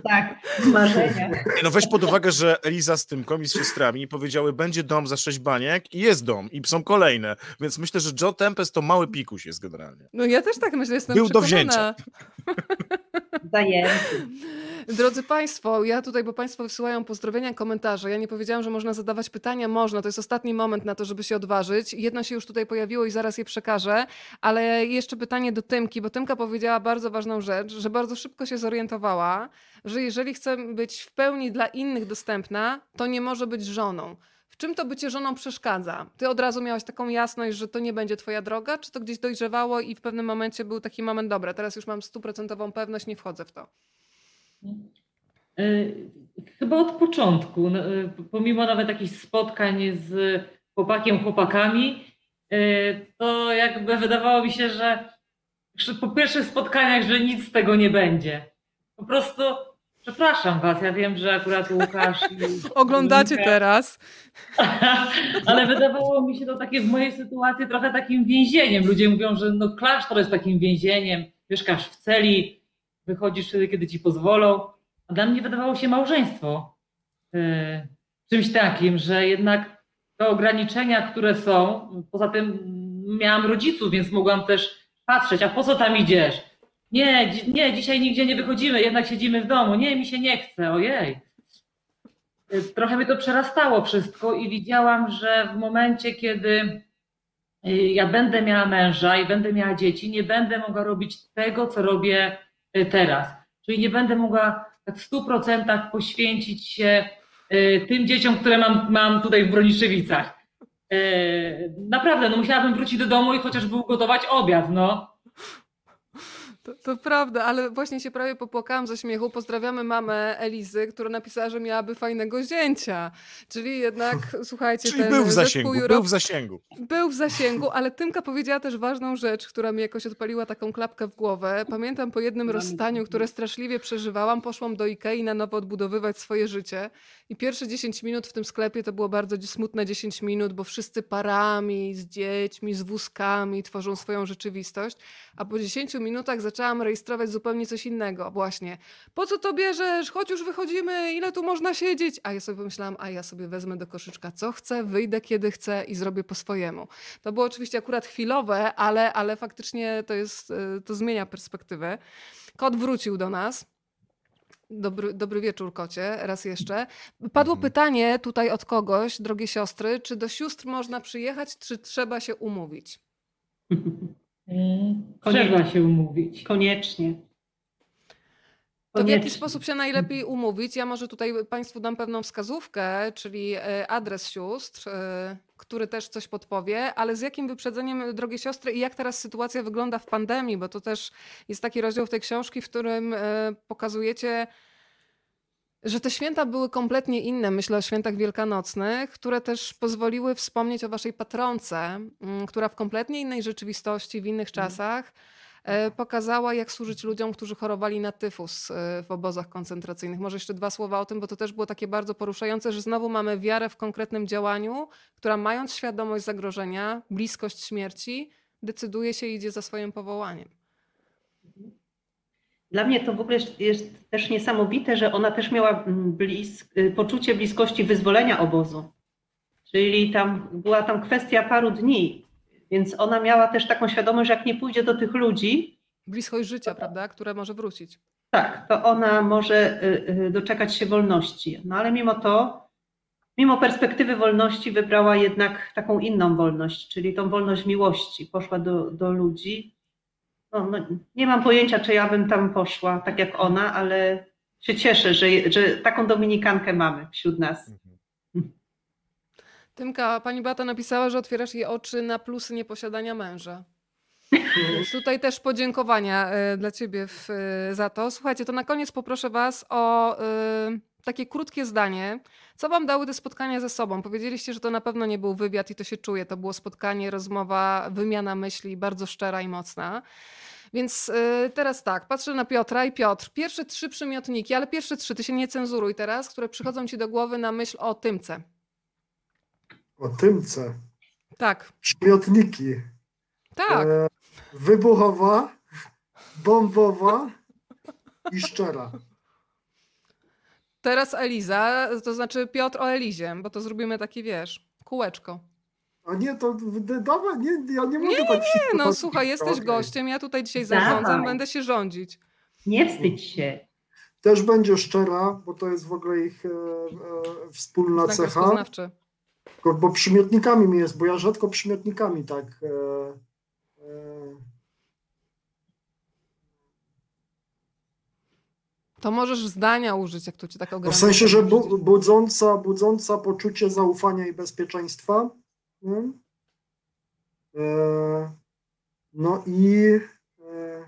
Tak, marzenia. No weź pod uwagę, że Eliza z tym komi z siostrami powiedziały, będzie dom za sześć baniek i jest dom i są kolejne. Więc myślę, że Joe Tempest to mały pikuś jest generalnie. No ja też tak myślę, jestem Był do przekonana. wzięcia. Zajęty. Drodzy Państwo, ja tutaj, bo Państwo wysyłają pozdrowienia, komentarze. Ja nie powiedziałam, że można zadawać pytania. Można, to jest ostatni moment na to, żeby się odważyć. Jedno się już tutaj pojawiło i zaraz je przekażę, ale jeszcze pytanie do Tymki, bo Tymka powiedziała bardzo ważną rzecz, że bardzo szybko się zorientowała, że jeżeli chce być w pełni dla innych dostępna, to nie może być żoną. W czym to bycie żoną przeszkadza? Ty od razu miałaś taką jasność, że to nie będzie twoja droga, czy to gdzieś dojrzewało i w pewnym momencie był taki moment, dobra, teraz już mam stuprocentową pewność, nie wchodzę w to. Y, Chyba od początku, no, y, pomimo nawet jakichś spotkań z chłopakiem, chłopakami, y, to jakby wydawało mi się, że że po pierwszych spotkaniach, że nic z tego nie będzie. Po prostu przepraszam was, ja wiem, że akurat Łukasz Oglądacie Monika- teraz. Ale wydawało mi się to takie w mojej sytuacji trochę takim więzieniem. Ludzie mówią, że no klasztor jest takim więzieniem, mieszkasz w celi, wychodzisz wtedy, kiedy ci pozwolą. A dla mnie wydawało się małżeństwo e, czymś takim, że jednak te ograniczenia, które są, poza tym miałam rodziców, więc mogłam też patrzeć, a po co tam idziesz? Nie, nie, dzisiaj nigdzie nie wychodzimy, jednak siedzimy w domu. Nie, mi się nie chce, ojej. Trochę mnie to przerastało wszystko i widziałam, że w momencie, kiedy y, ja będę miała męża i będę miała dzieci, nie będę mogła robić tego, co robię y, teraz. Czyli nie będę mogła tak w 100% poświęcić się y, tym dzieciom, które mam, mam tutaj w Broniszewicach. Y, Naprawdę, no musiałabym wrócić do domu i chociażby ugotować obiad, no. To, to prawda, ale właśnie się prawie popłakałam ze śmiechu. Pozdrawiamy mamę Elizy, która napisała, że miałaby fajnego zięcia. Czyli jednak, słuchajcie, Czyli ten był w zasięgu, Europe był w zasięgu. był w zasięgu, ale Tymka powiedziała też ważną rzecz, która mi jakoś odpaliła taką klapkę w głowę. Pamiętam po jednym rozstaniu, które straszliwie przeżywałam, poszłam do Ikei na nowo odbudowywać swoje życie i pierwsze 10 minut w tym sklepie to było bardzo smutne 10 minut, bo wszyscy parami, z dziećmi, z wózkami tworzą swoją rzeczywistość, a po 10 minutach zaczęłam rejestrować zupełnie coś innego. Właśnie, po co to bierzesz? Chodź już wychodzimy, ile tu można siedzieć? A ja sobie pomyślałam, a ja sobie wezmę do koszyczka co chcę, wyjdę kiedy chcę i zrobię po swojemu. To było oczywiście akurat chwilowe, ale, ale faktycznie to, jest, y, to zmienia perspektywę. Kot wrócił do nas. Dobry, dobry wieczór, kocie, raz jeszcze. Padło Mhm. pytanie tutaj od kogoś, drogie siostry, czy do sióstr można przyjechać, czy trzeba się umówić? Trzeba się umówić. Koniecznie. To w jaki sposób się najlepiej umówić? Ja może tutaj Państwu dam pewną wskazówkę, czyli e, adres sióstr, e, który też coś podpowie, ale z jakim wyprzedzeniem, drogie siostry, i jak teraz sytuacja wygląda w pandemii, bo to też jest taki rozdział w tej książki, w którym e, pokazujecie, że te święta były kompletnie inne. Myślę o świętach wielkanocnych, które też pozwoliły wspomnieć o Waszej patronce, mm, która w kompletnie innej rzeczywistości, w innych czasach e, pokazała, jak służyć ludziom, którzy chorowali na tyfus e, w obozach koncentracyjnych. Może jeszcze dwa słowa o tym, bo to też było takie bardzo poruszające, że znowu mamy wiarę w konkretnym działaniu, która mając świadomość zagrożenia, bliskość śmierci, decyduje się i idzie za swoim powołaniem. Dla mnie to w ogóle jest- też niesamowite, że ona też miała y, poczucie bliskości wyzwolenia obozu. Czyli tam była tam kwestia paru dni, więc ona miała też taką świadomość, że jak nie pójdzie do tych ludzi, Bliskość życia, prawda, które może wrócić. tak, to ona może y, y, doczekać się wolności. No ale mimo to, mimo perspektywy wolności, wybrała jednak taką inną wolność, czyli tą wolność miłości. Poszła do, do ludzi. No, no, nie mam pojęcia, czy ja bym tam poszła tak jak ona, ale się cieszę, że, że taką dominikankę mamy wśród nas. Tymka, pani Beata napisała, że otwierasz jej oczy na plusy nieposiadania męża. Więc tutaj też podziękowania e, dla ciebie w, e, za to. Słuchajcie, to na koniec poproszę was o e, takie krótkie zdanie. Co wam dały te spotkania ze sobą? Powiedzieliście, że to na pewno nie był wywiad i to się czuje. To było spotkanie, rozmowa, wymiana myśli, bardzo szczera i mocna. Więc e, teraz tak, patrzę na Piotra i Piotr, pierwsze trzy przymiotniki, ale pierwsze trzy, ty się nie cenzuruj teraz, które przychodzą ci do głowy na myśl o Tymce. O tymce. Tak, Przymiotniki. tak. E, wybuchowa, bombowa i szczera. Teraz Eliza, to znaczy Piotr o Elizie, bo to zrobimy taki, wiesz, kółeczko. A nie, to dawaj, nie, ja nie mogę Nie, tak Nie, no słuchaj, jesteś Okej. gościem, ja tutaj dzisiaj zarządzam, będę się rządzić. Nie wstydź się. Też będzie szczera, bo to jest w ogóle ich e, e, wspólna Znak cecha. rozpoznawczy. Tylko, bo przymiotnikami mi jest, bo ja rzadko przymiotnikami tak. E, e, To możesz zdania użyć, jak to cię tak no ogranicza. w sensie, że bu, budząca, budząca poczucie zaufania i bezpieczeństwa. nie? E, no i. E,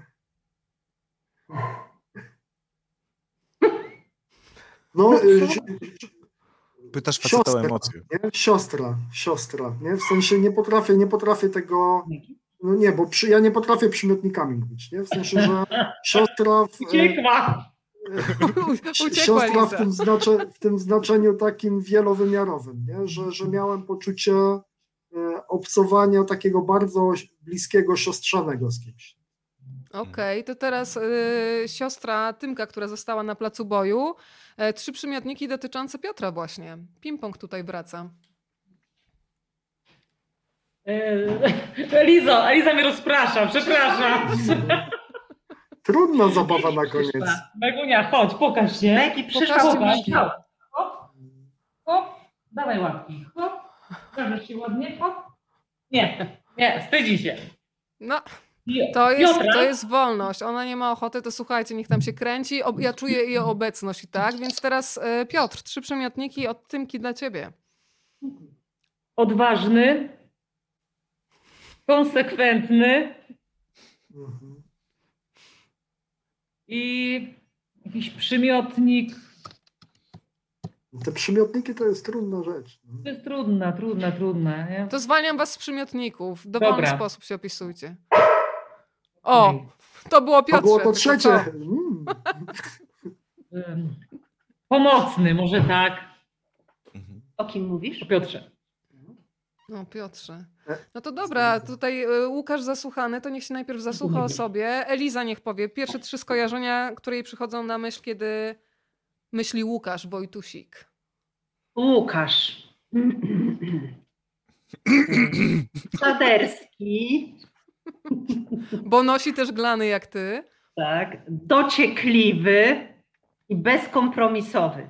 no, e, Pytasz faceta o Siostra. emocje. nie? siostra, siostra, nie? W sensie nie potrafię, nie potrafię tego, no nie, bo przy, ja nie potrafię przymiotnikami mówić, nie? W sensie, że siostra, w, e, Uciekła. Uciekła siostra w tym, znacze, w tym znaczeniu takim wielowymiarowym, nie? Że, że miałem poczucie e, obcowania takiego bardzo bliskiego, siostrzanego z kimś. Okej, to teraz y, siostra Tymka, która została na placu boju. E, trzy przymiotniki dotyczące Piotra właśnie. Ping-pong tutaj wraca. E, Elizo, Eliza mnie rozprasza, przepraszam. Trudna zabawa na koniec. Megunia, chodź, pokaż się. Megi, przyszła Pokaż. Hop, hop. Dawaj łapki. Hop. Pokażesz się ładnie. Hop. Nie, nie, wstydzi się. No, to jest, to jest wolność. Ona nie ma ochoty, to słuchajcie, niech tam się kręci. Ja czuję jej obecność i tak. Więc teraz e, Piotr, trzy przymiotniki od Tymki dla ciebie. Odważny, konsekwentny, Mhm. i jakiś przymiotnik. Te przymiotniki to jest trudna rzecz. To jest trudna, trudna, trudna. Nie? To zwalniam was z przymiotników. W Dobra. dowolny sposób się opisujcie. O, to było To Piotrze. było to trzecie. Mm. Pomocny, może tak. Mhm. O kim mówisz? O Piotrze. No Piotrze. E, No to dobra, tutaj y, Łukasz zasłuchany, to niech się najpierw zasłucha o sobie. Eliza niech powie pierwsze trzy skojarzenia, które jej przychodzą na myśl, kiedy myśli Łukasz Wojtusik. Łukasz. Szaderski. Bo nosi też glany jak ty. Tak. Dociekliwy i bezkompromisowy.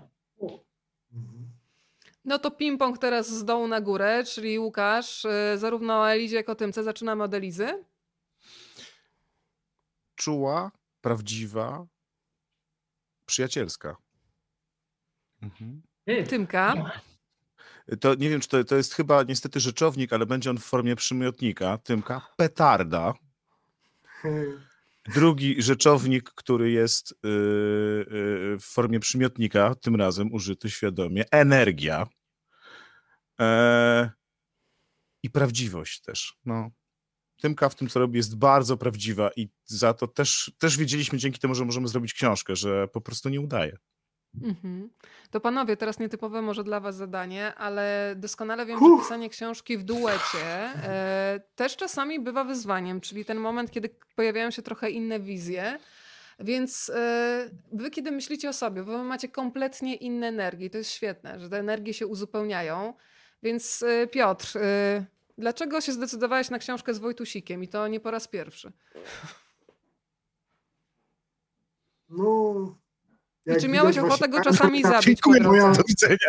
No to ping-pong teraz z dołu na górę, czyli Łukasz, y, zarówno o Elizie, jak o Tymce. Zaczynamy od Elizy. Czuła, prawdziwa, przyjacielska. Mhm. Ty. Tymka. To nie wiem, czy to, to jest chyba niestety rzeczownik, ale będzie on w formie przymiotnika. Tymka, petarda. Drugi rzeczownik, który jest yy, yy, w formie przymiotnika, tym razem użyty świadomie, energia. E, I prawdziwość też. No. Tymka w tym, co robi, jest bardzo prawdziwa i za to też, też wiedzieliśmy dzięki temu, że możemy zrobić książkę, że po prostu nie udaje. Mhm. To panowie, teraz nietypowe może dla was zadanie, ale doskonale wiem, że pisanie książki w duecie e, też czasami bywa wyzwaniem, czyli ten moment, kiedy pojawiają się trochę inne wizje. Więc e, wy, kiedy myślicie o sobie, wy macie kompletnie inne energie. To jest świetne, że te energie się uzupełniają. Więc e, Piotr, dlaczego się zdecydowałeś na książkę z Wojtusikiem i to nie po raz pierwszy? No. Jak czy miałeś widać, ochotę go czasami zabić po Moja,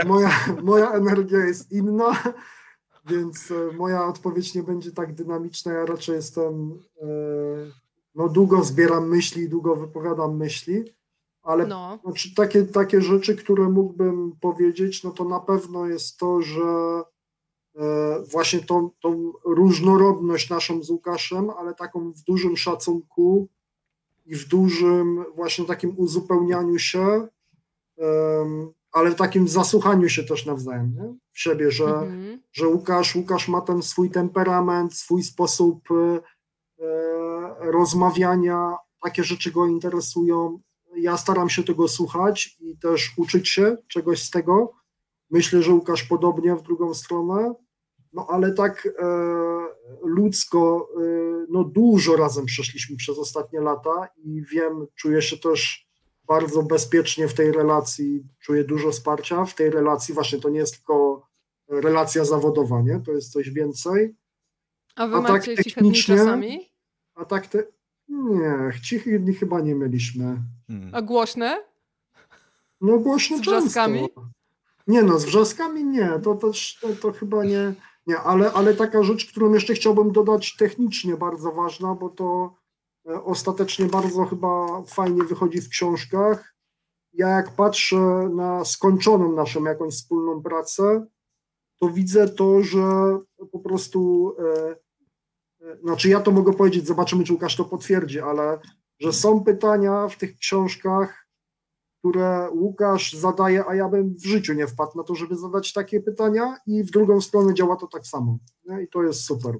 moja, moja energia jest inna, więc e, moja odpowiedź nie będzie tak dynamiczna. Ja raczej jestem, e, no długo zbieram myśli, długo wypowiadam myśli, ale No. Znaczy, takie, takie rzeczy, które mógłbym powiedzieć, no to na pewno jest to, że e, właśnie tą, tą różnorodność naszą z Łukaszem, ale taką w dużym szacunku i w dużym właśnie takim uzupełnianiu się, ale w takim zasłuchaniu się też nawzajem nie? w siebie, że, Mhm. że Łukasz, Łukasz ma ten swój temperament, swój sposób e, rozmawiania, takie rzeczy go interesują. Ja staram się tego słuchać i też uczyć się czegoś z tego. Myślę, że Łukasz podobnie w drugą stronę. No ale tak e, ludzko, e, no dużo razem przeszliśmy przez ostatnie lata i wiem, czuję się też bardzo bezpiecznie w tej relacji, czuję dużo wsparcia w tej relacji. Właśnie to nie jest tylko relacja zawodowa, nie? To jest coś więcej. A wy A tak macie technicznie? czasami? A tak te. Nie, cichych dni chyba nie mieliśmy. Hmm. A głośne? No głośno Z często. wrzaskami? Nie no, z wrzaskami nie, to też to, to chyba nie, nie ale, ale taka rzecz, którą jeszcze chciałbym dodać technicznie bardzo ważna, bo to e, ostatecznie bardzo chyba fajnie wychodzi w książkach. Ja jak patrzę na skończoną naszą jakąś wspólną pracę, to widzę to, że po prostu, e, e, znaczy ja to mogę powiedzieć, zobaczymy, czy Łukasz to potwierdzi, ale że są pytania w tych książkach, które Łukasz zadaje, a ja bym w życiu nie wpadł na to, żeby zadać takie pytania i w drugą stronę działa to tak samo. Nie? I to jest super.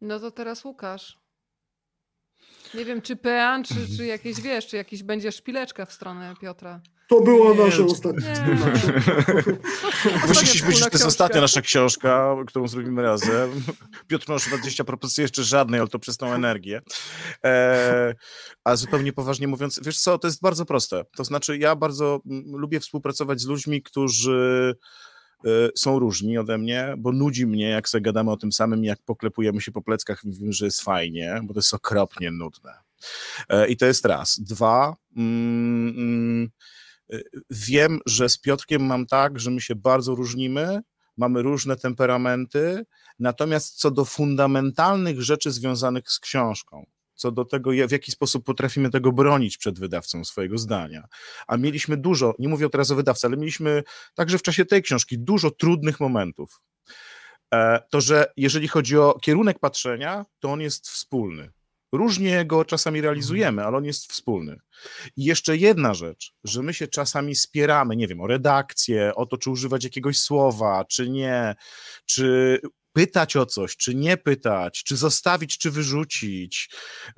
No to teraz Łukasz. Nie wiem, czy pean, czy, czy jakieś, wiesz, czy jakiś będzie szpileczka w stronę Piotra. To było Nie, nasze to- ostatnie. Nie. Musi się wspólna powiedzieć, że to jest ostatnia nasza książka, którą zrobimy razem. Piotr może 20 propozycji jeszcze żadnej, ale to przez tą energię. E, a zupełnie poważnie mówiąc, wiesz co, to jest bardzo proste. To znaczy, ja bardzo lubię współpracować z ludźmi, którzy e, są różni ode mnie, bo nudzi mnie, jak sobie gadamy o tym samym, jak poklepujemy się po pleckach i mówimy, że jest fajnie, bo to jest okropnie nudne. E, I to jest raz. Dwa, mm, mm, wiem, że z Piotrkiem mam tak, że my się bardzo różnimy, mamy różne temperamenty, natomiast co do fundamentalnych rzeczy związanych z książką, co do tego, w jaki sposób potrafimy tego bronić przed wydawcą swojego zdania, a mieliśmy dużo, nie mówię teraz o wydawcy, ale mieliśmy także w czasie tej książki dużo trudnych momentów. E, To, że jeżeli chodzi o kierunek patrzenia, to on jest wspólny. Różnie go czasami realizujemy, ale on jest wspólny. I jeszcze jedna rzecz, że my się czasami spieramy, nie wiem, o redakcję, o to, czy używać jakiegoś słowa, czy nie, czy pytać o coś, czy nie pytać, czy zostawić, czy wyrzucić,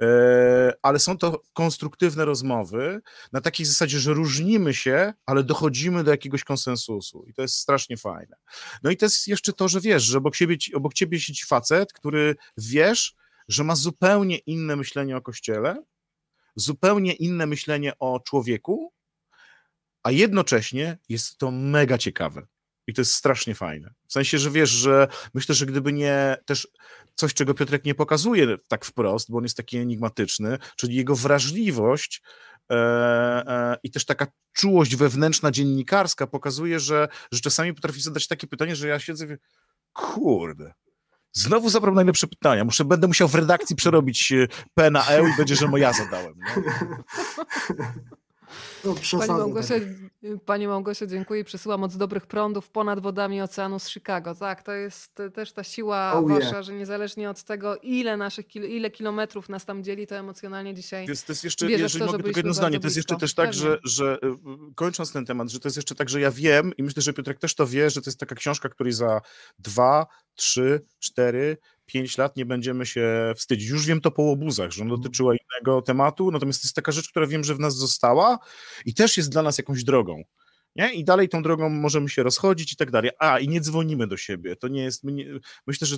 e, ale są to konstruktywne rozmowy na takiej zasadzie, że różnimy się, ale dochodzimy do jakiegoś konsensusu i to jest strasznie fajne. No i to jest jeszcze to, że wiesz, że obok ciebie, obok ciebie siedzi facet, który wiesz, że ma zupełnie inne myślenie o Kościele, zupełnie inne myślenie o człowieku, a jednocześnie jest to mega ciekawe. I to jest strasznie fajne. W sensie, że wiesz, że myślę, że gdyby nie też coś, czego Piotrek nie pokazuje tak wprost, bo on jest taki enigmatyczny, czyli jego wrażliwość e, e, i też taka czułość wewnętrzna dziennikarska pokazuje, że, że czasami potrafi zadać takie pytanie, że ja siedzę kurde, Znowu zabrał najlepsze pytania. Muszę, będę musiał w redakcji przerobić e, P na E i będzie, że mo ja zadałem. Nie? No, Pani, Małgosia, Pani Małgosia, dziękuję. Przysyłam od dobrych prądów ponad wodami oceanu z Chicago. Tak, to jest też ta siła oh, wasza, yeah. że niezależnie od tego, ile naszych ile kilometrów nas tam dzieli, to emocjonalnie dzisiaj. Jest, to jest jeszcze, jeżeli to, mogę tylko jedno zdanie, to jest jeszcze też tak, że, że y, kończąc ten temat, że to jest jeszcze tak, że ja wiem i myślę, że Piotrek też to wie, że to jest taka książka, której za dwa, trzy, cztery, pięć lat nie będziemy się wstydzić. Już wiem to po łobuzach, że ona mhm. dotyczyła innego tematu, natomiast to jest taka rzecz, która wiem, że w nas została i też jest dla nas jakąś drogą. Nie? I dalej tą drogą możemy się rozchodzić i tak dalej. A, i nie dzwonimy do siebie. To nie jest. Nie, myślę, że,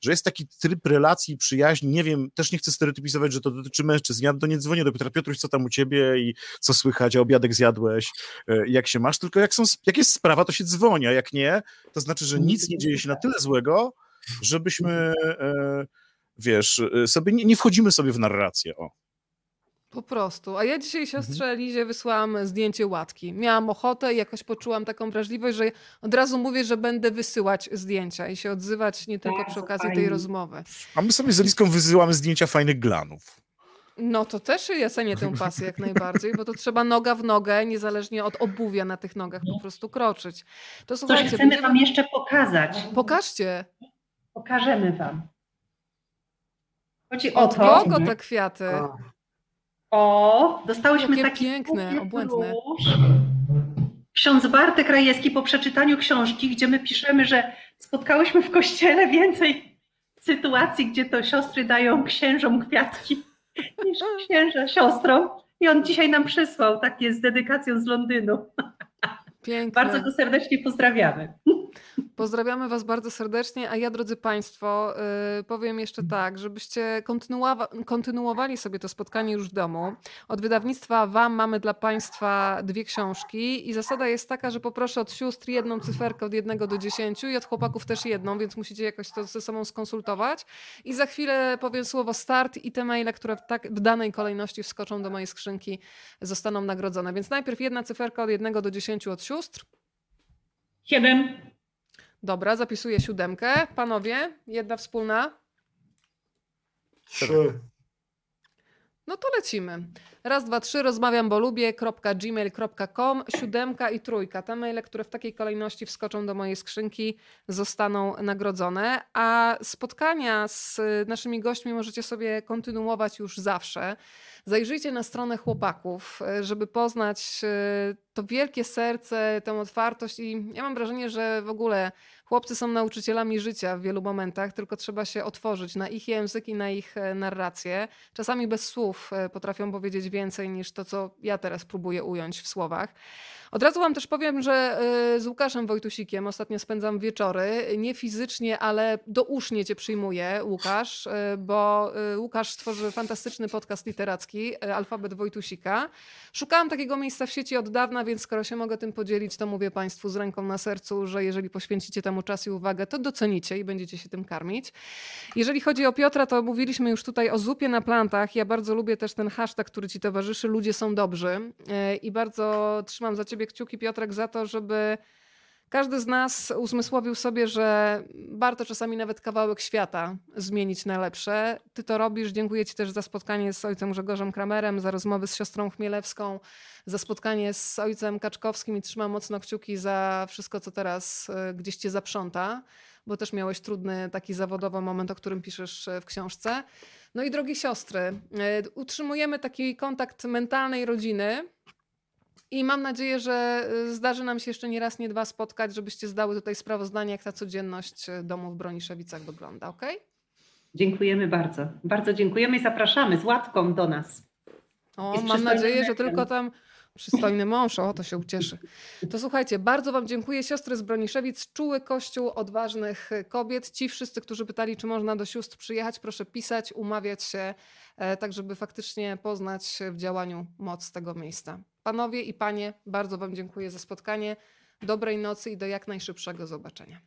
że jest taki tryb relacji, przyjaźni. Nie wiem, też nie chcę stereotypizować, że to dotyczy mężczyzn. Ja to nie dzwonię do Piotra Piotruś, co tam u ciebie i co słychać, a obiadek zjadłeś, e, jak się masz, tylko jak, są, jak jest sprawa, to się dzwoni, a jak nie, to znaczy, że nic nie dzieje się na tyle złego, żebyśmy, e, wiesz, e, sobie nie, nie wchodzimy sobie w narrację. O. Po prostu. A ja dzisiaj siostrze mhm. Lizie wysłałam zdjęcie łatki. Miałam ochotę i jakoś poczułam taką wrażliwość, że od razu mówię, że będę wysyłać zdjęcia i się odzywać nie tylko przy okazji tej rozmowy. A my sobie z Eliską wysyłamy zdjęcia fajnych glanów. No to też ja cenię tę pasję jak najbardziej, bo to trzeba noga w nogę, niezależnie od obuwia na tych nogach po prostu kroczyć. To Coś chcemy będziemy... wam jeszcze pokazać. Pokażcie. Pokażemy wam. Chodzi o Od to. kogo te kwiaty? O, dostałyśmy Jakie taki piękne, obłędne. Ksiądz Bartek Rajewski po przeczytaniu książki, gdzie my piszemy, że spotkałyśmy w kościele więcej sytuacji, gdzie to siostry dają księżom kwiatki niż księża siostrom. I on dzisiaj nam przysłał takie z dedykacją z Londynu. Piękne. Bardzo go serdecznie pozdrawiamy. Pozdrawiamy Was bardzo serdecznie, a ja, drodzy Państwo, yy, powiem jeszcze tak, żebyście kontynuowa- kontynuowali sobie to spotkanie już w domu. Od wydawnictwa Wam mamy dla Państwa dwie książki i zasada jest taka, że poproszę od sióstr jedną cyferkę od jednego do dziesięciu i od chłopaków też jedną, więc musicie jakoś to ze sobą skonsultować. I za chwilę powiem słowo start i te maile, które w, tak, w danej kolejności wskoczą do mojej skrzynki, zostaną nagrodzone. Więc najpierw jedna cyferka od jednego do dziesięciu od sióstr. Siedem. Dobra, zapisuję siódemkę. Panowie, jedna wspólna. Trzy. No to lecimy. Raz, dwa, trzy, rozmawiam, bo lubię.gmail.com, siódemka i trójka. Te maile, które w takiej kolejności wskoczą do mojej skrzynki, zostaną nagrodzone. A spotkania z naszymi gośćmi możecie sobie kontynuować już zawsze. Zajrzyjcie na stronę chłopaków, żeby poznać e, to wielkie serce, tę otwartość i ja mam wrażenie, że w ogóle chłopcy są nauczycielami życia w wielu momentach, tylko trzeba się otworzyć na ich język i na ich narrację. Czasami bez słów potrafią powiedzieć więcej niż to, co ja teraz próbuję ująć w słowach. Od razu Wam też powiem, że y, z Łukaszem Wojtusikiem ostatnio spędzam wieczory. Nie fizycznie, ale dousznie Cię przyjmuję, Łukasz, y, bo y, Łukasz stworzy fantastyczny podcast literacki, Alfabet Wojtusika. Szukałam takiego miejsca w sieci od dawna, więc skoro się mogę tym podzielić, to mówię Państwu z ręką na sercu, że jeżeli poświęcicie temu czas i uwagę, to docenicie i będziecie się tym karmić. Jeżeli chodzi o Piotra, to mówiliśmy już tutaj o zupie na plantach. Ja bardzo lubię też ten hashtag, który Ci towarzyszy, ludzie są dobrzy i bardzo trzymam za Ciebie kciuki, Piotrek, za to, żeby każdy z nas uzmysłowił sobie, że warto czasami nawet kawałek świata zmienić na lepsze. Ty to robisz. Dziękuję Ci też za spotkanie z ojcem Grzegorzem Kramerem, za rozmowy z siostrą Chmielewską, za spotkanie z ojcem Kaczkowskim i trzymam mocno kciuki za wszystko, co teraz e, gdzieś Cię zaprząta, bo też miałeś trudny taki zawodowy moment, o którym piszesz e, w książce. No i drogie siostry, e, utrzymujemy taki kontakt mentalnej rodziny. I mam nadzieję, że e, zdarzy nam się jeszcze nie raz, nie dwa spotkać, żebyście zdały tutaj sprawozdanie, jak ta codzienność e, domu w Broniszewicach wygląda, ok? Dziękujemy bardzo. Bardzo dziękujemy i zapraszamy z łatką do nas. O, mam nadzieję, że tylko tam przystojny mąż, o to się ucieszy. To słuchajcie, bardzo Wam dziękuję. Siostry z Broniszewic, czuły kościół odważnych kobiet. Ci wszyscy, którzy pytali, czy można do sióstr przyjechać, proszę pisać, umawiać się, e, tak żeby faktycznie poznać w działaniu moc tego miejsca. Panowie i panie, bardzo Wam dziękuję za spotkanie. Dobrej nocy i do jak najszybszego zobaczenia.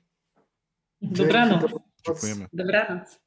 Dobranoc. Dziękujemy. Dobranoc.